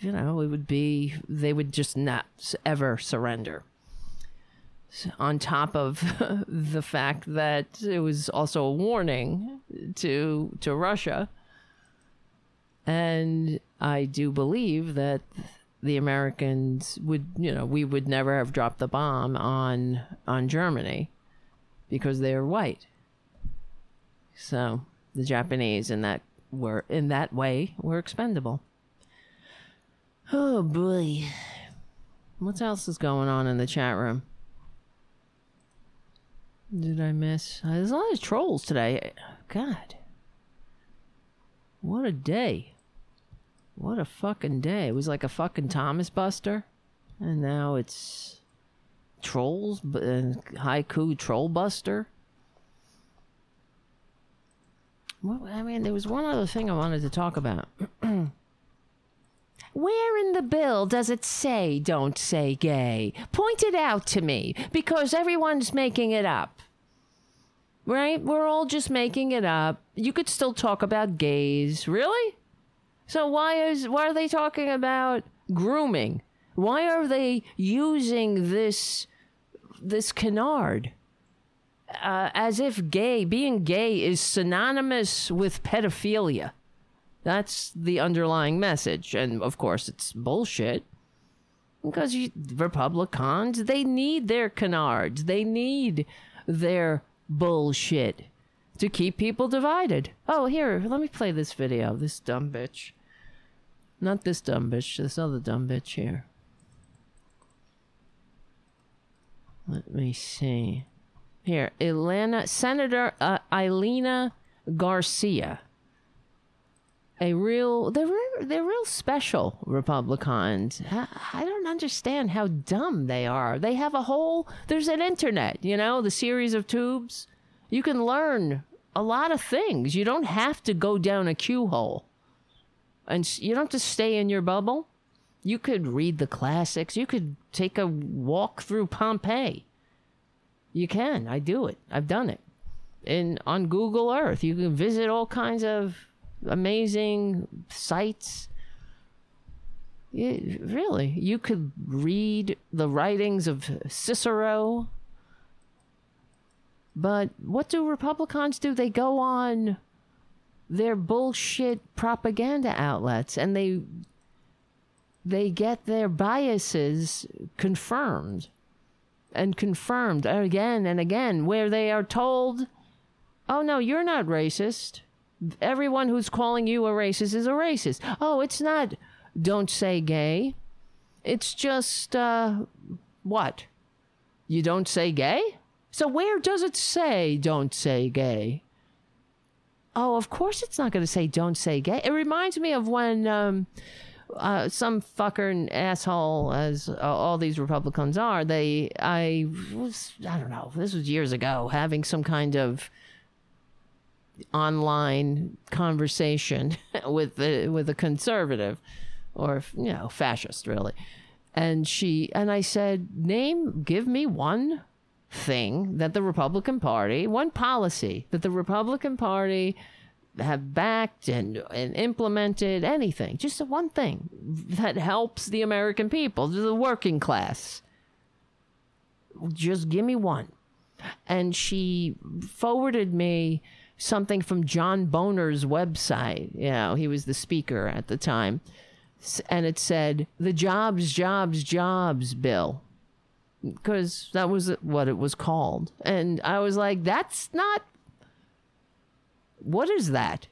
B: you know, it would be, they would just not ever surrender. On top of (laughs) the fact that it was also a warning to to Russia and I do believe that the Americans would, you know, we would never have dropped the bomb on on Germany because they're white. So the Japanese in that were in that way were expendable. Oh boy. What else is going on in the chat room? Did I miss? There's a lot of trolls today. God. What a day. What a fucking day. It was like a fucking Thomas Buster. And now it's Trolls, uh, Haiku Troll Buster. Well, I mean, there was one other thing I wanted to talk about. (clears throat) Where in the bill does it say don't say gay? Point it out to me, because everyone's making it up. Right? We're all just making it up. You could still talk about gays. Really? So why is why are they talking about grooming? Why are they using this this canard uh, as if gay being gay is synonymous with pedophilia? That's the underlying message, and of course it's bullshit. Because you, Republicans, they need their canards. They need their bullshit to keep people divided. Oh, here, let me play this video. This dumb bitch. Not this dumb bitch, this other dumb bitch here. Let me see. Here, Elena, Senator uh, Ileana Garcia. A real, they're they're real special Republicans. I, I don't understand how dumb they are. They have a whole. There's an internet, you know, the series of tubes. You can learn a lot of things. You don't have to go down a Q hole and you don't have to stay in your bubble. You could read the classics. You could take a walk through Pompeii. You can. I do it. I've done it. And on Google Earth, you can visit all kinds of amazing sites. Yeah, really, you could read the writings of Cicero. But what do Republicans do? They go on they're bullshit propaganda outlets and they they get their biases confirmed and confirmed again and again where they are told oh no you're not racist. Everyone who's calling you a racist is a racist. Oh it's not don't say gay. It's just uh what? You don't say gay? So where does it say don't say gay Oh, of course it's not going to say don't say gay. It reminds me of when um, uh, some fucker and asshole, as uh, all these Republicans are, they, I was, I don't know, this was years ago, having some kind of online conversation (laughs) with the, with a conservative or, you know, fascist, really. And she, and I said, name, give me one thing that the Republican Party, one policy that the Republican Party have backed and, and implemented, anything, just one thing that helps the American people, the working class. Just give me one. And she forwarded me something from John Boehner's website. You know, he was the speaker at the time. and it said the jobs, jobs, jobs bill. Because that was what it was called. And I was like, that's not. What is that?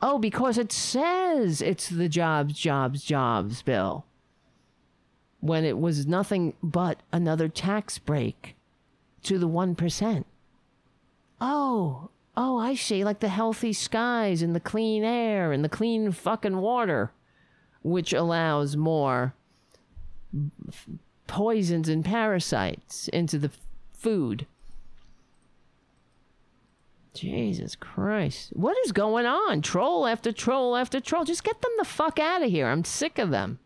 B: Oh, because it says it's the jobs, jobs, jobs bill. When it was nothing but another tax break to the 1%. Oh, oh, I see. Like the healthy skies and the clean air and the clean fucking water, which allows more poisons and parasites into the food. Jesus Christ. What is going on? Troll after troll after troll. Just get them the fuck out of here. I'm sick of them.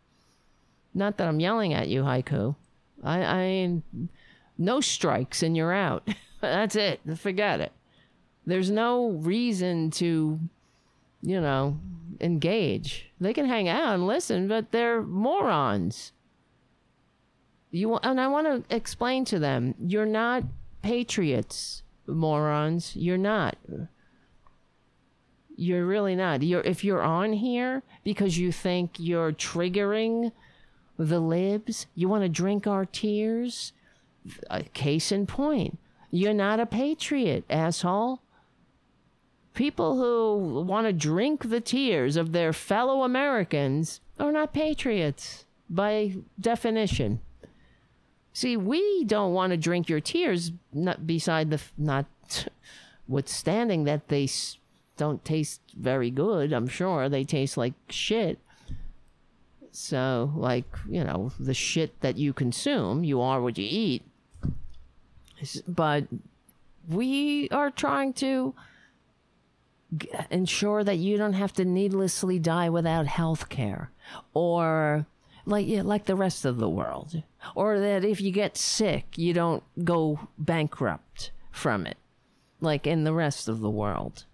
B: Not that I'm yelling at you, Haiku. I, I no strikes and you're out. (laughs) That's it. Forget it. There's no reason to, you know, engage. They can hang out and listen, but they're morons. You and I want to explain to them, you're not patriots, morons. You're not. You're really not. You're if you're on here because you think you're triggering the libs, you want to drink our tears. Case in point, you're not a patriot, asshole. People who want to drink the tears of their fellow Americans are not patriots by definition. See, we don't want to drink your tears, not beside the not withstanding that they don't taste very good. I'm sure they taste like shit. So, like you know, the shit that you consume, you are what you eat. But we are trying to ensure that you don't have to needlessly die without health care or like yeah, like the rest of the world, or that if you get sick, you don't go bankrupt from it, like in the rest of the world,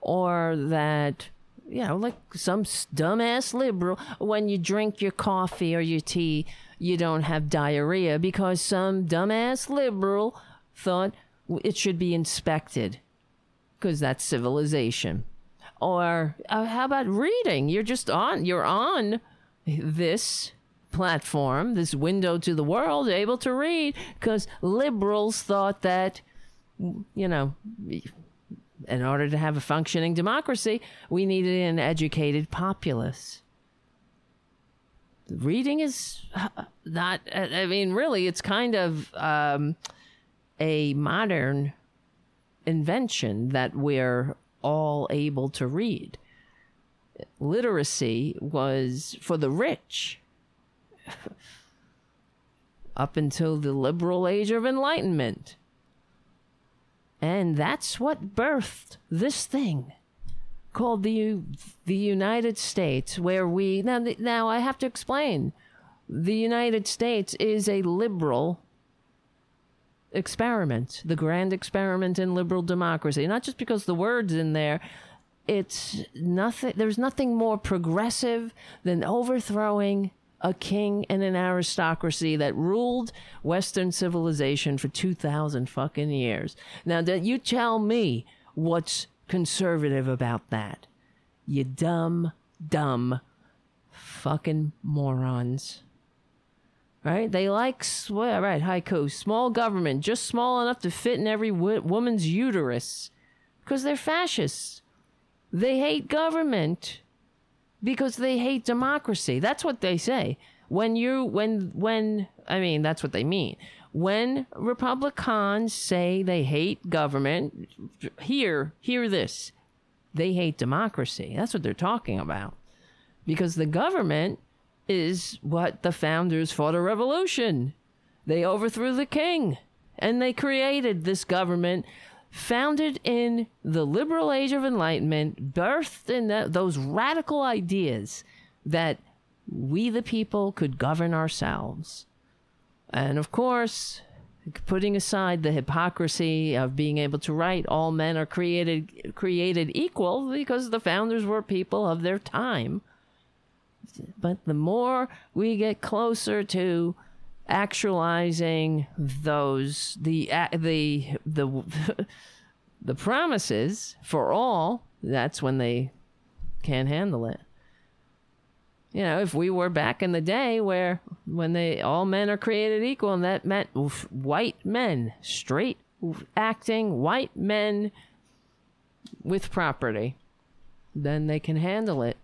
B: or that you know, like some dumbass liberal, when you drink your coffee or your tea, you don't have diarrhea because some dumbass liberal thought it should be inspected because that's civilization. Or uh, how about reading? You're just on, you're on this platform, this window to the world, able to read because liberals thought that, you know, in order to have a functioning democracy, we needed an educated populace. Reading is not, I mean, really, it's kind of um, a modern invention that we're all able to read literacy was for the rich (laughs) up until the liberal age of enlightenment. And that's what birthed this thing called the the United States where we now now I have to explain the United States is a liberal experiment, the grand experiment in liberal democracy. Not just because the words in there, it's nothing there's nothing more progressive than overthrowing a king and an aristocracy that ruled western civilization for 2000 fucking years. Now that you tell me what's conservative about that you dumb dumb fucking morons. Right? They like swear right haiku small government just small enough to fit in every w- woman's uterus because they're fascists they hate government because they hate democracy. That's what they say. When you when when I mean that's what they mean. When Republicans say they hate government, hear hear this. They hate democracy. That's what they're talking about. Because the government is what the founders fought a revolution. They overthrew the king and they created this government founded in the liberal age of enlightenment, birthed in the, those radical ideas that we, the people, could govern ourselves. And of course, putting aside the hypocrisy of being able to write all men are created created equal because the founders were people of their time but the more we get closer to actualizing those the the the (laughs) the promises for all that's when they can't handle it You know, if we were back in the day where when they all men are created equal, and that meant oof, white men, straight acting white men with property, then they can handle it.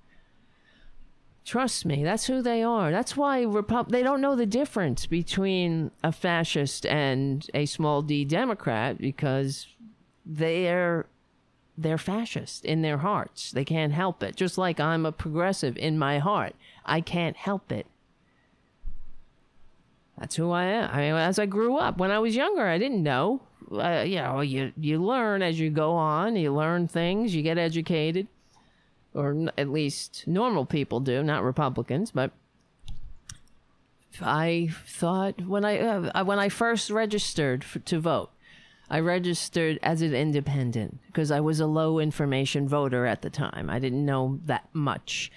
B: Trust me, that's who they are. That's why they don't know the difference between a fascist and a small d Democrat because they're they're fascist in their hearts. They can't help it. Just like I'm a progressive in my heart. I can't help it. That's who I am. I mean, as I grew up, when I was younger, I didn't know. Uh, you know, you you learn as you go on. You learn things. You get educated, or n- at least normal people do, not Republicans. But I thought when I uh, when I first registered for, to vote, I registered as an independent because I was a low information voter at the time. I didn't know that much.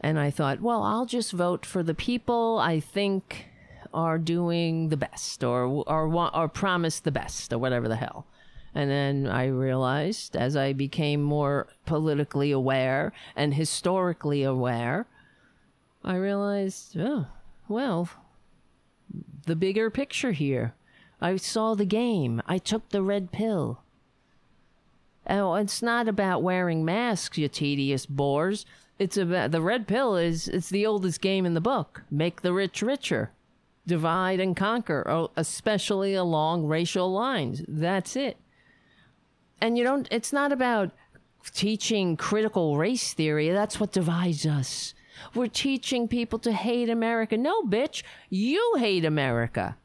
B: And I thought, well, I'll just vote for the people I think are doing the best or or or promise the best or whatever the hell. And then I realized as I became more politically aware and historically aware, I realized, oh, well, the bigger picture here. I saw the game. I took the red pill. Oh, it's not about wearing masks, you tedious bores. It's about the red pill is it's the oldest game in the book. Make the rich richer. Divide and conquer, oh, especially along racial lines. That's it. And you don't it's not about teaching critical race theory. That's what divides us. We're teaching people to hate America. No, bitch, you hate America.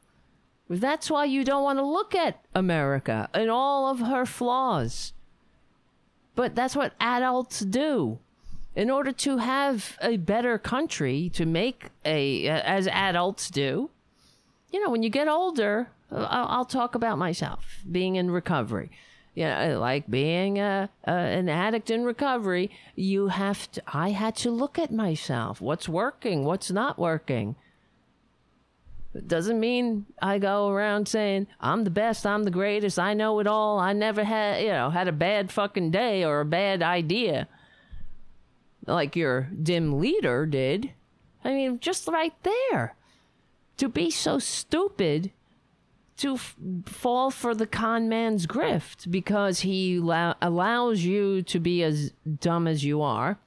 B: That's why you don't want to look at America and all of her flaws. But that's what adults do. In order to have a better country, to make a, as adults do, you know, when you get older, uh, I'll, I'll talk about myself being in recovery. You know, like being a, a, an addict in recovery, you have to, I had to look at myself. What's working? What's not working? It doesn't mean I go around saying I'm the best, I'm the greatest, I know it all. I never had, you know, had a bad fucking day or a bad idea like your dim leader did. I mean, just right there. To be so stupid to f- fall for the con man's grift because he la- allows you to be as dumb as you are.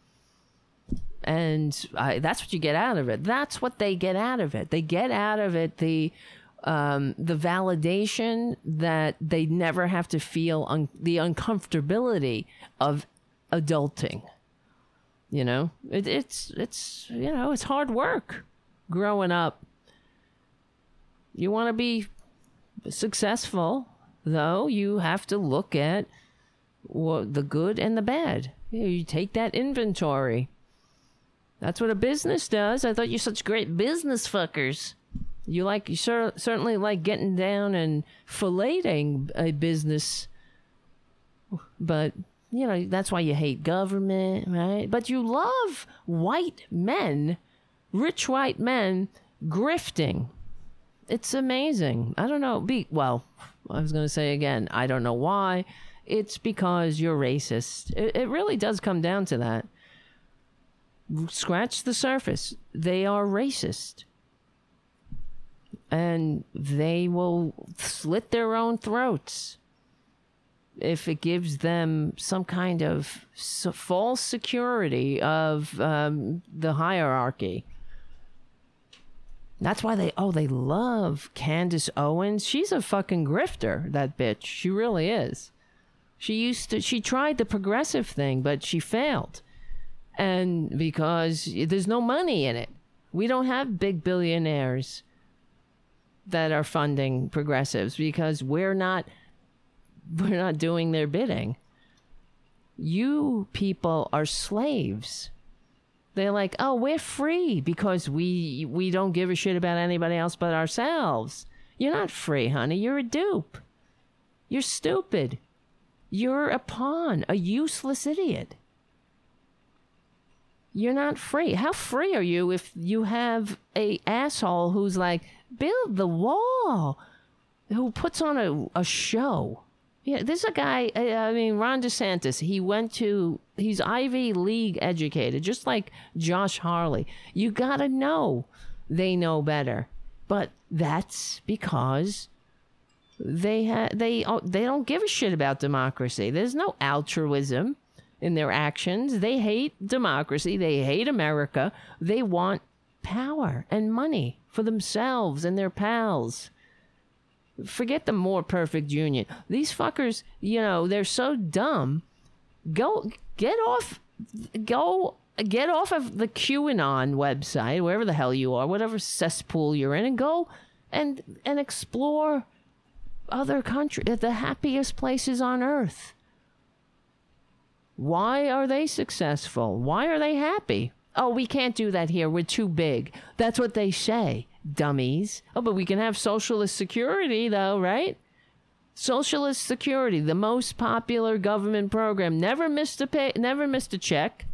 B: And I, that's what you get out of it. That's what they get out of it. They get out of it the um, the validation that they never have to feel un- the uncomfortability of adulting. You know, it, it's it's you know it's hard work growing up. You want to be successful, though. You have to look at what the good and the bad. You, take that inventory. That's what a business does. I thought you're such great business fuckers. You like you cer- certainly like getting down and filleting a business, but you know that's why you hate government, right? But you love white men, rich white men grifting. It's amazing. I don't know. Be well. I was going to say again. I don't know why. It's because you're racist. It, it really does come down to that scratch the surface. They are racist. And they will slit their own throats if it gives them some kind of false security of um, the hierarchy. That's why they, oh, they love Candace Owens. She's a fucking grifter, that bitch. She really is. She used to, she tried the progressive thing, but she failed and because there's no money in it. We don't have big billionaires that are funding progressives because we're not we're not doing their bidding. You people are slaves. They're like, "Oh, we're free because we we don't give a shit about anybody else but ourselves." You're not free, honey. You're a dupe. You're stupid. You're a pawn, a useless idiot you're not free. How free are you if you have a asshole who's like, build the wall, who puts on a, a show? Yeah, this is a guy. I mean, Ron DeSantis. He went to. He's Ivy League educated, just like Josh Hawley. You gotta know they know better, but that's because they ha- they oh, they don't give a shit about democracy. There's no altruism in their actions. They hate democracy. They hate America. They want power and money for themselves and their pals forget the more perfect union. These fuckers, you know, they're so dumb. Go get off go get off of the QAnon website, wherever the hell you are, whatever cesspool you're in, and go and and explore other countries, the happiest places on earth. Why are they successful? Why are they happy? Oh, we can't do that here. We're too big. That's what they say dummies. Oh, but we can have socialist security, though, right? Socialist security, the most popular government program, never missed a pay, never missed a check,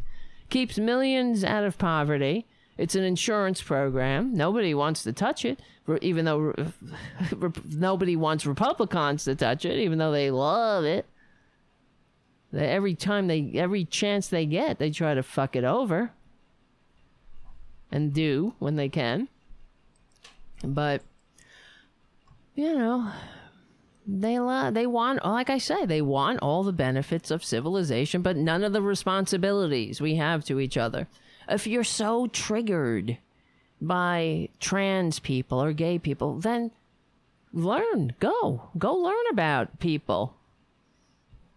B: keeps millions out of poverty. It's an insurance program. Nobody wants to touch it, even though (laughs) nobody wants Republicans to touch it, even though they love it. Every time they, every chance they get, they try to fuck it over, and do when they can. But you know, they lo- they want like I say, they want all the benefits of civilization, but none of the responsibilities we have to each other. If you're so triggered by trans people or gay people, then learn, go, go learn about people.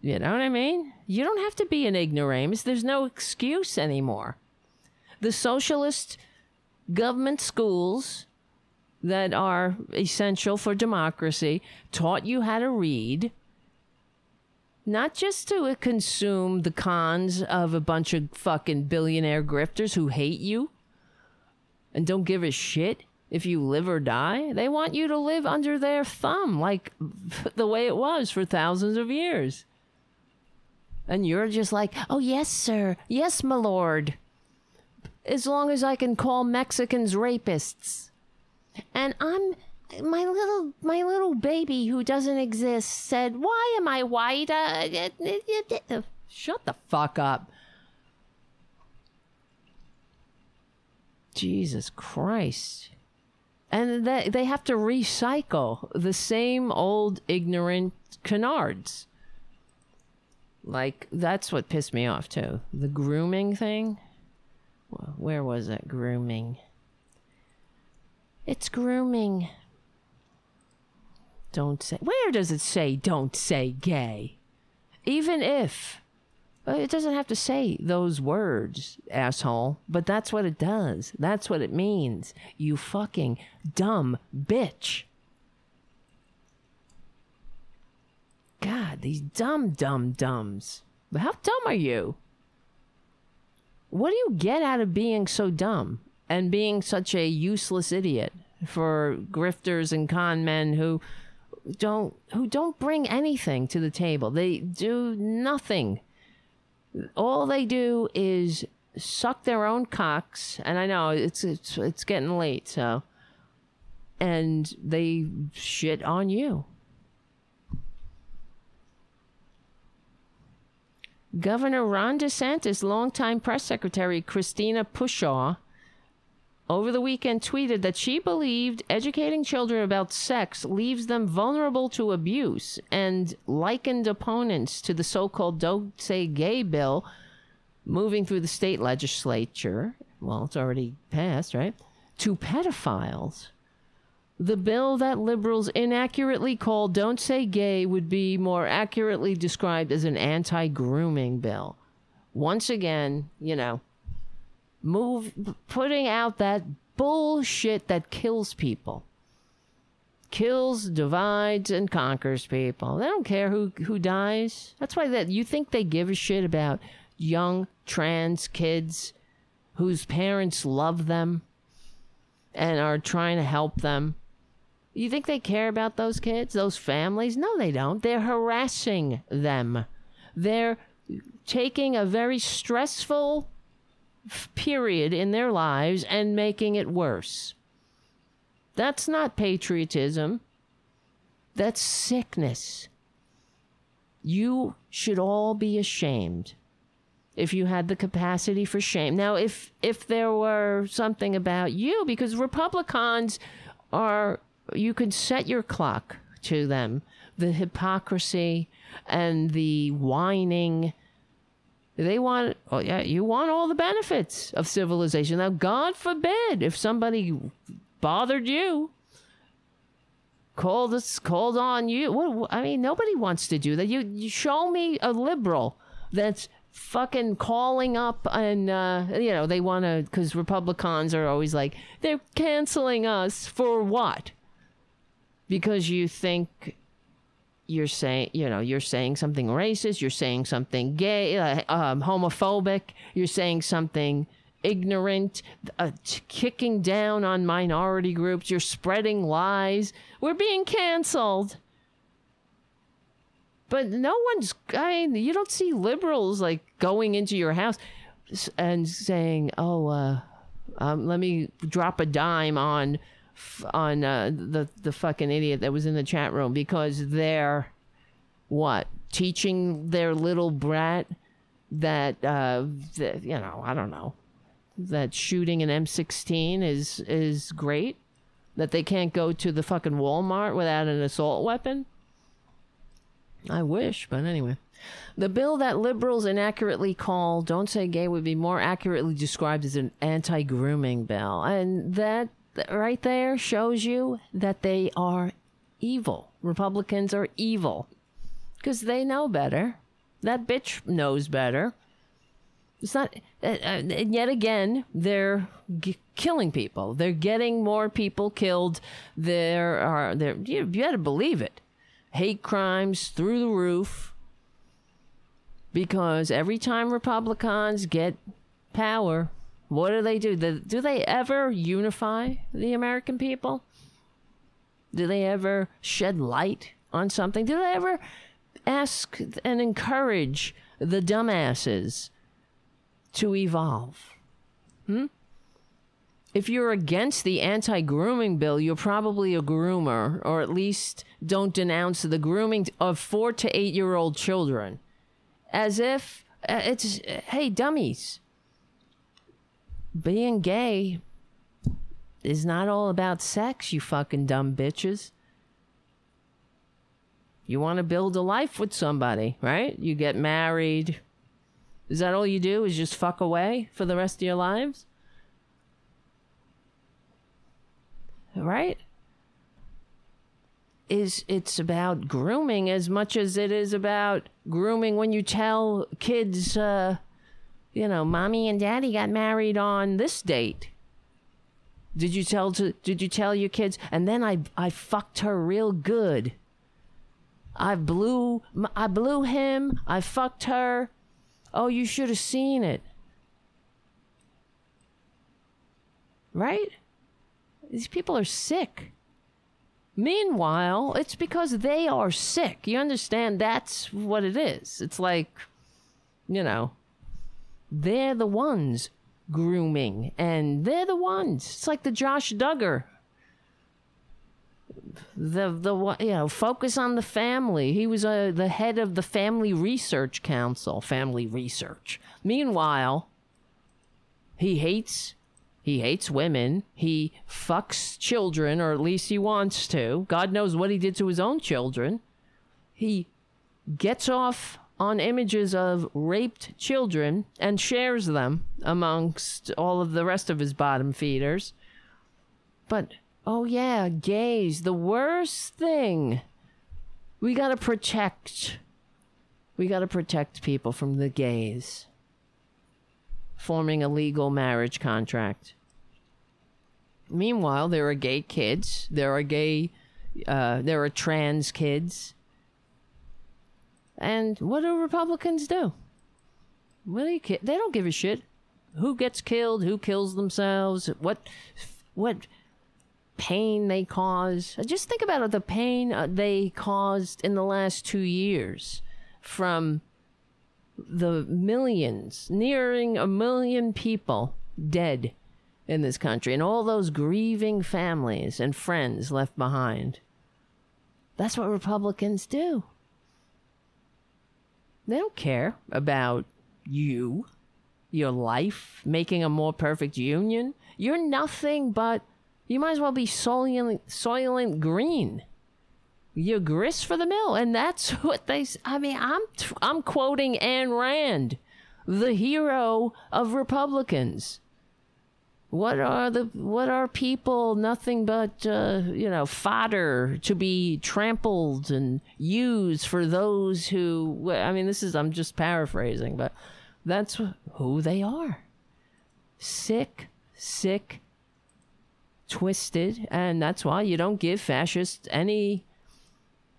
B: You know what I mean? You don't have to be an ignoramus. There's no excuse anymore. The socialist government schools that are essential for democracy taught you how to read, not just to uh, consume the cons of a bunch of fucking billionaire grifters who hate you and don't give a shit if you live or die. They want you to live under their thumb, like (laughs) the way it was for thousands of years. And you're just like, oh, yes, sir. Yes, my lord. As long as I can call Mexicans rapists and I'm my little my little baby who doesn't exist said, "Why am I white?" Uh, shut the fuck up. Jesus Christ. And they, they have to recycle the same old ignorant canards. Like, that's what pissed me off, too. The grooming thing. Where was it? Grooming. It's grooming. Don't say. Where does it say don't say gay? Even if. It doesn't have to say those words, asshole, but that's what it does. That's what it means. You fucking dumb bitch. God, these dumb, dumb, dumbs. How dumb are you? What do you get out of being so dumb? And being such a useless idiot for grifters and con men who don't who don't bring anything to the table. They do nothing. All they do is suck their own cocks, and I know it's it's it's getting late, so and they shit on you. Governor Ron DeSantis, longtime press secretary Christina Pushaw over the weekend tweeted that she believed educating children about sex leaves them vulnerable to abuse and likened opponents to the so called Don't Say Gay bill moving through the state legislature. Well, it's already passed, right? To pedophiles. The bill that liberals inaccurately call Don't Say Gay would be more accurately described as an anti grooming bill. Once again, you know, move putting out that bullshit that kills people. Kills divides and conquers people. They don't care who who dies. That's why that you think they give a shit about young trans kids whose parents love them and are trying to help them. You think they care about those kids those families? No they don't. They're harassing them. They're taking a very stressful period in their lives and making it worse. That's not patriotism. That's sickness. You should all be ashamed if you had the capacity for shame. Now, if if there were something about you, because Republicans are, you could set your clock to them, the hypocrisy and the whining. They want, oh yeah, you want all the benefits of civilization. Now, God forbid if somebody bothered you, called us, called on you. What, I mean, nobody wants to do that. You, you show me a liberal that's fucking calling up and uh, you know they want to because republicans are always like they're canceling us for what because you think you're saying you know you're saying something racist you're saying something gay um, homophobic you're saying something ignorant uh, t- kicking down on minority groups you're spreading lies. We're being canceled. But no one's, I mean, you don't see liberals like going into your house and saying, oh, uh, um, let me drop a dime on on uh, the the fucking idiot that was in the chat room because they're what teaching their little brat that uh, you know I don't know that shooting an M16 is is great that they can't go to the fucking Walmart without an assault weapon I wish, but anyway. The bill that liberals inaccurately call Don't Say Gay would be more accurately described as an anti grooming bill. And that right there shows you that they are evil. Republicans are evil because they know better. That bitch knows better. It's not, uh, uh, and yet again, they're g- killing people. They're getting more people killed. There are, there, you, you to believe it hate crimes through the roof because every time Republicans get power, what do they do? Do they ever unify the American people? Do they ever shed light on something? Do they ever ask and encourage the dumbasses to evolve? Hmm? if you're against the anti grooming bill, you're probably a groomer, or at least don't denounce the grooming of four to eight year old children. As if uh, it's, hey, dummies, being gay is not all about sex, you fucking dumb bitches. You want to build a life with somebody, right? You get married. Is that all you do? Is just fuck away for the rest of your lives? right? Is it's about grooming as much as it is about grooming when you tell kids, uh, you know, mommy and daddy got married on this date. Did you tell to did you tell your kids and then I I fucked her real good. I blew I blew him, I fucked her. Oh, you should have seen it. Right? These people are sick. Meanwhile, it's because they are sick. You understand? That's what it is. It's like, you know, they're the ones grooming, and they're the ones. It's like the Josh Duggar. The the you know focus on the family. He was uh, the head of the Family Research Council. Family Research. Meanwhile, he hates he hates women. He fucks children, or at least he wants to. God knows what he did to his own children. He gets off on images of raped children and shares them amongst all of the rest of his bottom feeders. But, oh yeah, gays, the worst thing. We gotta protect. We gotta protect people from the gays forming a legal marriage contract. Meanwhile, there are gay kids. There are gay. Uh, there are trans kids. And what do Republicans do? Do you, they don't give a shit. Who gets killed? Who kills themselves? What, what pain they cause? Just think about the pain uh, they caused in the last two years from the millions, nearing a million people dead in this country, and all those grieving families and friends left behind. That's what Republicans do. They don't care about you, your life, making a more perfect union. You're nothing but you might as well be soiling Soylent Green. You're grist for the mill, and that's (laughs) what they. I mean, I'm I'm quoting Ayn Rand, the hero of Republicans. What are the what are people nothing but uh, you know fodder to be trampled and used for those who I mean this is I'm just paraphrasing but that's who they are. Sick, sick, twisted, and that's why you don't give fascists any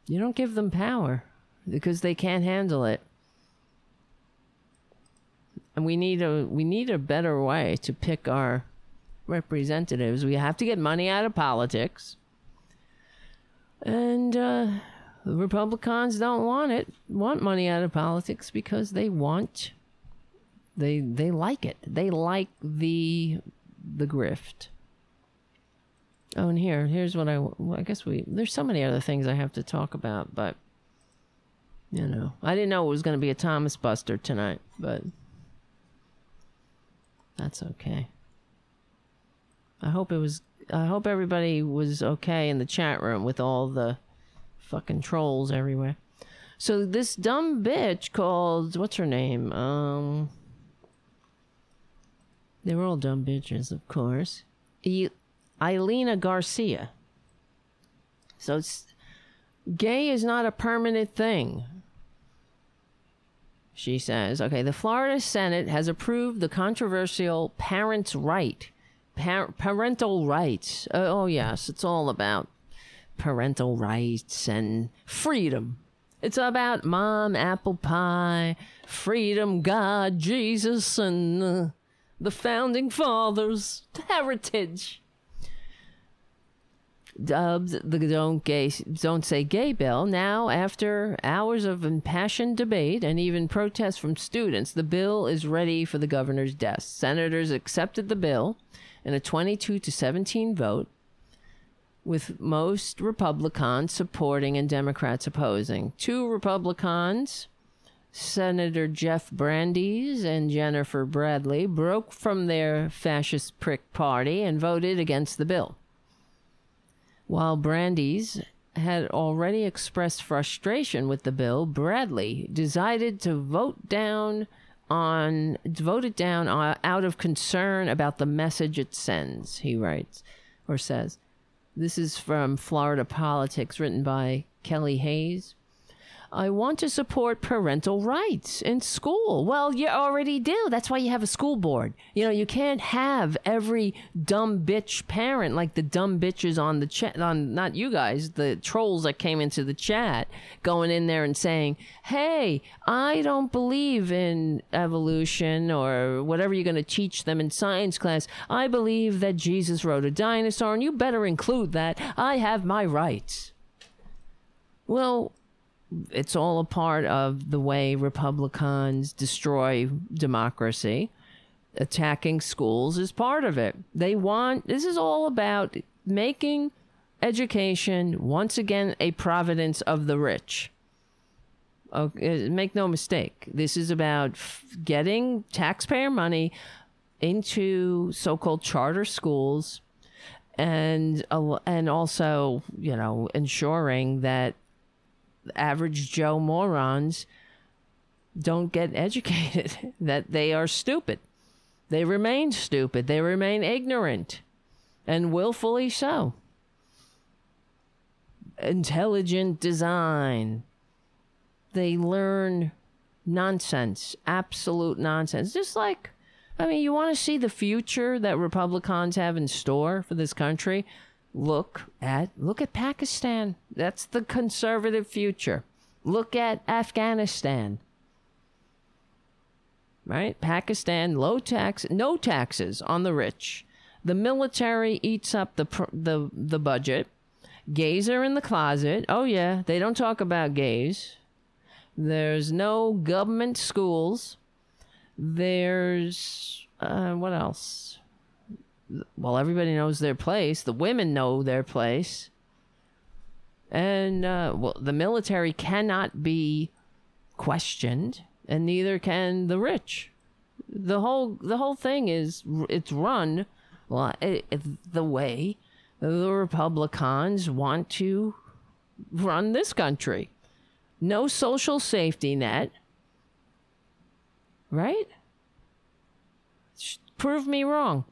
B: you don't give them power because they can't handle it. And we need a we need a better way to pick our representatives. We have to get money out of politics. And uh, the Republicans don't want it, want money out of politics because they want they they like it. They like the the grift. Oh, and here, here's what I. Well, I guess we. There's so many other things I have to talk about, but you know, I didn't know it was going to be a Thomas Buster tonight, but that's okay. I hope it was. I hope everybody was okay in the chat room with all the fucking trolls everywhere. So this dumb bitch called what's her name? Um, they were all dumb bitches, of course. E- Ileana Garcia. So gay is not a permanent thing. She says, okay, the Florida Senate has approved the controversial parents' right par- parental rights. Uh, oh, yes, it's all about parental rights and freedom. It's about mom, apple pie, freedom, God, Jesus, and uh, the founding fathers' heritage. Dubbed the Don't Gay Don't Say Gay bill. Now, after hours of impassioned debate and even protests from students, the bill is ready for the governor's desk. Senators accepted the bill in a 22 to 17 vote, with most Republicans supporting and Democrats opposing. Two Republicans, Senator Jeff Brandes and Jennifer Bradley, broke from their fascist prick party and voted against the bill. While Brandes had already expressed frustration with the bill, Bradley decided to vote down on voted down uh, out of concern about the message it sends, he writes or says. This is from Florida Politics, written by Kelly Hayes. I want to support parental rights in school. Well, you already do. That's why you have a school board. You know, you can't have every dumb bitch parent like the dumb bitches on the chat, on not you guys, the trolls that came into the chat, going in there and saying, hey, I don't believe in evolution or whatever you're going to teach them in science class. I believe that Jesus rode a dinosaur, and you better include that. I have my rights. Well, it's all a part of the way Republicans destroy democracy. Attacking schools is part of it. They want, this is all about making education once again a providence of the rich. Okay, make no mistake. This is about f- getting taxpayer money into so-called charter schools and and also, you know, ensuring that average Joe morons don't get educated, (laughs) that they are stupid. They remain stupid. They remain ignorant, and willfully so. Intelligent design. They learn nonsense, absolute nonsense. Just like, I mean, you want to see the future that Republicans have in store for this country? Look at look at Pakistan. That's the conservative future. Look at Afghanistan. Right? Pakistan low tax no taxes on the rich. The military eats up the the the budget. Gays are in the closet. Oh yeah, they don't talk about gays. There's no government schools. There's uh, what else? Well, everybody knows their place. The women know their place. And, uh, well, the military cannot be questioned, and neither can the rich. The whole the whole thing is it's run well, it, it, the way the Republicans want to run this country. No social safety net. Right? Prove me wrong.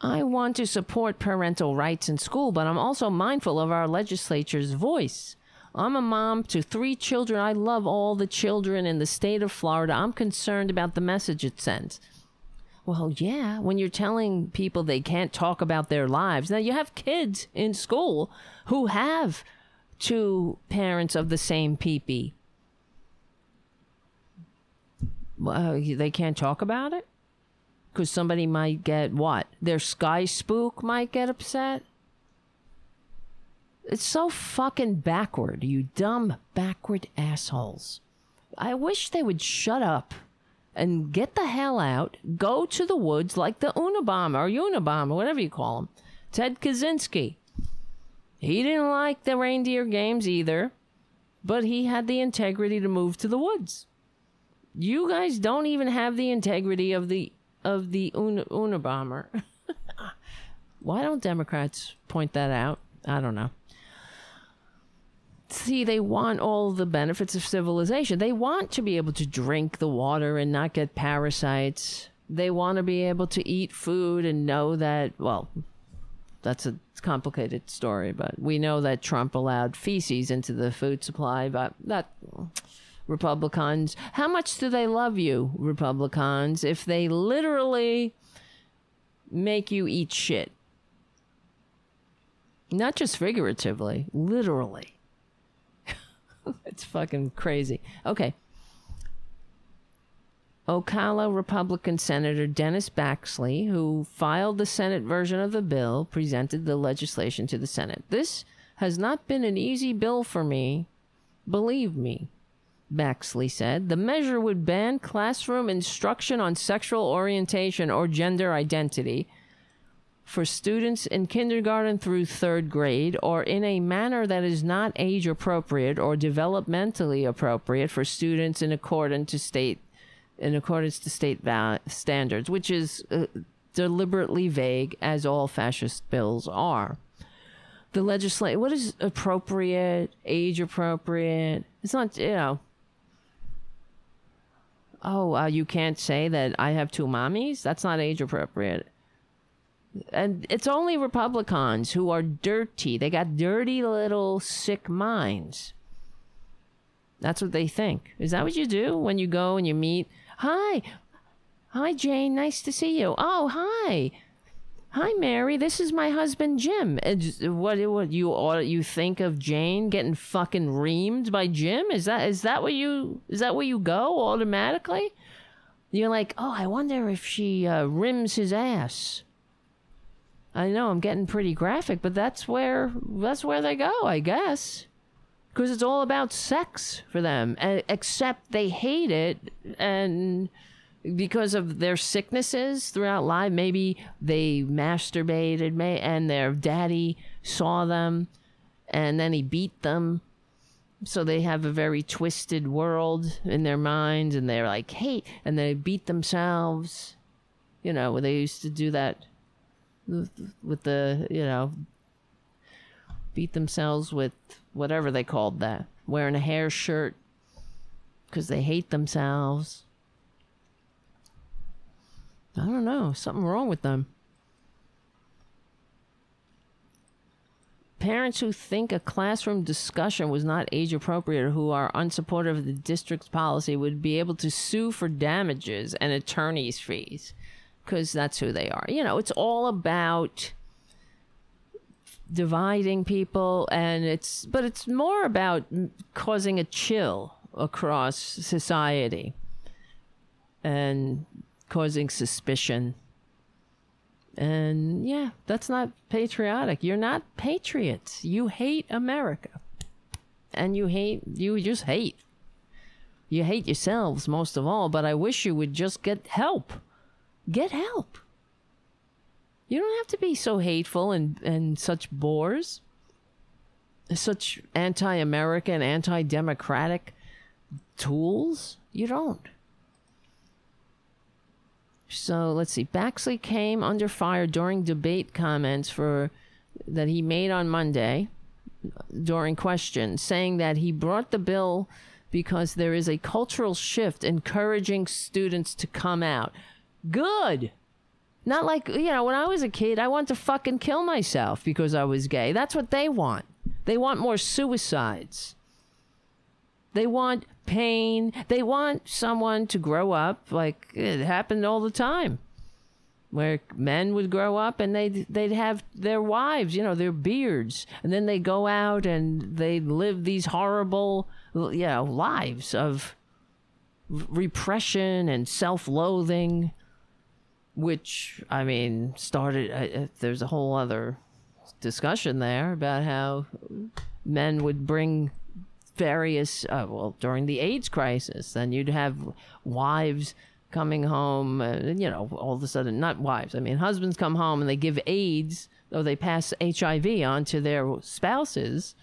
B: I want to support parental rights in school, but I'm also mindful of our legislature's voice. I'm a mom to three children. I love all the children in the state of Florida. I'm concerned about the message it sends. Well, yeah, when you're telling people they can't talk about their lives. Now, you have kids in school who have two parents of the same peepee. Well, they can't talk about it? Because somebody might get what? Their sky spook might get upset. It's so fucking backward, you dumb backward assholes. I wish they would shut up and get the hell out, go to the woods like the Unabomber or Unabomber, whatever you call him, Ted Kaczynski. He didn't like the reindeer games either, but he had the integrity to move to the woods. You guys don't even have the integrity of the of the Una, Unabomber. (laughs) Why don't Democrats point that out? I don't know. See, they want all the benefits of civilization. They want to be able to drink the water and not get parasites. They want to be able to eat food and know that, well, that's a complicated story, but we know that Trump allowed feces into the food supply, but that Republicans. How much do they love you, Republicans, if they literally make you eat shit? Not just figuratively, literally. (laughs) it's fucking crazy. Okay. Ocala Republican Senator Dennis Baxley, who filed the Senate version of the bill, presented the legislation to the Senate. This has not been an easy bill for me, believe me. Baxley said. The measure would ban classroom instruction on sexual orientation or gender identity for students in kindergarten through third grade or in a manner that is not age appropriate or developmentally appropriate for students in accordance to state in accordance to state standards, which is uh, deliberately vague as all fascist bills are. The legislate what is appropriate, age appropriate? It's not, you know, oh, uh, you can't say that I have two mommies? That's not age appropriate. And it's only Republicans who are dirty. They got dirty little sick minds. That's what they think. Is that what you do when you go and you meet? Hi. Hi, Jane. Nice to see you. Oh, hi. Hi, Mary. This is my husband, Jim. What, what you you think of Jane getting fucking reamed by Jim? Is that is that where you is that where you go automatically? You're like, oh, I wonder if she uh, rims his ass. I know I'm getting pretty graphic, but that's where that's where they go, I guess, because it's all about sex for them. Except they hate it and because of their sicknesses throughout life. Maybe they masturbated, may and their daddy saw them, and then he beat them. So they have a very twisted world in their minds, and they're like, "Hey," and they beat themselves. You know, they used to do that with the, you know, beat themselves with whatever they called that, wearing a hair shirt because they hate themselves. I don't know. Something wrong with them. Parents who think a classroom discussion was not age appropriate or who are unsupportive of the district's policy would be able to sue for damages and attorney's fees because that's who they are. You know, it's all about dividing people and it's but it's more about causing a chill across society and causing suspicion. And yeah, that's not patriotic. You're not patriots. You hate America. And you hate, you just hate. You hate yourselves most of all, but I wish you would just get help. Get help. You don't have to be so hateful and, and such bores. such anti-American, anti-democratic tools? You don't. So let's see. Baxley came under fire during debate comments for that he made on Monday during questions, saying that he brought the bill because there is a cultural shift encouraging students to come out. Good. Not like, you know, when I was a kid, I wanted to fucking kill myself because I was gay. That's what they want. They want more suicides. They want pain. They want someone to grow up like it happened all the time. Where men would grow up and they'd, they'd have their wives, you know, their beards. And then they go out and they live these horrible, you know, lives of repression and self loathing, which, I mean, started. Uh, there's a whole other discussion there about how men would bring various, uh, well, during the AIDS crisis, then you'd have wives coming home, uh, you know, all of a sudden, not wives, I mean, husbands come home and they give AIDS, or they pass HIV on to their spouses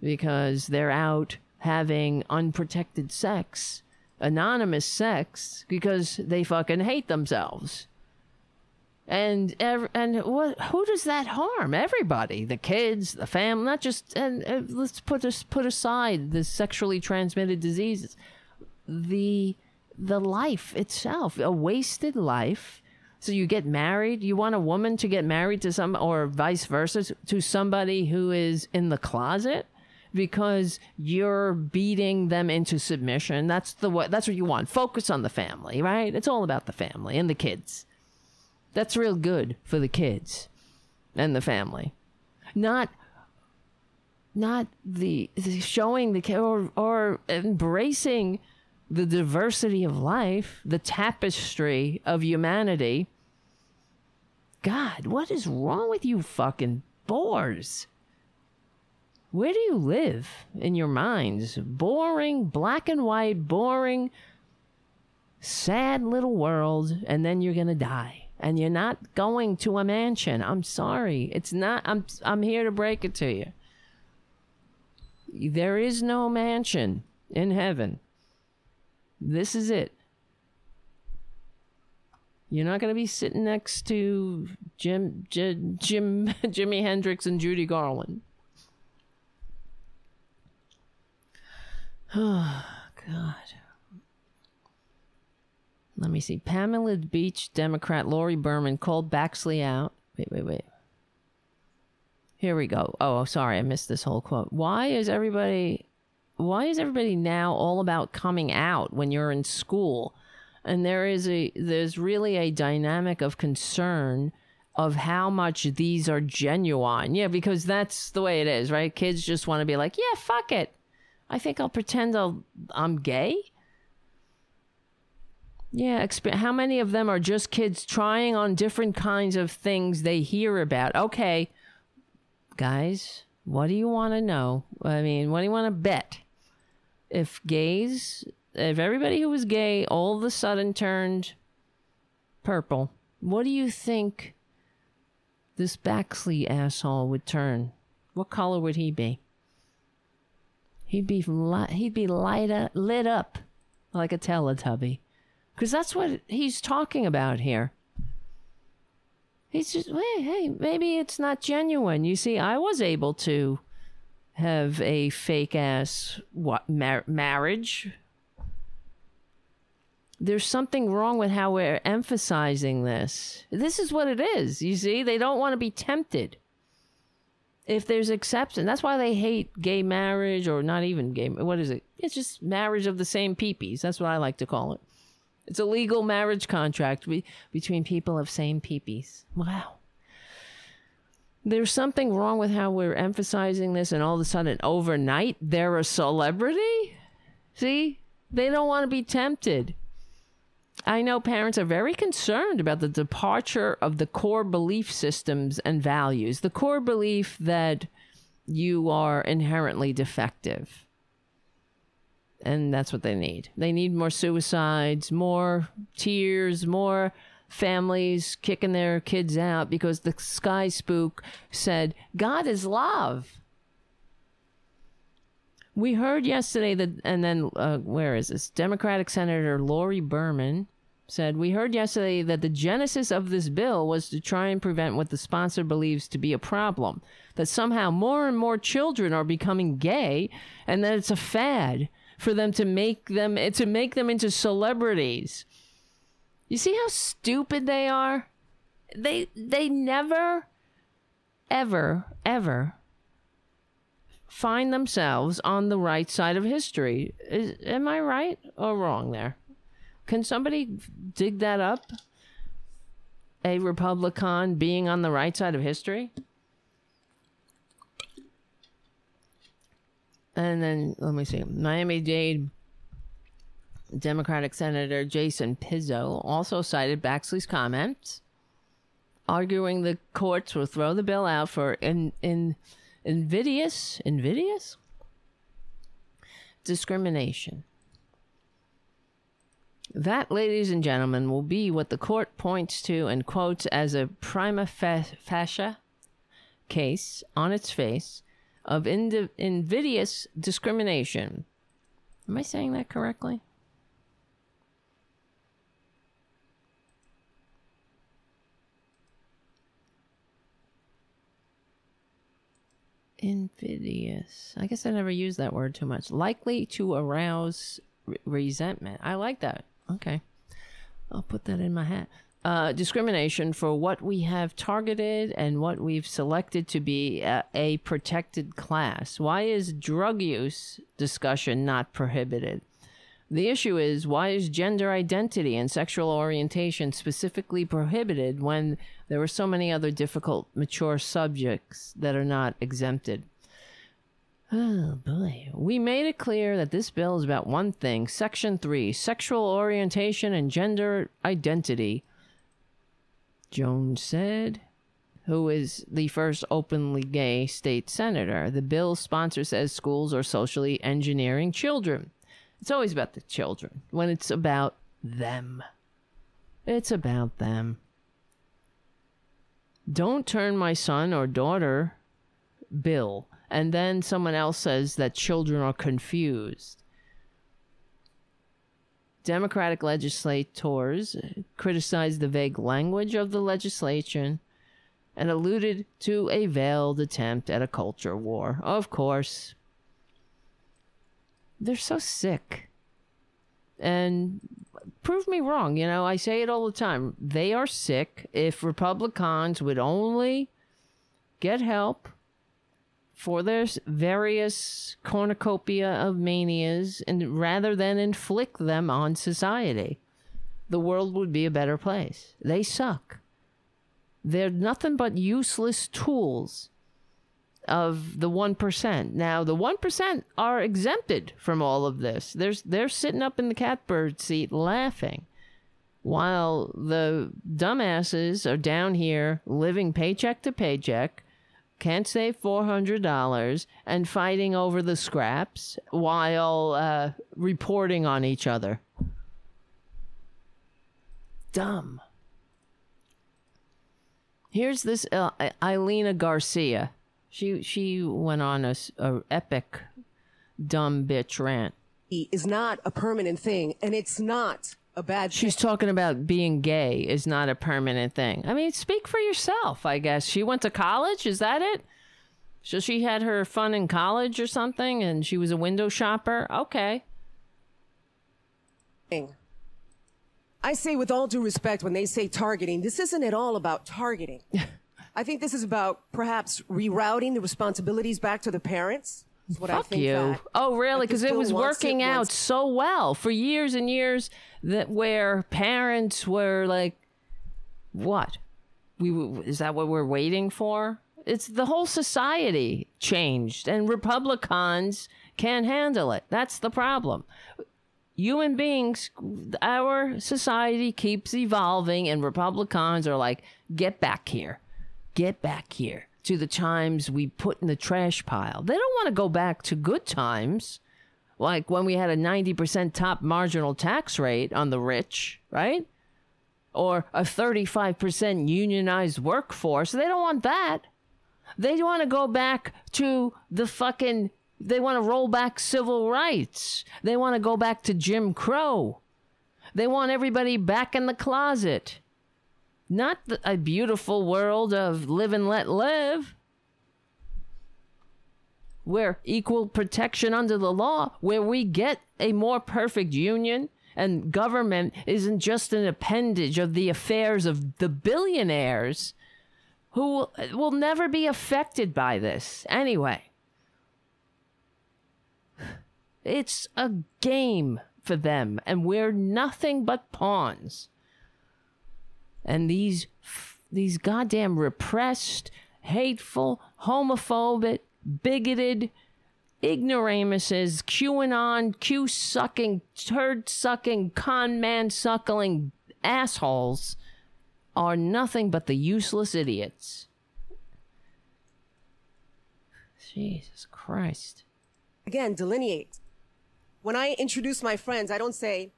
B: because they're out having unprotected sex, anonymous sex, because they fucking hate themselves and and what who does that harm? Everybody the kids the family not just and, and let's put us put aside the sexually transmitted diseases. The the life itself a wasted life. So you get married you want a woman to get married to some or vice versa to somebody who is in the closet because you're beating them into submission. That's the what that's what you want. Focus on the family right? It's all about the family and the kids that's real good for the kids and the family. Not not the, the showing the or or embracing the diversity of life, the tapestry of humanity. God, what is wrong with you fucking bores? Where do you live in your minds? Boring, black and white, boring, sad little world, and then you're gonna die and you're not going to a mansion. I'm sorry. It's not I'm I'm here to break it to you. There is no mansion in heaven. This is it. You're not going to be sitting next to Jim Jim, Jim (laughs) Jimi Hendrix and Judy Garland. Oh, (sighs) God. Let me see. Palm Beach Democrat Lori Berman called Baxley out. Wait, wait, wait. Here we go. Oh, sorry, I missed this whole quote. Why is everybody why is everybody now all about coming out when you're in school? And there is a there's really a dynamic of concern of how much these are genuine. Yeah, because that's the way it is, right? Kids just want to be like, "Yeah, fuck it. I think I'll pretend I'll, I'm gay." Yeah, exp- how many of them are just kids trying on different kinds of things they hear about? Okay, guys, what do you want to know? I mean, what do you want to bet? If gays, if everybody who was gay all of a sudden turned purple, what do you think this Baxley asshole would turn? What color would he be? He'd be li- he'd be light lit up like a Teletubby. Because that's what he's talking about here. He's just, hey, hey, maybe it's not genuine. You see, I was able to have a fake ass what mar- marriage. There's something wrong with how we're emphasizing this. This is what it is. You see, they don't want to be tempted. If there's exception, that's why they hate gay marriage or not even gay. What is it? It's just marriage of the same peepees. That's what I like to call it. It's a legal marriage contract be- between people of same peepees. Wow. There's something wrong with how we're emphasizing this, and all of a sudden, overnight, they're a celebrity? See? They don't want to be tempted. I know parents are very concerned about the departure of the core belief systems and values, the core belief that you are inherently defective and that's what they need. They need more suicides, more tears, more families kicking their kids out because the sky spook said, God is love. We heard yesterday that, and then uh, where is this? Democratic Senator Lori Berman said, We heard yesterday that the genesis of this bill was to try and prevent what the sponsor believes to be a problem. That somehow more and more children are becoming gay, and that it's a fad for them to make them to make them into celebrities. You see how stupid they are? They they never ever ever find themselves on the right side of history. Is, am I right or wrong there? Can somebody dig that up? A Republican being on the right side of history? And then let me see. Miami Dade Democratic Senator Jason Pizzo also cited Baxley's comments, arguing the courts will throw the bill out for in in invidious invidious discrimination. That, ladies and gentlemen, will be what the court points to and quotes as a prima facie case on its face of invidious discrimination. Am I saying that correctly? Invidious. I guess I never use that word too much. Likely to arouse re- resentment. I like that. Okay. I'll put that in my hat. Uh, discrimination for what we have targeted and what we've selected to be a, a protected class. Why is drug use discussion not prohibited? The issue is why is gender identity and sexual orientation specifically prohibited when there are so many other difficult, mature subjects that are not exempted? Oh boy. We made it clear that this bill is about one thing Section 3 sexual orientation and gender identity. Jones said, who is the first openly gay state senator. The bill's sponsor says schools are socially engineering children. It's always about the children when it's about them. It's about them. Don't turn my son or daughter bill and then someone else says that children are confused. Democratic legislators criticized the vague language of the legislation and alluded to a veiled attempt at a culture war. Of course, they're so sick. And prove me wrong, you know, I say it all the time. They are sick. If Republicans would only get help for their various cornucopia of manias and rather than inflict them on society, the world would be a better place. They suck. They're nothing but useless tools of the 1%. Now, the 1% are exempted from all of this. They're, they're sitting up in the catbird seat laughing while the dumbasses are down here living paycheck to paycheck, can't save $400 and fighting over the scraps while uh, reporting on each other. Dumb. Here's this uh, Garcia. She she went on a, a epic dumb bitch rant.
H: Is not a permanent thing, and it's not a bad.
B: She's
H: thing.
B: talking about being gay is not a permanent thing. I mean, speak for yourself. I guess she went to college. Is that it? So she had her fun in college or something, and she was a window shopper. Okay.
H: I say, with all due respect, when they say targeting, this isn't at all about targeting. (laughs) I think this is about perhaps rerouting the responsibilities back to the parents.
B: What Fuck I think you. That, oh, really? Because it was working it out so well for years and years. That where parents were like, "What? We is that what we're waiting for?" It's the whole society changed, and Republicans can't handle it. That's the problem. Human beings, our society keeps evolving, and Republicans are like, "Get back here." get back here to the times we put in the trash pile. They don't want to go back to good times, like when we had a 90% top marginal tax rate on the rich, right? Or a 35% unionized workforce. They don't want that. They want to go back to the fucking They want to roll back civil rights. They want to go back to Jim Crow. They want everybody back in the closet. Not a beautiful world of live and let live where equal protection under the law, where we get a more perfect union and government isn't just an appendage of the affairs of the billionaires who will never be affected by this anyway. It's a game for them, and we're nothing but pawns. And these these goddamn repressed, hateful, homophobic, bigoted ignoramuses, QAnon, Q sucking, turd sucking, con man suckling assholes are nothing but the useless idiots. Jesus Christ.
H: Again, delineate. When I introduce my friends, I don't say,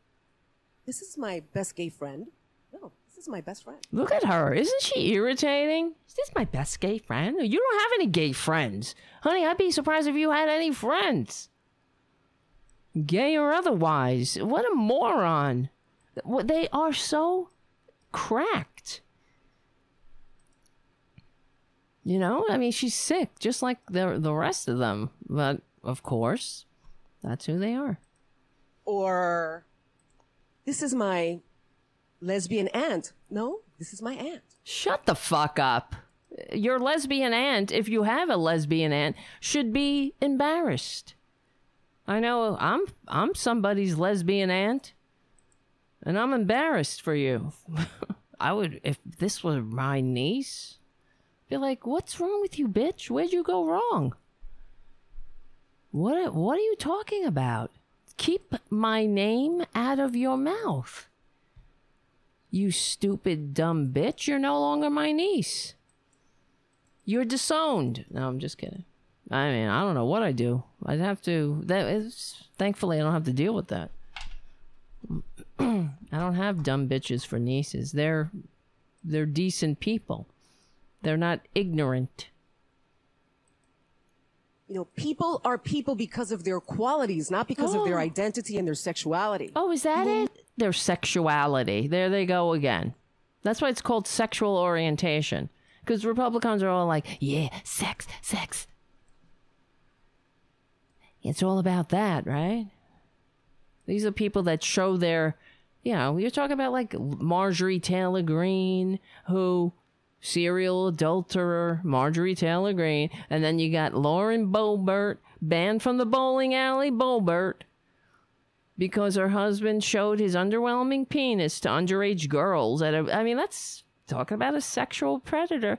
H: This is my best gay friend. No, is my best friend.
B: Look at her. Isn't she irritating? Is this my best gay friend? You don't have any gay friends. Honey, I'd be surprised if you had any friends. Gay or otherwise. What a moron. They are so cracked. You know, I mean, she's sick, just like the the rest of them. But of course, that's who they are.
H: Or, this is my lesbian aunt. No, this is my aunt.
B: Shut the fuck up. Your lesbian aunt, if you have a lesbian aunt, should be embarrassed. I know I'm I'm somebody's lesbian aunt, and I'm embarrassed for you. (laughs) I would if this were my niece, be like, "What's wrong with you, bitch? Where'd you go wrong?" What what are you talking about? Keep my name out of your mouth. You stupid dumb bitch, you're no longer my niece. You're disowned. No, I'm just kidding. I mean, I don't know what I do. I'd have to that is thankfully I don't have to deal with that. (clears throat) I don't have dumb bitches for nieces. They're they're decent people. They're not ignorant.
H: You know, people are people because of their qualities, not because of their
B: Oh.
H: identity and their sexuality.
B: Oh, is that it? Their sexuality. There they go again. That's why it's called sexual orientation. Because Republicans are all like, yeah, sex, sex. It's all about that, right? These are people that show their, you know, you're talking about like Marjorie Taylor Greene, who serial adulterer Marjorie Taylor Greene, and then you got Lauren Boebert, banned from the bowling alley, Boebert, because her husband showed his underwhelming penis to underage girls. At a, I mean, that's talking about a sexual predator.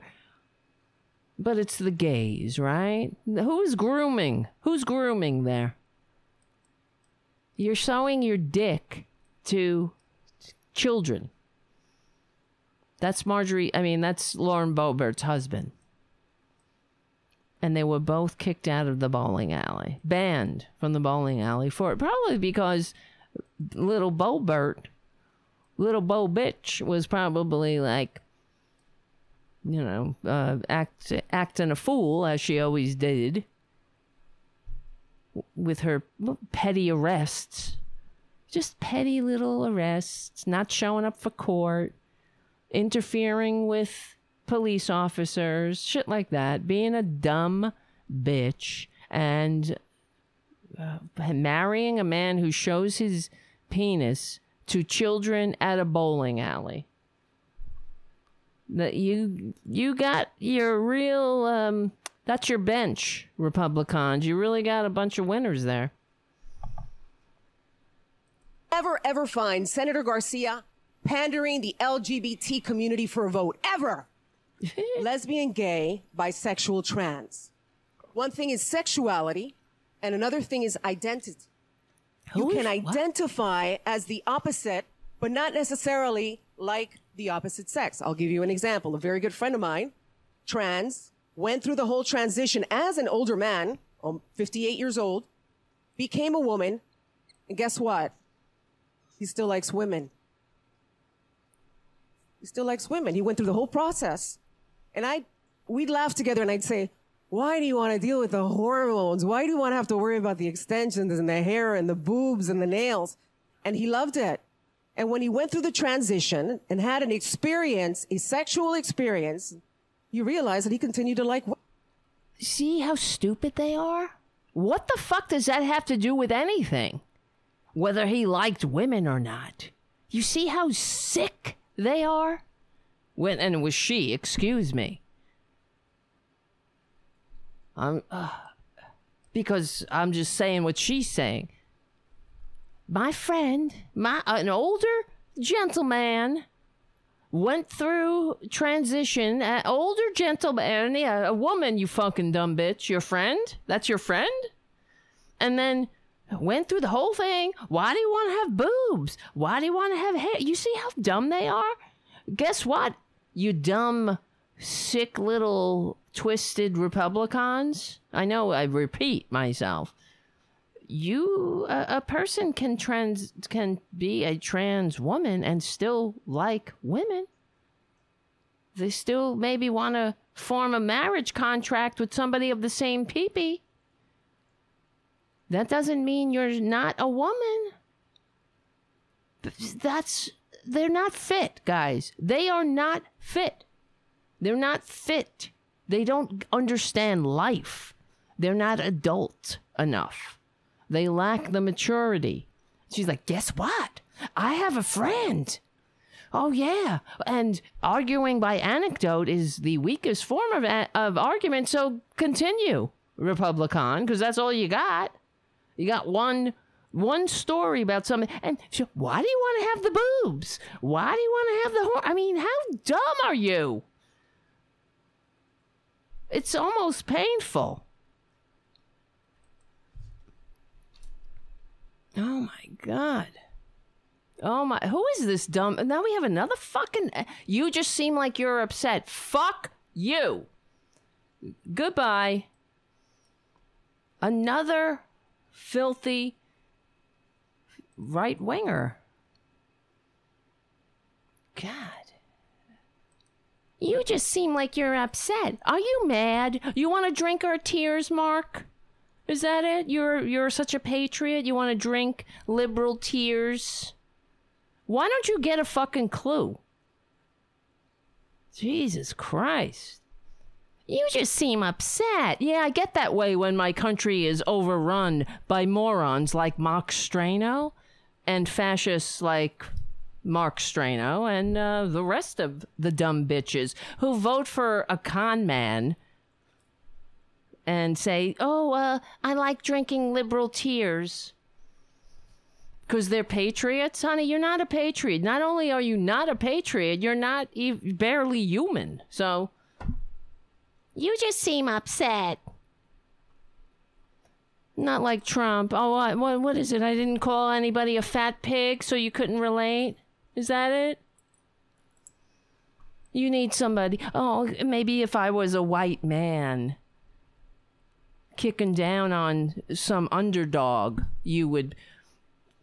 B: But it's the gays, right? Who's grooming? Who's grooming there? You're showing your dick to children. That's Marjorie, I mean, that's Lauren Boebert's husband. And they were both kicked out of the bowling alley, banned from the bowling alley for it. Probably because little Boebert, little Bo bitch, was probably like, you know, uh, act, acting a fool as she always did with her petty arrests. Just petty little arrests, not showing up for court, interfering with police officers, shit like that, being a dumb bitch, and uh, marrying a man who shows his penis to children at a bowling alley. That you you got your real um that's your bench, Republicans. You really got a bunch of winners there.
H: Ever, ever find Senator Garcia pandering the LGBT community for a vote. Ever. (laughs) Lesbian, gay, bisexual, trans. One thing is sexuality, and another thing is identity.
B: Who
H: you
B: is-
H: can
B: what?
H: identify as the opposite, but not necessarily like the opposite sex. I'll give you an example. A very good friend of mine, trans, went through the whole transition as an older man, um, 58 years old, became a woman, and guess what? He still likes women. He still likes women. He went through the whole process. And I, we'd laugh together and I'd say, Why do you want to deal with the hormones? Why do you want to have to worry about the extensions and the hair and the boobs and the nails? And he loved it. And when he went through the transition and had an experience, a sexual experience, you realize that he continued to like.
B: See how stupid they are? What the fuck does that have to do with anything? Whether he liked women or not. You see how sick they are? When and it was she, excuse me. I'm uh, because I'm just saying what she's saying. My friend, my an older gentleman went through transition. An older gentleman, yeah, a woman, you fucking dumb bitch. Your friend? That's your friend? And then went through the whole thing. Why do you want to have boobs? Why do you want to have hair? You see how dumb they are? Guess what? You dumb, sick little twisted Republicans. I know I repeat myself. You, a, a person can trans can be a trans woman and still like women. They still maybe want to form a marriage contract with somebody of the same peepee. That doesn't mean you're not a woman. That's they're not fit, guys. They are not fit. They're not fit. They don't understand life. They're not adult enough. They lack the maturity. She's like, guess what? I have a friend. Oh yeah, and arguing by anecdote is the weakest form of a- of argument. So continue, Republican, because that's all you got. You got one one story about something, and she, why do you want to have the boobs? Why do you want to have the horn? I mean, how dumb are you? It's almost painful. Oh my god. Oh my, who is this dumb? Now we have another fucking. You just seem like you're upset. Fuck you. Goodbye. Another filthy right winger. God. You just seem like you're upset. Are you mad? You want to drink our tears, Mark? Is that it? You're you're such a patriot. You want to drink liberal tears? Why don't you get a fucking clue? Jesus Christ. You just seem upset. Yeah, I get that way when my country is overrun by morons like Mark Strano and fascists like Mark Strano and uh, the rest of the dumb bitches who vote for a con man and say, oh, uh, I like drinking liberal tears. Because they're patriots, honey. You're not a patriot. Not only are you not a patriot, you're not e- barely human. So you just seem upset. Not like Trump. Oh, what, what, is it? I didn't call anybody a fat pig, so you couldn't relate? Is that it? You need somebody. Oh, maybe if I was a white man kicking down on some underdog, you would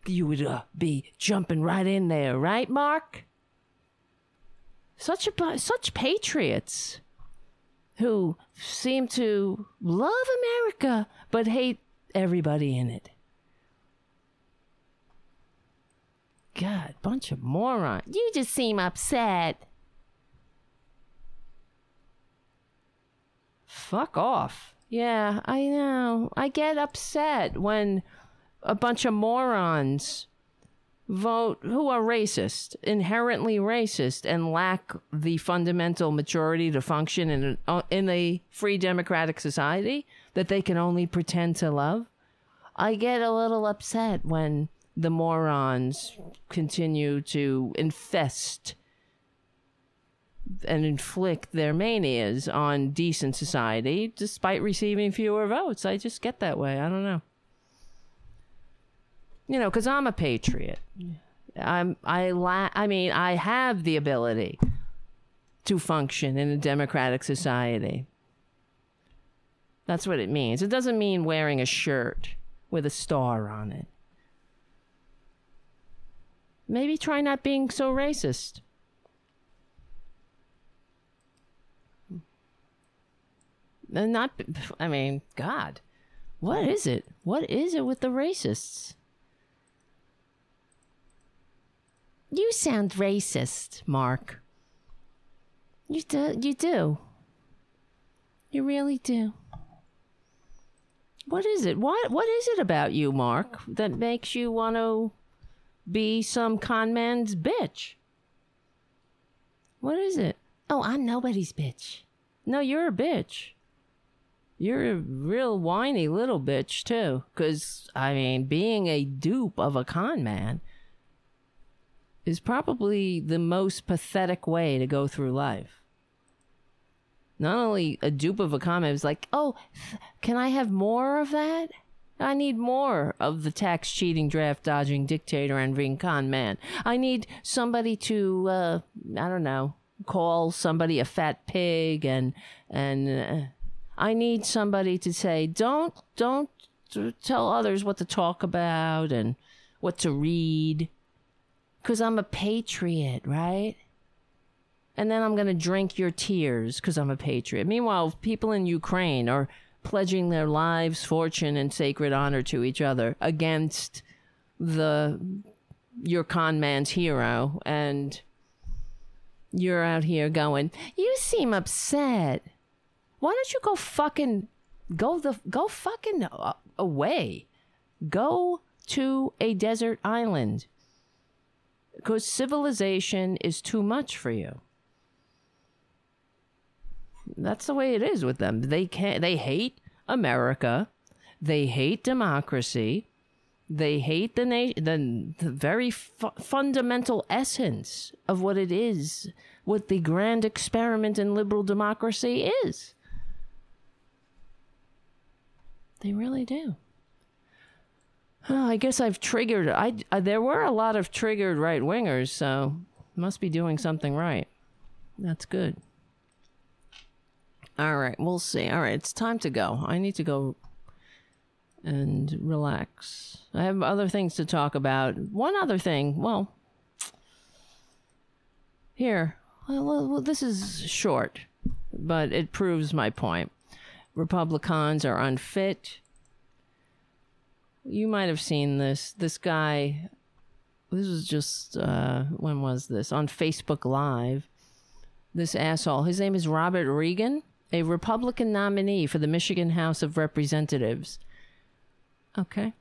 B: you would uh, be jumping right in there, right, Mark? Such a such patriots who seem to love America but hate everybody in it. God, bunch of morons. You just seem upset. Fuck off. Yeah, I know. I get upset when a bunch of morons vote who are racist, inherently racist, and lack the fundamental maturity to function in a, in a free democratic society that they can only pretend to love. I get a little upset when the morons continue to infest and inflict their manias on decent society despite receiving fewer votes. I just get that way. I don't know you know, because I'm a patriot. I'm I la- I mean, I have the ability to function in a democratic society. That's what it means. It doesn't mean wearing a shirt with a star on it. Maybe try not being so racist. And not, I mean, God, what is it? What is it with the racists? You sound racist, Mark. You do. You do. You really do. What is it? What What is it about you, Mark, that makes you want to be some con man's bitch? What is it? Oh, I'm nobody's bitch. No, you're a bitch. You're a real whiny little bitch, too. Because, I mean, being a dupe of a con man is probably the most pathetic way to go through life. Not only a dupe of a con man, it's like, oh, can I have more of that? I need more of the tax cheating, draft dodging, dictator envying con man. I need somebody to, uh, I don't know, call somebody a fat pig and, and, uh, I need somebody to say, don't, don't tell others what to talk about and what to read. Cause I'm a patriot, right? And then I'm going to drink your tears because I'm a patriot. Meanwhile, people in Ukraine are pledging their lives, fortune, and sacred honor to each other against the your con man's hero, and you're out here going, "You seem upset. Why don't you go fucking go the go fucking uh, away? Go to a desert island." Because civilization is too much for you that's the way it is with them. They can't. They hate America. They hate democracy. They hate the na- the, the very fu- fundamental essence of what it is, what the grand experiment in liberal democracy is. They really do. Oh, I guess I've triggered. I, I there were a lot of triggered right wingers, so must be doing something right. That's good. All right, we'll see. All right, it's time to go. I need to go and relax. I have other things to talk about. One other thing, well, here, well, this is short, but it proves my point. Republicans are unfit. You might have seen this. This guy, this was just, uh, when was this? On Facebook Live. This asshole, his name is Robert Regan a Republican nominee for the Michigan House of Representatives. Okay.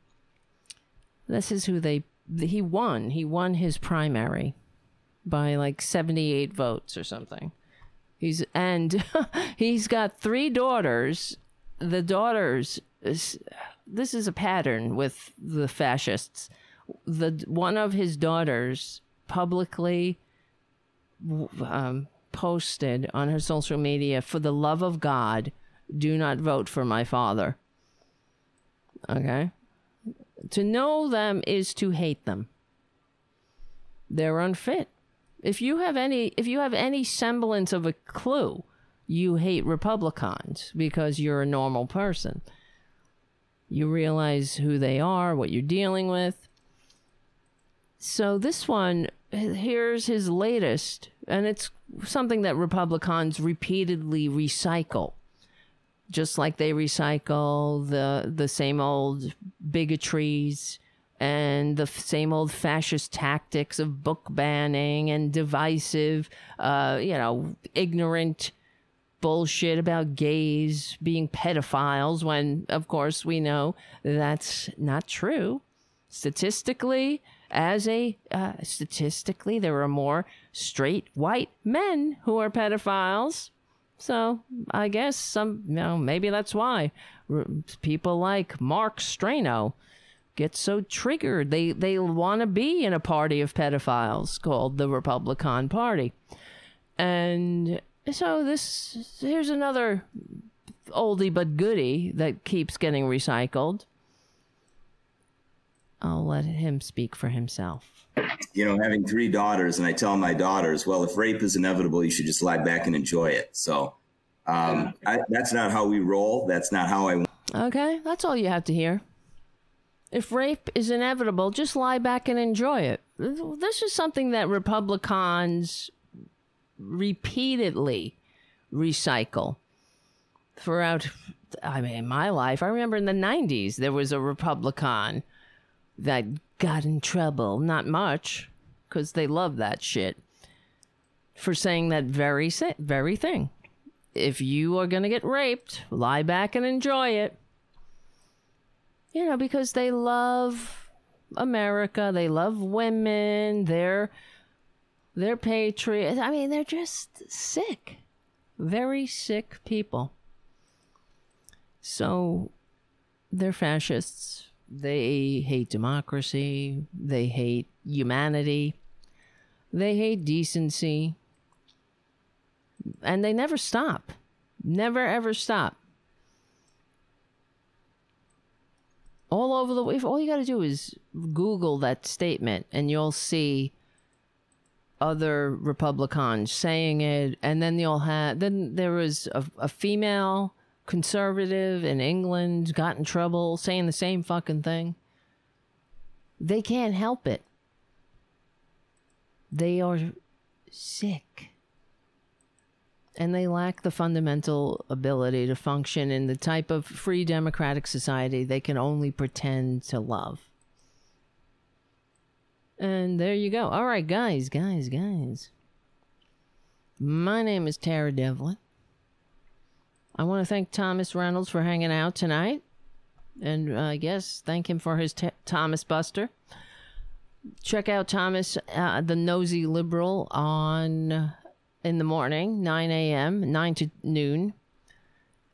B: This is who they he won. He won his primary by like 78 votes or something. He's and (laughs) he's got three daughters. The daughters this is a pattern with the fascists. The one of his daughters publicly um, posted on her social media, for the love of God, do not vote for my father. Okay? To know them is to hate them. They're unfit. If you have any if you have any semblance of a clue, you hate Republicans because you're a normal person. You realize who they are, what you're dealing with. So this one here's his latest, and it's something that Republicans repeatedly recycle. Just like they recycle the the same old bigotries and the same old fascist tactics of book banning and divisive, uh, you know, ignorant bullshit about gays being pedophiles when, of course, we know that's not true. Statistically, as a uh, statistically, there are more straight white men who are pedophiles. So I guess some, you know, maybe that's why people like Mark Strano get so triggered. They they want to be in a party of pedophiles called the Republican Party, and so this here's another oldie but goodie that keeps getting recycled. I'll let him speak for himself.
I: You know, having three daughters, and I tell my daughters, well, if rape is inevitable, you should just lie back and enjoy it. So um, I, that's not how we roll. That's not how I.
B: Okay, that's all you have to hear. If rape is inevitable, just lie back and enjoy it. This is something that Republicans repeatedly recycle. throughout I mean my life. I remember in the 90s there was a Republican that got in trouble, not much cuz they love that shit for saying that very very thing. If you are going to get raped, lie back and enjoy it. You know, because they love America, they love women, they're they're patriots. I mean, they're just sick. Very sick people. So they're fascists. They hate democracy. They hate humanity. They hate decency. And they never stop. Never ever stop. All over the way. All you got to do is Google that statement and you'll see other Republicans saying it, and then you'll have then there was a, a female conservative in England got in trouble saying the same fucking thing. They can't help it. They are sick. And they lack the fundamental ability to function in the type of free democratic society they can only pretend to love. And there you go. All right, guys, guys, guys. My name is Tara Devlin. I want to thank Thomas Reynolds for hanging out tonight. And uh, I guess thank him for his t- Thomas Buster. Check out Thomas, uh, the Nosy Liberal, on uh, in the morning, 9 a.m., 9 to noon,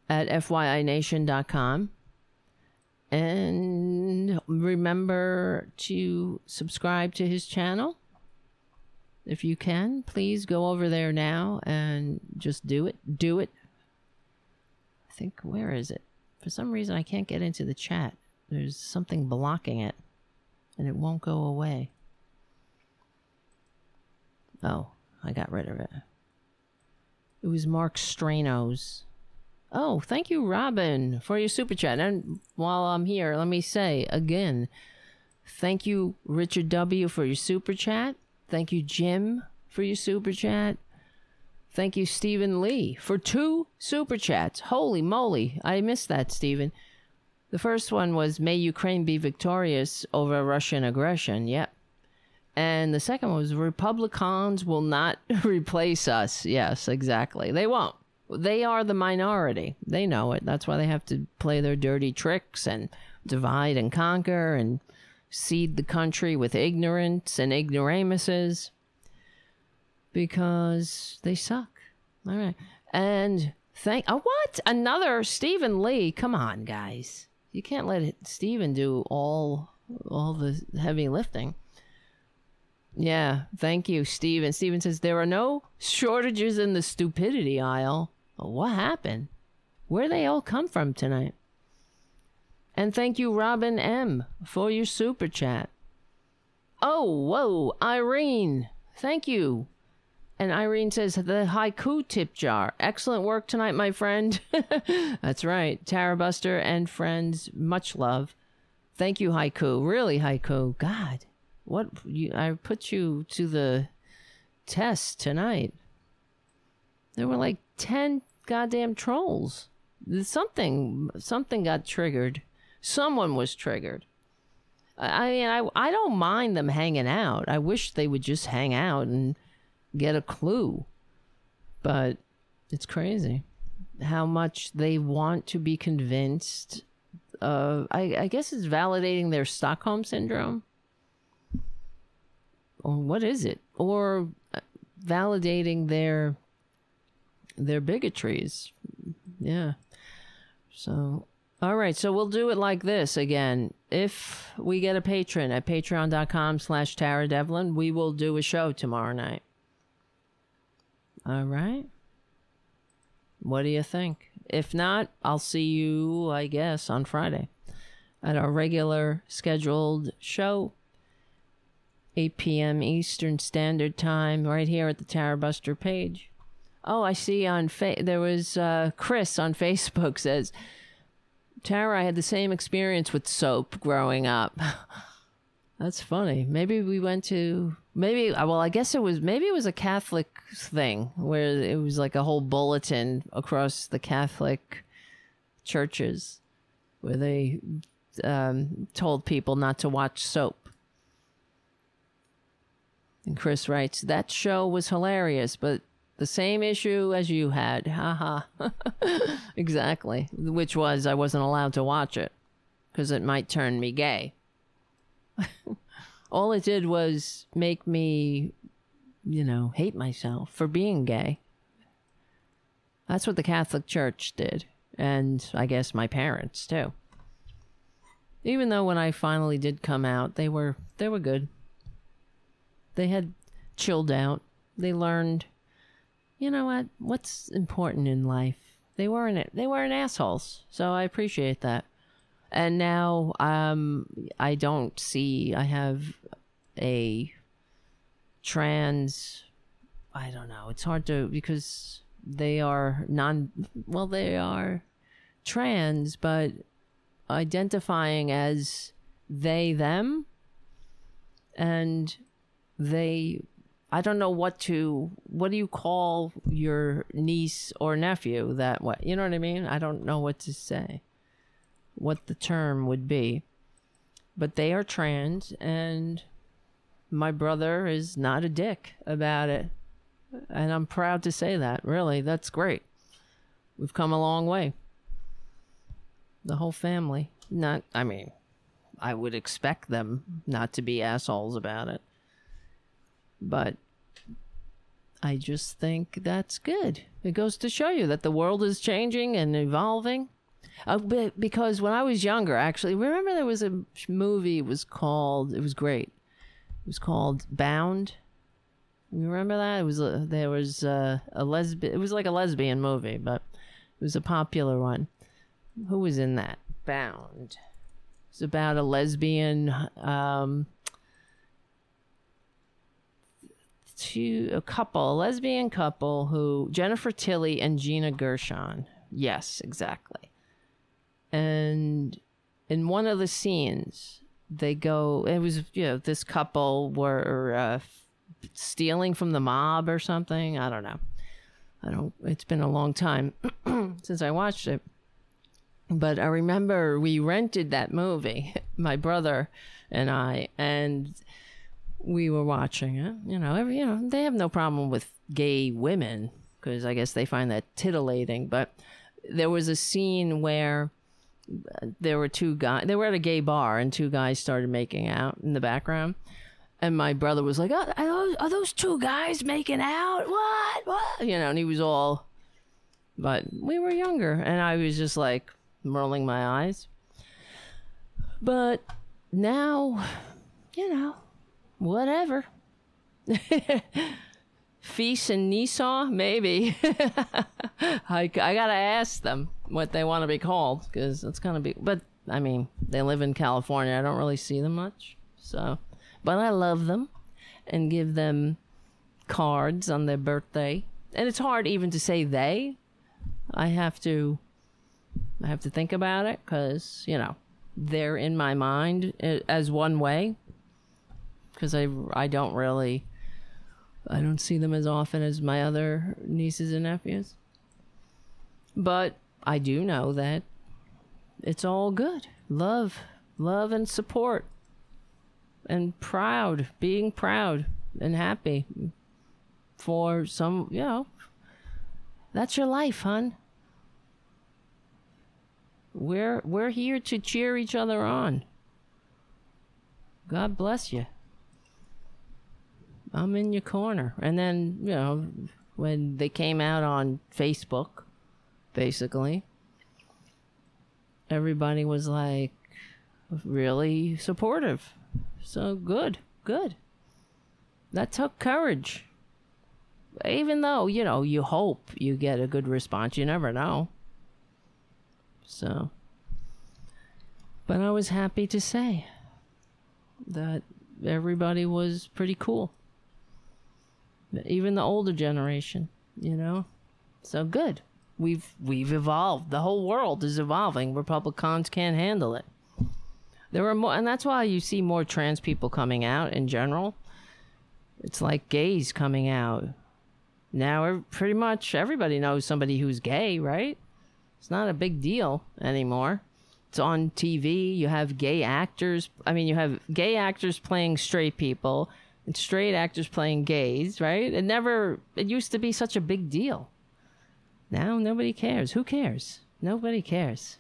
B: at fyination.com. And remember to subscribe to his channel. If you can, please go over there now and just do it. Do it. Think, where is it? For some reason, I can't get into the chat. There's something blocking it, and it won't go away. Oh, I got rid of it. It was Mark Stranos. Oh, thank you, Robin, for your super chat. And while I'm here, let me say again, thank you, Richard W, for your super chat. Thank you, Jim, for your super chat. Thank you, Stephen Lee, for two super chats. Holy moly, I missed that, Stephen. The first one was May Ukraine be victorious over Russian aggression. Yep. And the second one was Republicans will not (laughs) replace us. Yes, exactly. They won't. They are the minority. They know it. That's why they have to play their dirty tricks and divide and conquer and seed the country with ignorance and ignoramuses because they suck. All right. And thank oh what? Another Stephen Lee. Come on, guys. You can't let Stephen do all all the heavy lifting. Yeah, thank you, Stephen. Stephen says there are no shortages in the stupidity aisle. What happened? Where they all come from tonight? And thank you, Robin M, for your super chat. Oh, whoa, Irene. Thank you. And Irene says, the haiku tip jar. Excellent work tonight, my friend. (laughs) That's right. Tara Buster and friends, much love. Thank you, haiku. Really, haiku. God, what you, I put you to the test tonight. There were like 10 goddamn trolls. Something something got triggered. Someone was triggered. I mean, I I don't mind them hanging out. I wish they would just hang out and get a clue. But it's crazy how much they want to be convinced. Uh, I, I guess it's validating their Stockholm syndrome. Or what is it? Or uh, validating their their bigotries. Yeah. So, all right. So we'll do it like this again. If we get a patron at patreon.com slash Tara Devlin, we will do a show tomorrow night. All right. What do you think? If not, I'll see you, I guess, on Friday at our regular scheduled show, 8 p.m. Eastern Standard Time, right here at the Tara Buster page. Oh, I see on fa- there was uh, Chris on (laughs) Facebook says, Tara, I had the same experience with soap growing up. (laughs) That's funny. Maybe we went to maybe uh, well, I guess it was maybe it was a Catholic thing where it was like a whole bulletin across the Catholic churches where they um, told people not to watch soap. And Chris writes, That show was hilarious, but the same issue as you had. Haha. (laughs) exactly. Which was I wasn't allowed to watch it because it might turn me gay. All it did was make me, you know, hate myself for being gay. That's what the Catholic Church did. And I guess my parents, too. Even though when I finally did come out, they were they were good. They had chilled out. They learned you know what? What's important in life? They weren't they weren't assholes. So I appreciate that. And now um I don't see I have a trans I don't know. It's hard to because they are non well they are trans but identifying as they them and they I don't know what to what do you call your niece or nephew that way. You know what I mean? I don't know what to say. What the term would be. But they are trans and my brother is not a dick about it. And I'm proud to say that. Really, that's great. We've come a long way. The whole family. Not I mean, I would expect them not to be assholes about it. But I just think that's good. It goes to show you that the world is changing and evolving. Uh, because when I was younger, actually, remember there was a movie. It was called. It was great. It was called Bound. You remember that? It was a, there was a, a lesbian. It was like a lesbian movie, but it was a popular one. Who was in that? Bound. It's about a lesbian. Um, two a couple, a lesbian couple who Jennifer Tilly and Gina Gershon. Yes, exactly. And in one of the scenes, they go. It was you know this couple were uh, stealing from the mob or something. I don't know. I don't. It's been a long time (clears throat) since I watched it. But I remember we rented that movie, (laughs) my brother and I, and we were watching it. You know, every you know they have no problem with gay women because I guess they find that titillating. But there was a scene where there were two guys. They were at a gay bar, and two guys started making out in the background. And my brother was like, oh, are, those, "Are those two guys making out? What? What?" You know, and he was all. But we were younger, and I was just like rolling my eyes. But now, you know, whatever. (laughs) Feast and Nissaw, maybe. (laughs) I, I gotta ask them what they want to be called because it's gonna be. But I mean, they live in California. I don't really see them much, so. But I love them, and give them cards on their birthday. And it's hard even to say they. I have to. I have to think about it because you know they're in my mind eh, as one way because I I don't really I don't see them as often as my other nieces and nephews. But I do know that it's all good. Love, love and support. And proud, being proud and happy for some, you know, that's your life, hon. We're we're here to cheer each other on. God bless you. I'm in your corner. And then, you know, when they came out on Facebook, basically, everybody was like really supportive. So good, good. That took courage. Even though, you know, you hope you get a good response, you never know. So, but I was happy to say that everybody was pretty cool even the older generation, you know. So good. We've we've evolved. The whole world is evolving. Republicans can't handle it. There are more, and that's why you see more trans people coming out in general. It's like gays coming out. Now, pretty much everybody knows somebody who's gay, right? It's not a big deal anymore. It's on TV. You have gay actors. I mean, you have gay actors playing straight people and straight actors playing gays, right? It never, it used to be such a big deal. Now nobody cares. Who cares? Nobody cares.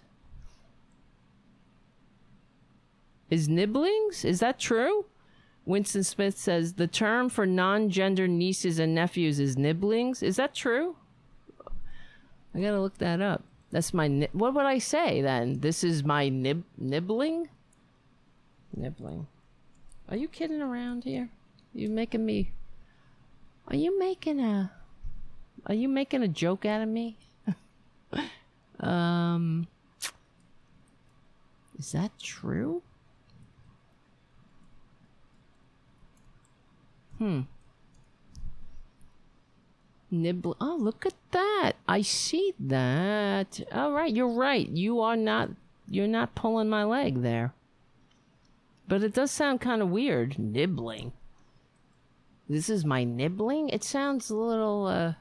B: Is nibblings? Is that true? Winston Smith says the term for non gender nieces and nephews is nibblings. Is that true? I gotta look that up. That's my. What would I say then? This is my nib nibbling. Nibbling. Are you kidding around here? You making me? Are you making a? Are you making a joke out of me? (laughs) um. Is that true? Hmm. Nibble. Oh, look at that. I see that. All right, you're right. You are not you're not pulling my leg there. But it does sound kind of weird, nibbling. This is my nibbling? It sounds a little uh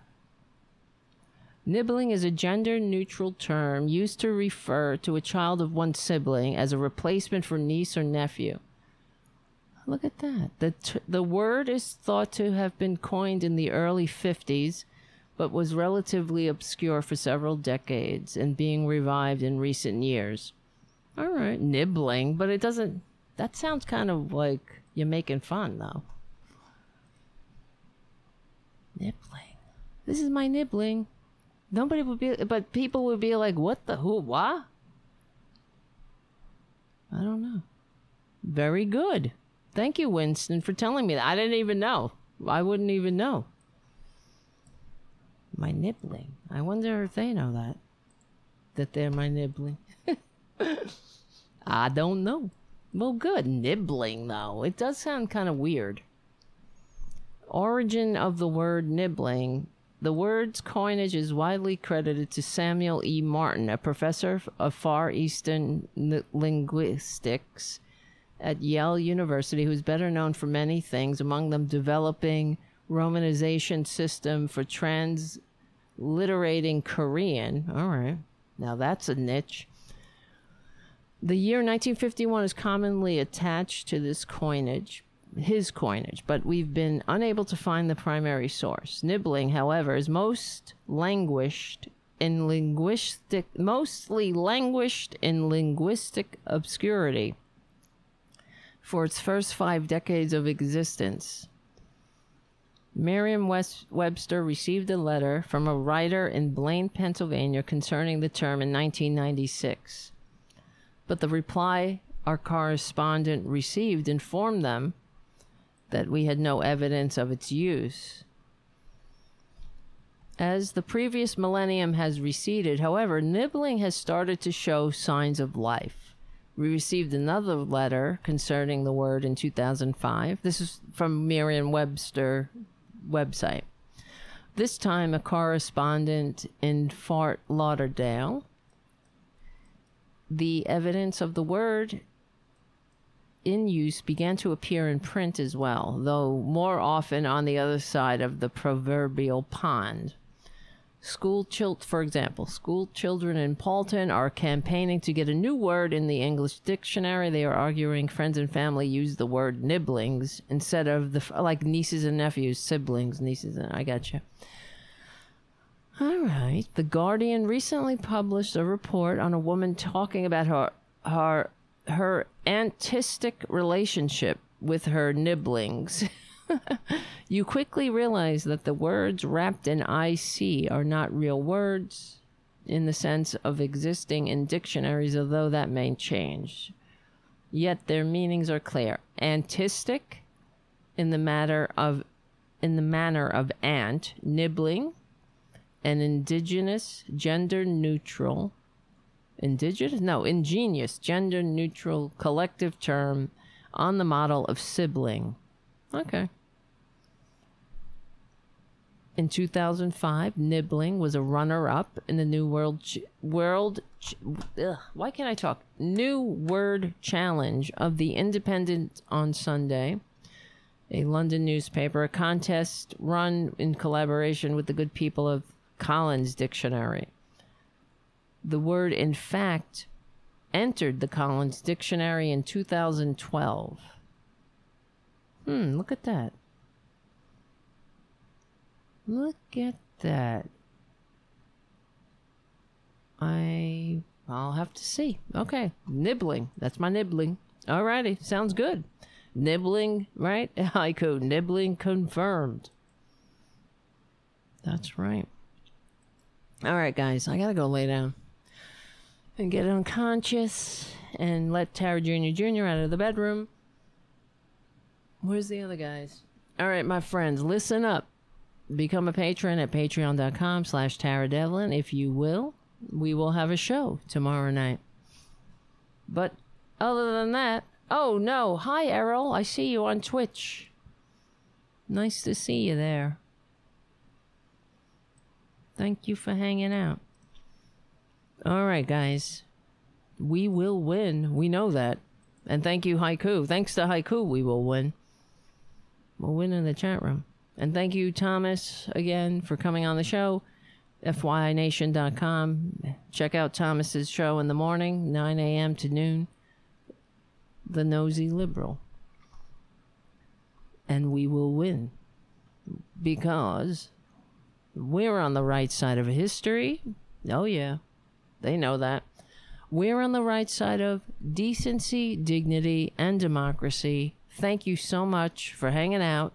B: Nibbling is a gender neutral term used to refer to a child of one sibling as a replacement for niece or nephew. Look at that. The, t- the word is thought to have been coined in the early 50s, but was relatively obscure for several decades and being revived in recent years. All right, nibbling, but it doesn't. That sounds kind of like you're making fun, though. Nibbling. This is my nibbling. Nobody would be, but people would be like, what the, who, what? I don't know. Very good. Thank you, Winston, for telling me that. I didn't even know. I wouldn't even know. My nibbling. I wonder if they know that. That they're my nibbling. (laughs) I don't know. Well, good. Nibbling, though. It does sound kind of weird. Origin of the word nibbling. The word's coinage is widely credited to Samuel E. Martin, a professor of Far Eastern linguistics at Yale University, who's better known for many things, among them developing romanization system for transliterating Korean. All right. Now that's a niche. The year 1951 is commonly attached to this coinage, his coinage, but we've been unable to find the primary source. Nibbling, however, is most languished in linguistic mostly languished in linguistic obscurity for its first five decades of existence. Merriam Webster received a letter from a writer in Blaine, Pennsylvania concerning the term in 1996. But the reply our correspondent received informed them that we had no evidence of its use. As the previous millennium has receded, however, nibbling has started to show signs of life. We received another letter concerning the word in 2005. This is from Merriam-Webster website. This time, a correspondent in Fort Lauderdale. The evidence of the word in use began to appear in print as well, though more often on the other side of the proverbial pond. School children, for example, school children in Paulton are campaigning to get a new word in the English dictionary. They are arguing friends and family use the word nibblings instead of the like nieces and nephews, siblings, nieces. And I got you. All right. The Guardian recently published a report on a woman talking about her her her auntistic relationship with her nibblings. (laughs) you quickly realize that the words wrapped in IC are not real words in the sense of existing in dictionaries, although that may change. Yet their meanings are clear. Auntistic in the matter of in the manner of ant, nibbling, an indigenous, gender neutral, indigenous? No, ingenious, gender neutral collective term on the model of sibling. Okay. In 2005, Nibbling was a runner-up in the New World Ch- World. Ch- ugh, why can't I talk? New Word Challenge of the Independent on Sunday, a London newspaper, a contest run in collaboration with the good people of Collins Dictionary. The word, in fact, entered the Collins Dictionary in 2012. Hmm, look at that. Look at that. I I'll have to see. Okay, nibbling. That's my nibbling. Alrighty, sounds good. Nibbling, right? (laughs) Haiku, nibbling confirmed. That's right. All right, guys, I gotta go lay down and get unconscious and let Tara Jr. Jr. out of the bedroom. Where's the other guys? All right, my friends, listen up. Become a patron at patreon.com slash Tara Devlin if you will we will have a show tomorrow night. But other than that, oh no, hi Errol, I see you on Twitch. Nice to see you there. Thank you for hanging out. All right, guys. We will win. We know that. And thank you, Haiku. Thanks to Haiku, we will win. We'll win in the chat room. And thank you, Thomas, again, for coming on the show. FYNation.com. Check out Thomas's show in the morning, 9 a.m. to noon. The Nosy Liberal. And we will win. Because we're on the right side of history. Oh, yeah. They know that. We're on the right side of decency, dignity, and democracy. Thank you so much for hanging out.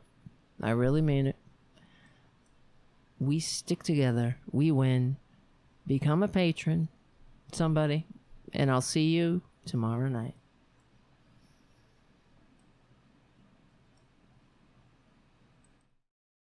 B: I really mean it. We stick together. We win. Become a patron, somebody, and I'll see you tomorrow night.